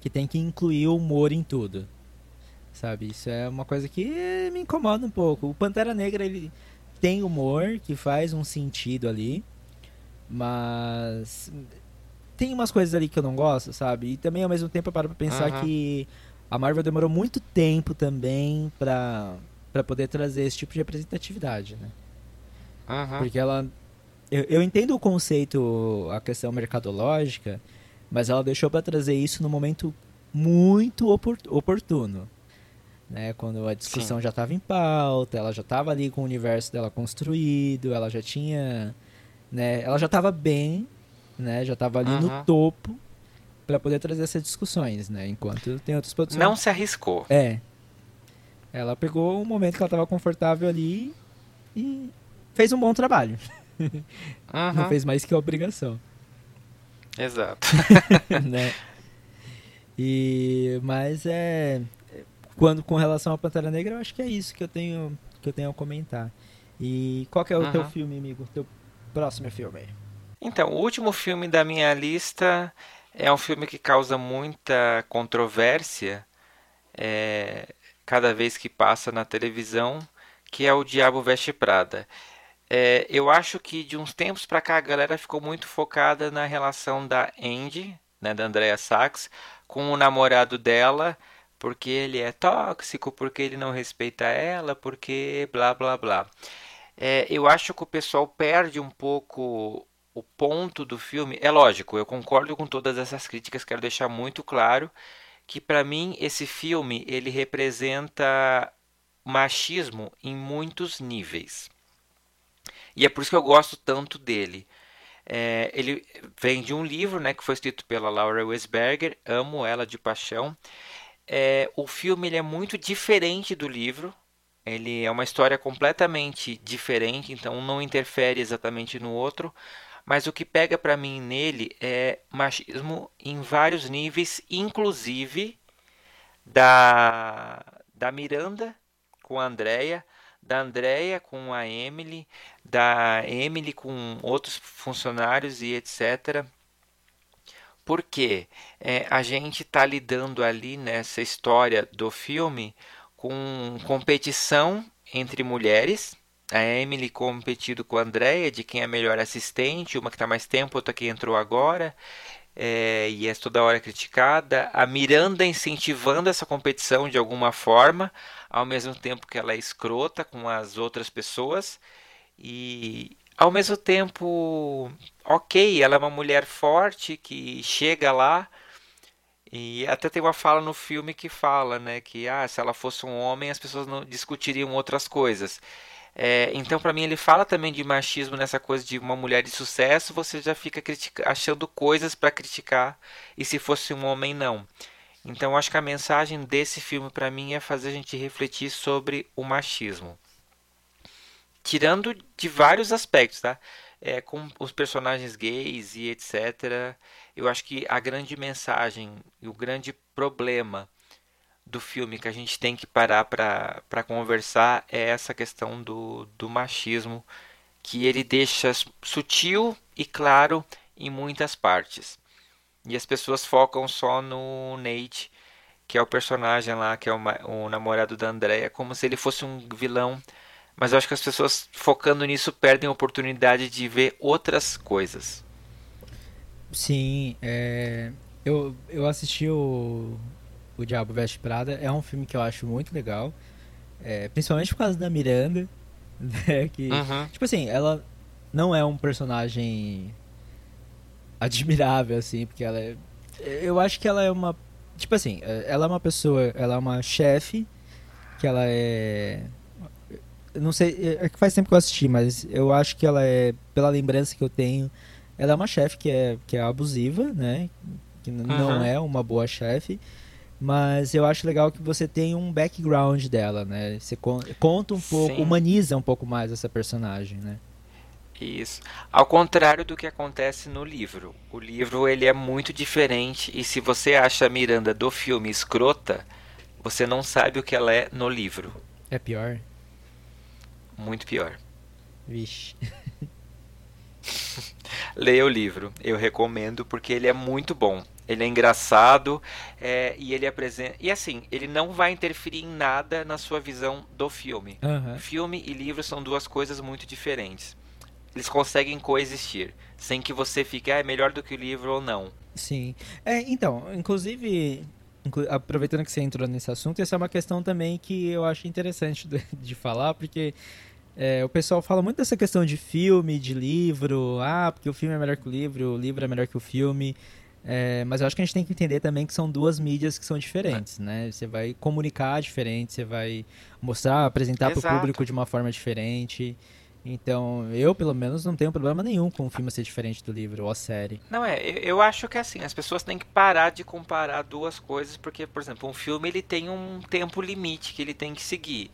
que tem que incluir o humor em tudo. Sabe? Isso é uma coisa que me incomoda um pouco. O Pantera Negra, ele tem humor, que faz um sentido ali, mas tem umas coisas ali que eu não gosto, sabe? E também ao mesmo tempo eu paro pra pensar uhum. que a Marvel demorou muito tempo também pra, pra poder trazer esse tipo de representatividade, né? Uhum. Porque ela. Eu, eu entendo o conceito, a questão mercadológica, mas ela deixou para trazer isso no momento muito oportuno. Né, quando a discussão Sim. já estava em pauta, ela já estava ali com o universo dela construído, ela já tinha, né, ela já estava bem, né, já estava ali no topo para poder trazer essas discussões, né? Enquanto tem outras produções. Não se arriscou. É. Ela pegou um momento que ela estava confortável ali e fez um bom trabalho. Uhum. Não fez mais que a obrigação. Exato. né? E mas é quando com relação à Pantera Negra, eu acho que é isso que eu tenho que eu tenho a comentar. E qual que é o uhum. teu filme, amigo? Teu próximo filme? Então, o último filme da minha lista é um filme que causa muita controvérsia é, cada vez que passa na televisão, que é O Diabo Veste Prada. É, eu acho que de uns tempos para cá a galera ficou muito focada na relação da Andy, né, da Andrea Sachs, com o namorado dela, porque ele é tóxico, porque ele não respeita ela, porque blá blá blá. É, eu acho que o pessoal perde um pouco o ponto do filme. É lógico, eu concordo com todas essas críticas, quero deixar muito claro que para mim esse filme ele representa machismo em muitos níveis. E é por isso que eu gosto tanto dele. É, ele vem de um livro né, que foi escrito pela Laura Weisberger, amo ela de paixão. É, o filme ele é muito diferente do livro, ele é uma história completamente diferente, então não interfere exatamente no outro, mas o que pega para mim nele é machismo em vários níveis, inclusive da, da Miranda com a Andrea, da Andrea com a Emily, da Emily com outros funcionários e etc. Porque é, a gente está lidando ali nessa história do filme com competição entre mulheres a Emily competindo com a Andrea de quem é melhor assistente, uma que está mais tempo, outra que entrou agora, é, e é toda hora criticada. A Miranda incentivando essa competição de alguma forma, ao mesmo tempo que ela é escrota com as outras pessoas. E ao mesmo tempo, ok, ela é uma mulher forte que chega lá. E até tem uma fala no filme que fala, né, que ah, se ela fosse um homem, as pessoas não discutiriam outras coisas. É, então, para mim, ele fala também de machismo nessa coisa de uma mulher de sucesso, você já fica achando coisas para criticar, e se fosse um homem, não. Então, acho que a mensagem desse filme para mim é fazer a gente refletir sobre o machismo. Tirando de vários aspectos, tá? É, com os personagens gays e etc. Eu acho que a grande mensagem e o grande problema do filme que a gente tem que parar para conversar é essa questão do, do machismo que ele deixa sutil e claro em muitas partes. E as pessoas focam só no Nate, que é o personagem lá, que é o, o namorado da Andrea, como se ele fosse um vilão. Mas eu acho que as pessoas focando nisso perdem a oportunidade de ver outras coisas. Sim, é... eu, eu assisti o, o Diabo Veste Prada é um filme que eu acho muito legal. É, principalmente por causa da Miranda. Né, que, uhum. Tipo assim, ela não é um personagem admirável, assim, porque ela é. Eu acho que ela é uma. Tipo assim, ela é uma pessoa. Ela é uma chefe. Que ela é. Não sei. É que faz tempo que eu assisti, mas eu acho que ela é. Pela lembrança que eu tenho. Ela é uma chefe que é, que é abusiva, né? Que uhum. não é uma boa chefe. Mas eu acho legal que você tem um background dela, né? Você conta um pouco, Sim. humaniza um pouco mais essa personagem, né? Isso. Ao contrário do que acontece no livro. O livro ele é muito diferente e se você acha a Miranda do filme escrota, você não sabe o que ela é no livro. É pior? Muito pior. Vixe. Leia o livro. Eu recomendo porque ele é muito bom. Ele é engraçado é, e ele apresenta. E assim, ele não vai interferir em nada na sua visão do filme. Uhum. Filme e livro são duas coisas muito diferentes. Eles conseguem coexistir, sem que você fique, ah, é melhor do que o livro ou não. Sim. É, então, inclusive, aproveitando que você entrou nesse assunto, essa é uma questão também que eu acho interessante de, de falar, porque é, o pessoal fala muito dessa questão de filme, de livro, ah, porque o filme é melhor que o livro, o livro é melhor que o filme. É, mas eu acho que a gente tem que entender também que são duas mídias que são diferentes, né? Você vai comunicar diferente, você vai mostrar, apresentar para o público de uma forma diferente. Então, eu, pelo menos, não tenho problema nenhum com o filme ser diferente do livro ou a série. Não é, eu acho que é assim, as pessoas têm que parar de comparar duas coisas, porque, por exemplo, um filme ele tem um tempo limite que ele tem que seguir.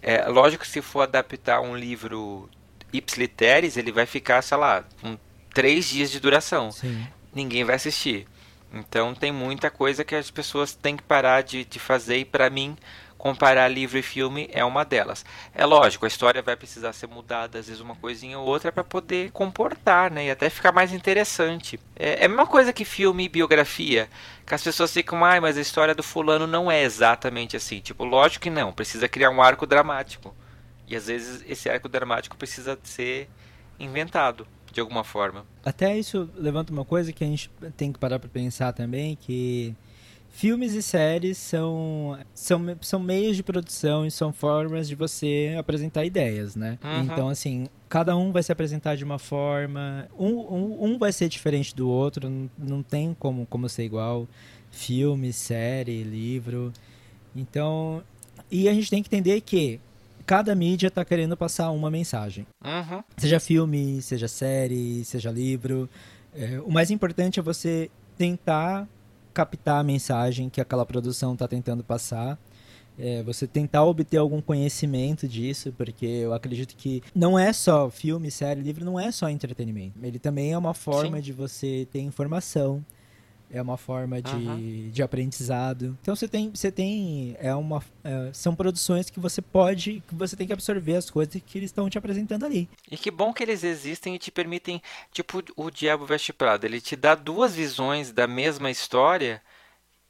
É, lógico que se for adaptar um livro ipsiliteris, ele vai ficar, sei lá, com três dias de duração. Sim. Ninguém vai assistir. Então tem muita coisa que as pessoas têm que parar de, de fazer e para mim comparar livro e filme é uma delas. É lógico, a história vai precisar ser mudada, às vezes uma coisinha ou outra, para poder comportar, né? E até ficar mais interessante. É, é a mesma coisa que filme e biografia, que as pessoas ficam, ai, mas a história do fulano não é exatamente assim. Tipo, lógico que não, precisa criar um arco dramático. E às vezes esse arco dramático precisa ser inventado de alguma forma. Até isso levanta uma coisa que a gente tem que parar para pensar também, que filmes e séries são, são, são meios de produção e são formas de você apresentar ideias, né? Uhum. Então, assim, cada um vai se apresentar de uma forma, um, um, um vai ser diferente do outro, não, não tem como, como ser igual. Filme, série, livro. Então, e a gente tem que entender que cada mídia está querendo passar uma mensagem. Uhum. Seja filme, seja série, seja livro. É, o mais importante é você tentar captar a mensagem que aquela produção está tentando passar. É, você tentar obter algum conhecimento disso, porque eu acredito que não é só filme, série, livro, não é só entretenimento. Ele também é uma forma Sim. de você ter informação, é uma forma de, uhum. de aprendizado. Então você tem, você tem é uma, é, são produções que você pode, que você tem que absorver as coisas que eles estão te apresentando ali. E que bom que eles existem e te permitem, tipo o Diabo Veste Prado, ele te dá duas visões da mesma história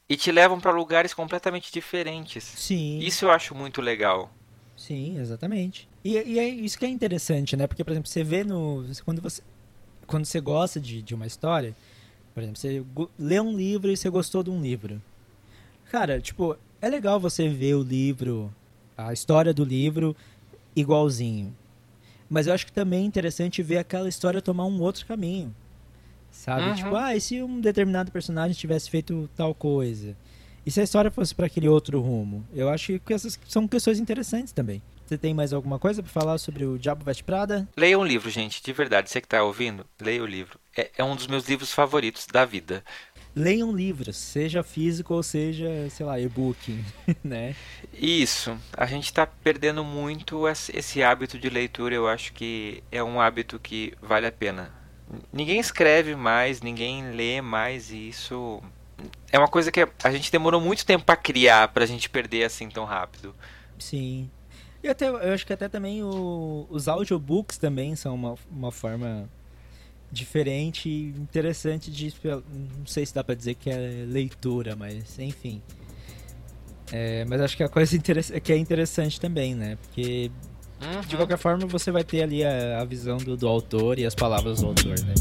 e te levam para lugares completamente diferentes. Sim. Isso eu acho muito legal. Sim, exatamente. E, e é isso que é interessante, né? Porque, por exemplo, você vê no. Quando você, quando você gosta de, de uma história, por exemplo, você lê um livro e você gostou de um livro. Cara, tipo, é legal você ver o livro, a história do livro igualzinho. Mas eu acho que também é interessante ver aquela história tomar um outro caminho. Sabe? Uhum. Tipo, ah, e se um determinado personagem tivesse feito tal coisa? E se a história fosse para aquele outro rumo? Eu acho que essas são questões interessantes também. Você tem mais alguma coisa para falar sobre o Diabo Veste Prada? Leia um livro, gente, de verdade. Você que está ouvindo, leia o livro. É, é, um dos meus livros favoritos da vida. Leia um livro, seja físico ou seja, sei lá, e-book, né? Isso. A gente está perdendo muito esse hábito de leitura. Eu acho que é um hábito que vale a pena. Ninguém escreve mais, ninguém lê mais e isso é uma coisa que a gente demorou muito tempo para criar, para a gente perder assim tão rápido. Sim. E até, eu acho que até também o, os audiobooks também são uma, uma forma diferente e interessante de. Não sei se dá pra dizer que é leitura, mas enfim. É, mas acho que a coisa que é interessante também, né? Porque uhum. de qualquer forma você vai ter ali a, a visão do, do autor e as palavras do autor, né?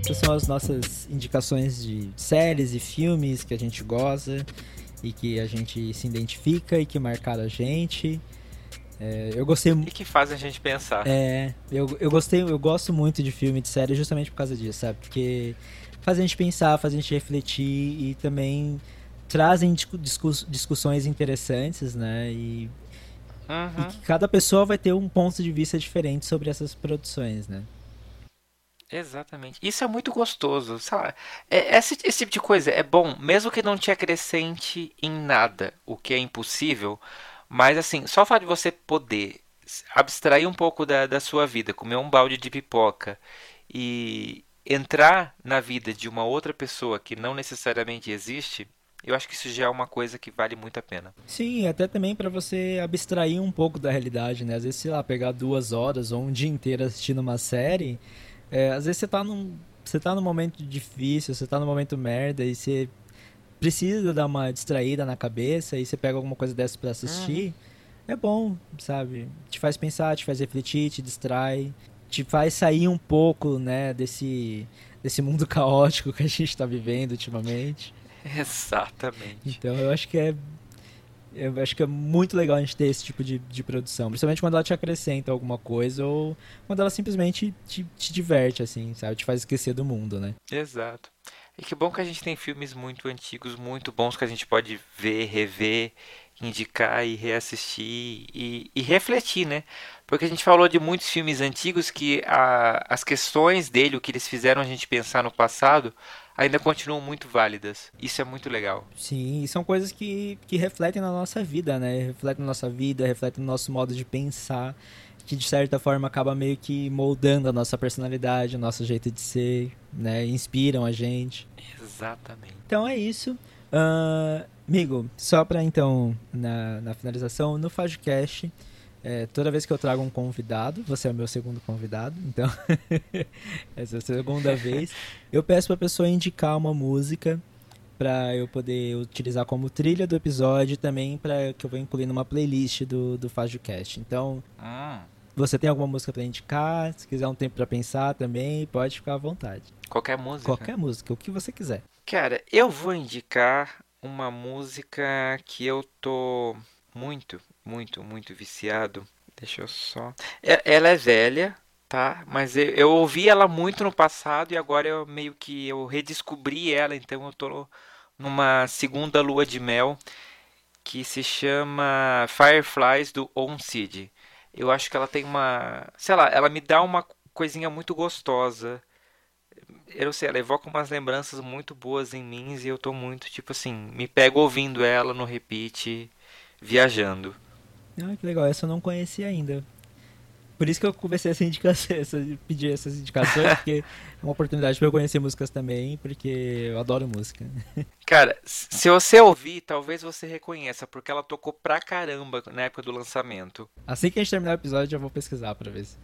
Essas são as nossas indicações de séries e filmes que a gente goza e que a gente se identifica e que marcaram a gente. É, eu gostei E que fazem a gente pensar. É, eu, eu gostei, eu gosto muito de filme de série justamente por causa disso, sabe? Porque faz a gente pensar, faz a gente refletir e também trazem discuss, discussões interessantes, né? E, uhum. e cada pessoa vai ter um ponto de vista diferente sobre essas produções, né? Exatamente. Isso é muito gostoso. Sabe? É, esse, esse tipo de coisa é bom, mesmo que não te acrescente em nada, o que é impossível. Mas assim, só o fato de você poder abstrair um pouco da, da sua vida, comer um balde de pipoca e entrar na vida de uma outra pessoa que não necessariamente existe, eu acho que isso já é uma coisa que vale muito a pena. Sim, até também para você abstrair um pouco da realidade, né? Às vezes, sei lá, pegar duas horas ou um dia inteiro assistindo uma série é, às vezes você tá num. Você tá num momento difícil, você tá num momento merda e você precisa dar uma distraída na cabeça e você pega alguma coisa dessa para assistir. Uhum. É bom, sabe? Te faz pensar, te faz refletir, te distrai, te faz sair um pouco, né, desse, desse mundo caótico que a gente está vivendo ultimamente. Exatamente. Então eu acho que é eu acho que é muito legal a gente ter esse tipo de, de produção. Principalmente quando ela te acrescenta alguma coisa ou quando ela simplesmente te, te diverte, assim, sabe? Te faz esquecer do mundo, né? Exato. E que bom que a gente tem filmes muito antigos, muito bons que a gente pode ver, rever, indicar e reassistir e, e refletir, né? Porque a gente falou de muitos filmes antigos que a, as questões dele, o que eles fizeram a gente pensar no passado, ainda continuam muito válidas. Isso é muito legal. Sim, e são coisas que, que refletem na nossa vida, né? Refletem na nossa vida, refletem no nosso modo de pensar, que de certa forma acaba meio que moldando a nossa personalidade, o nosso jeito de ser, né? Inspiram a gente. Exatamente. Então é isso. Uh, amigo, só para então, na, na finalização, no Fajcast, é, toda vez que eu trago um convidado, você é o meu segundo convidado, então essa é a segunda vez, eu peço para a pessoa indicar uma música para eu poder utilizar como trilha do episódio e também para que eu vou incluir numa playlist do, do FajoCast. Então, ah. Você tem alguma música para indicar? Se quiser um tempo para pensar também, pode ficar à vontade. Qualquer música? Qualquer música, o que você quiser. Cara, eu vou indicar uma música que eu tô muito, muito, muito viciado. Deixa eu só. É, ela é velha, tá? Mas eu, eu, ouvi ela muito no passado e agora eu meio que eu redescobri ela, então eu tô numa segunda lua de mel que se chama Fireflies do On Seed. Eu acho que ela tem uma, sei lá, ela me dá uma coisinha muito gostosa. Eu não sei, ela evoca umas lembranças muito boas em mim e eu tô muito, tipo assim, me pego ouvindo ela no repeat viajando. Ah, que legal, essa eu não conhecia ainda. Por isso que eu comecei essa indicação, essa, pedir essas indicações, porque é uma oportunidade para eu conhecer músicas também, porque eu adoro música. Cara, se você ouvir, talvez você reconheça, porque ela tocou pra caramba na época do lançamento. Assim que a gente terminar o episódio, eu vou pesquisar pra ver se,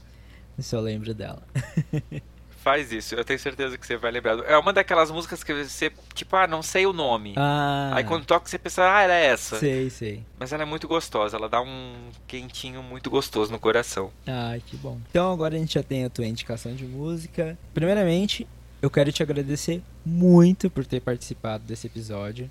se eu lembro dela. Faz isso, eu tenho certeza que você vai lembrar. É uma daquelas músicas que você, tipo, ah, não sei o nome. Ah. Aí quando toca você pensa, ah, era essa. Sei, sei. Mas ela é muito gostosa, ela dá um quentinho muito gostoso no coração. Ah, que bom. Então agora a gente já tem a tua indicação de música. Primeiramente, eu quero te agradecer muito por ter participado desse episódio.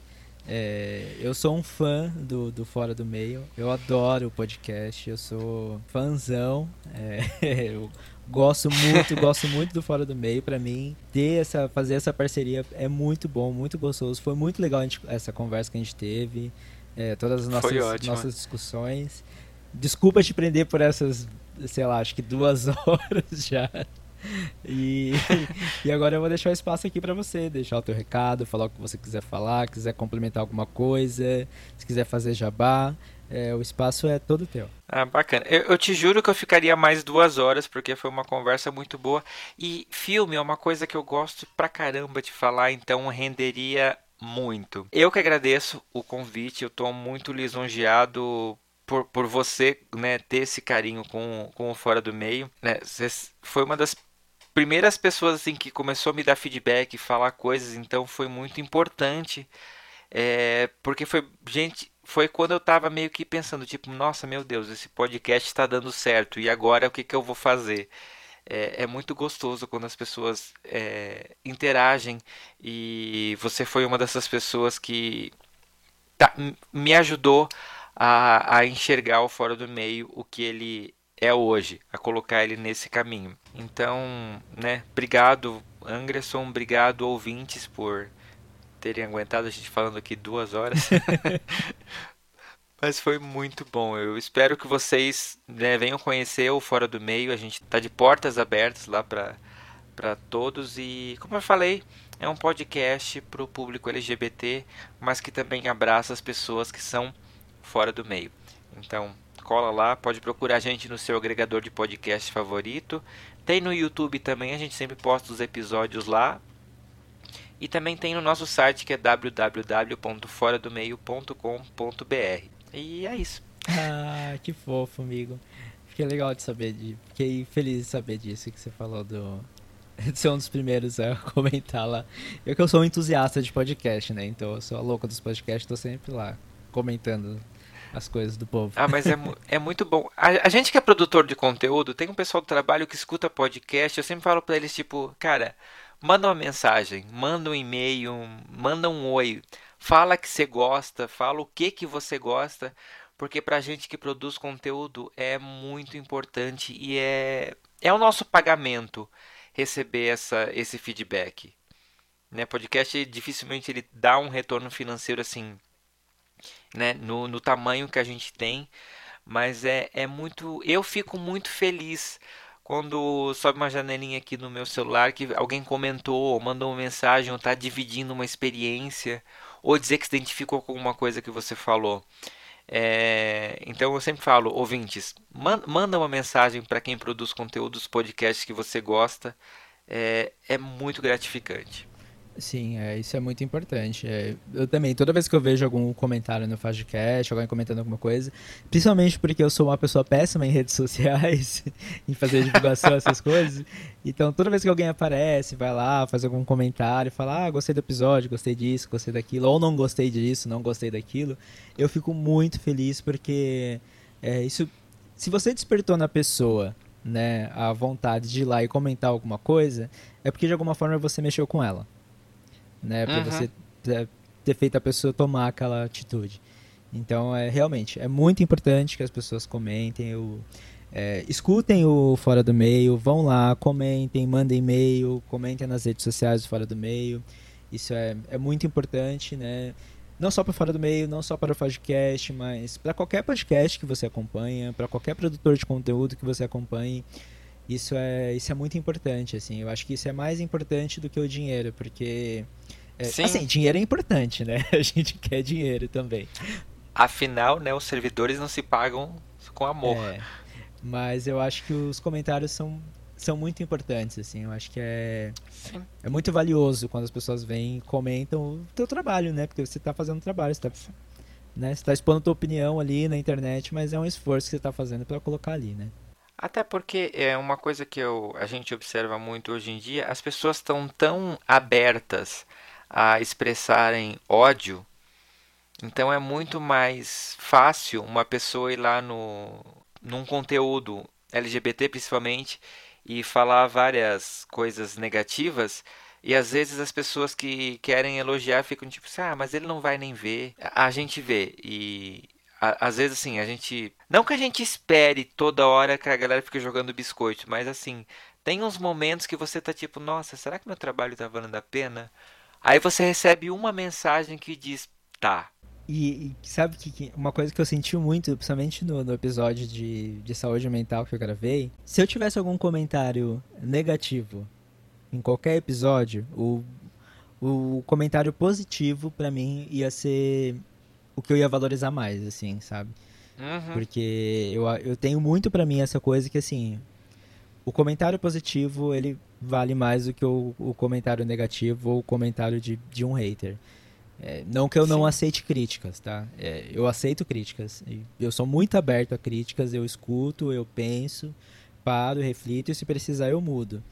É, eu sou um fã do, do Fora do Meio, eu adoro o podcast, eu sou fãzão. É, eu Gosto muito, gosto muito do Fora do Meio. Para mim, ter essa, fazer essa parceria é muito bom, muito gostoso. Foi muito legal gente, essa conversa que a gente teve, é, todas as nossas, nossas discussões. Desculpa te prender por essas, sei lá, acho que duas horas já. E, e agora eu vou deixar o espaço aqui para você, deixar o teu recado, falar o que você quiser falar, quiser complementar alguma coisa, se quiser fazer jabá. É, o espaço é todo teu. Ah, bacana. Eu, eu, te juro que eu ficaria mais duas horas, porque foi uma conversa muito boa. E filme é uma coisa que eu gosto pra caramba de falar, então renderia muito. Eu que agradeço o convite, eu tô muito lisonjeado por, por você né, ter esse carinho com, com o Fora do Meio. Né? Você foi uma das primeiras pessoas assim que começou a me dar feedback, falar coisas, então foi muito importante. É, porque foi gente foi quando eu tava meio que pensando, tipo, nossa, meu Deus, esse podcast está dando certo, e agora o que, que eu vou fazer? É, é muito gostoso quando as pessoas é, interagem e você foi uma dessas pessoas que tá, me ajudou a, a enxergar o Fora do Meio o que ele é hoje, a colocar ele nesse caminho. Então, né, obrigado, Anderson, obrigado, ouvintes, por terem aguentado a gente falando aqui duas horas. Mas foi muito bom. Eu espero que vocês né, venham conhecer o Fora do Meio. A gente está de portas abertas lá para todos. E, como eu falei, é um podcast para o público LGBT, mas que também abraça as pessoas que são fora do meio. Então, cola lá, pode procurar a gente no seu agregador de podcast favorito. Tem no YouTube também, a gente sempre posta os episódios lá. E também tem no nosso site que é www.foradomeio.com.br. E é isso. Ah, que fofo, amigo. Fiquei legal de saber de. Fiquei feliz de saber disso que você falou do. De ser um dos primeiros a comentar lá. Eu que eu sou um entusiasta de podcast, né? Então eu sou a louca dos podcasts, tô sempre lá comentando as coisas do povo. Ah, mas é, é muito bom. A, a, gente que é produtor de conteúdo, tem um pessoal do trabalho que escuta podcast, eu sempre falo para eles, tipo, cara, manda uma mensagem, manda um e-mail, manda um oi, fala que você gosta, fala o que que você gosta, porque pra gente que produz conteúdo é muito importante e é é o nosso pagamento receber essa esse feedback. Né? Podcast dificilmente ele dá um retorno financeiro assim, né? No, no tamanho que a gente tem, mas é, é muito. Eu fico muito feliz quando sobe uma janelinha aqui no meu celular que alguém comentou, ou mandou uma mensagem, ou está dividindo uma experiência, ou dizer que se identificou com alguma coisa que você falou. É, então eu sempre falo, ouvintes, man, manda uma mensagem para quem produz conteúdos, podcasts que você gosta. É, é muito gratificante. Sim, é, isso é muito importante. É, eu também, toda vez que eu vejo algum comentário no Fastcast, alguém comentando alguma coisa, principalmente porque eu sou uma pessoa péssima em redes sociais, em fazer divulgação, essas coisas. Então, toda vez que alguém aparece, vai lá, faz algum comentário, fala, ah, gostei do episódio, gostei disso, gostei daquilo, ou não gostei disso, não gostei daquilo, eu fico muito feliz porque é, isso, se você despertou na pessoa né, a vontade de ir lá e comentar alguma coisa, é porque de alguma forma você mexeu com ela né? Pra uhum. você ter feito a pessoa tomar aquela atitude. Então, é realmente, é muito importante que as pessoas comentem, o, é, escutem o Fora do Meio, vão lá, comentem, mandem e-mail, comentem nas redes sociais do Fora do Meio. Isso é, é muito importante, né? Não só para Fora do Meio, não só para o podcast, mas para qualquer podcast que você acompanha, para qualquer produtor de conteúdo que você acompanhe. Isso é, isso é muito importante, assim. Eu acho que isso é mais importante do que o dinheiro, porque é, Sim. assim, dinheiro é importante, né? A gente quer dinheiro também. Afinal, né, os servidores não se pagam com amor. É, mas eu acho que os comentários são, são muito importantes, assim. Eu acho que é, Sim. é muito valioso quando as pessoas vêm e comentam o teu trabalho, né? Porque você está fazendo trabalho, você está né, você tá expondo tua opinião ali na internet, mas é um esforço que você está fazendo para colocar ali, né? Até porque é uma coisa que eu, a gente observa muito hoje em dia, as pessoas estão tão abertas a expressarem ódio, então é muito mais fácil uma pessoa ir lá no num conteúdo LGBT principalmente e falar várias coisas negativas e às vezes as pessoas que querem elogiar ficam tipo assim, ah, mas ele não vai nem ver. A gente vê e às vezes assim, a gente. Não que a gente espere toda hora que a galera fique jogando biscoito, mas assim, tem uns momentos que você tá tipo, nossa, será que meu trabalho tá valendo a pena? Aí você recebe uma mensagem que diz, tá. E, e sabe que, uma coisa que eu senti muito, principalmente no, no episódio de, de saúde mental que eu gravei, se eu tivesse algum comentário negativo em qualquer episódio, o, o comentário positivo para mim ia ser o que eu ia valorizar mais, assim, sabe? Uhum. Porque eu, eu tenho muito para mim essa coisa que, assim, o comentário positivo, ele vale mais do que o, o comentário negativo ou o comentário de, de um hater. É, não que eu não aceite críticas, tá? É, eu aceito críticas. Eu sou muito aberto a críticas, eu escuto, eu penso, paro, reflito e se precisar eu mudo.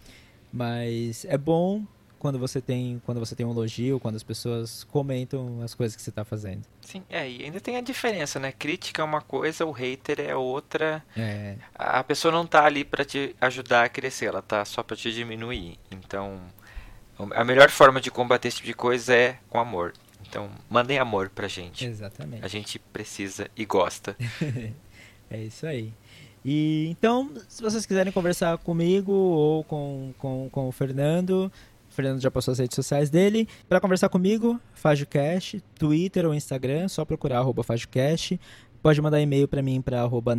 Mas é bom quando você tem quando você tem um elogio, quando as pessoas comentam as coisas que você está fazendo. Sim, é, e ainda tem a diferença, né? Crítica é uma coisa, o hater é outra. É. A pessoa não tá ali para te ajudar a crescer, ela tá só para te diminuir. Então, a melhor forma de combater esse tipo de coisa é com amor. Então, mandem amor pra gente. Exatamente. A gente precisa e gosta. é isso aí. E então, se vocês quiserem conversar comigo ou com, com, com o Fernando, Fernando já postou as redes sociais dele. Para conversar comigo, FajoCast, Twitter ou Instagram, só procurar FajoCast. Pode mandar e-mail para mim para arroba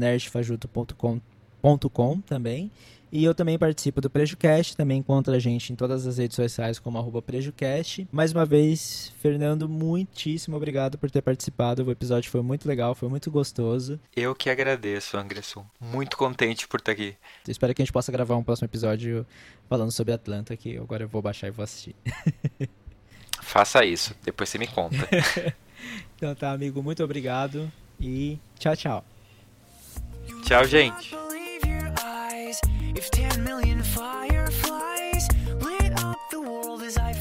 também. E eu também participo do PrejuCast, também encontra a gente em todas as redes sociais como arroba PrejuCast. Mais uma vez, Fernando, muitíssimo obrigado por ter participado. O episódio foi muito legal, foi muito gostoso. Eu que agradeço, Anderson. Muito contente por estar aqui. Eu espero que a gente possa gravar um próximo episódio falando sobre Atlanta, que agora eu vou baixar e vou assistir. Faça isso, depois você me conta. então tá, amigo, muito obrigado e tchau, tchau. Tchau, gente. If 10 million fireflies lit up the world as I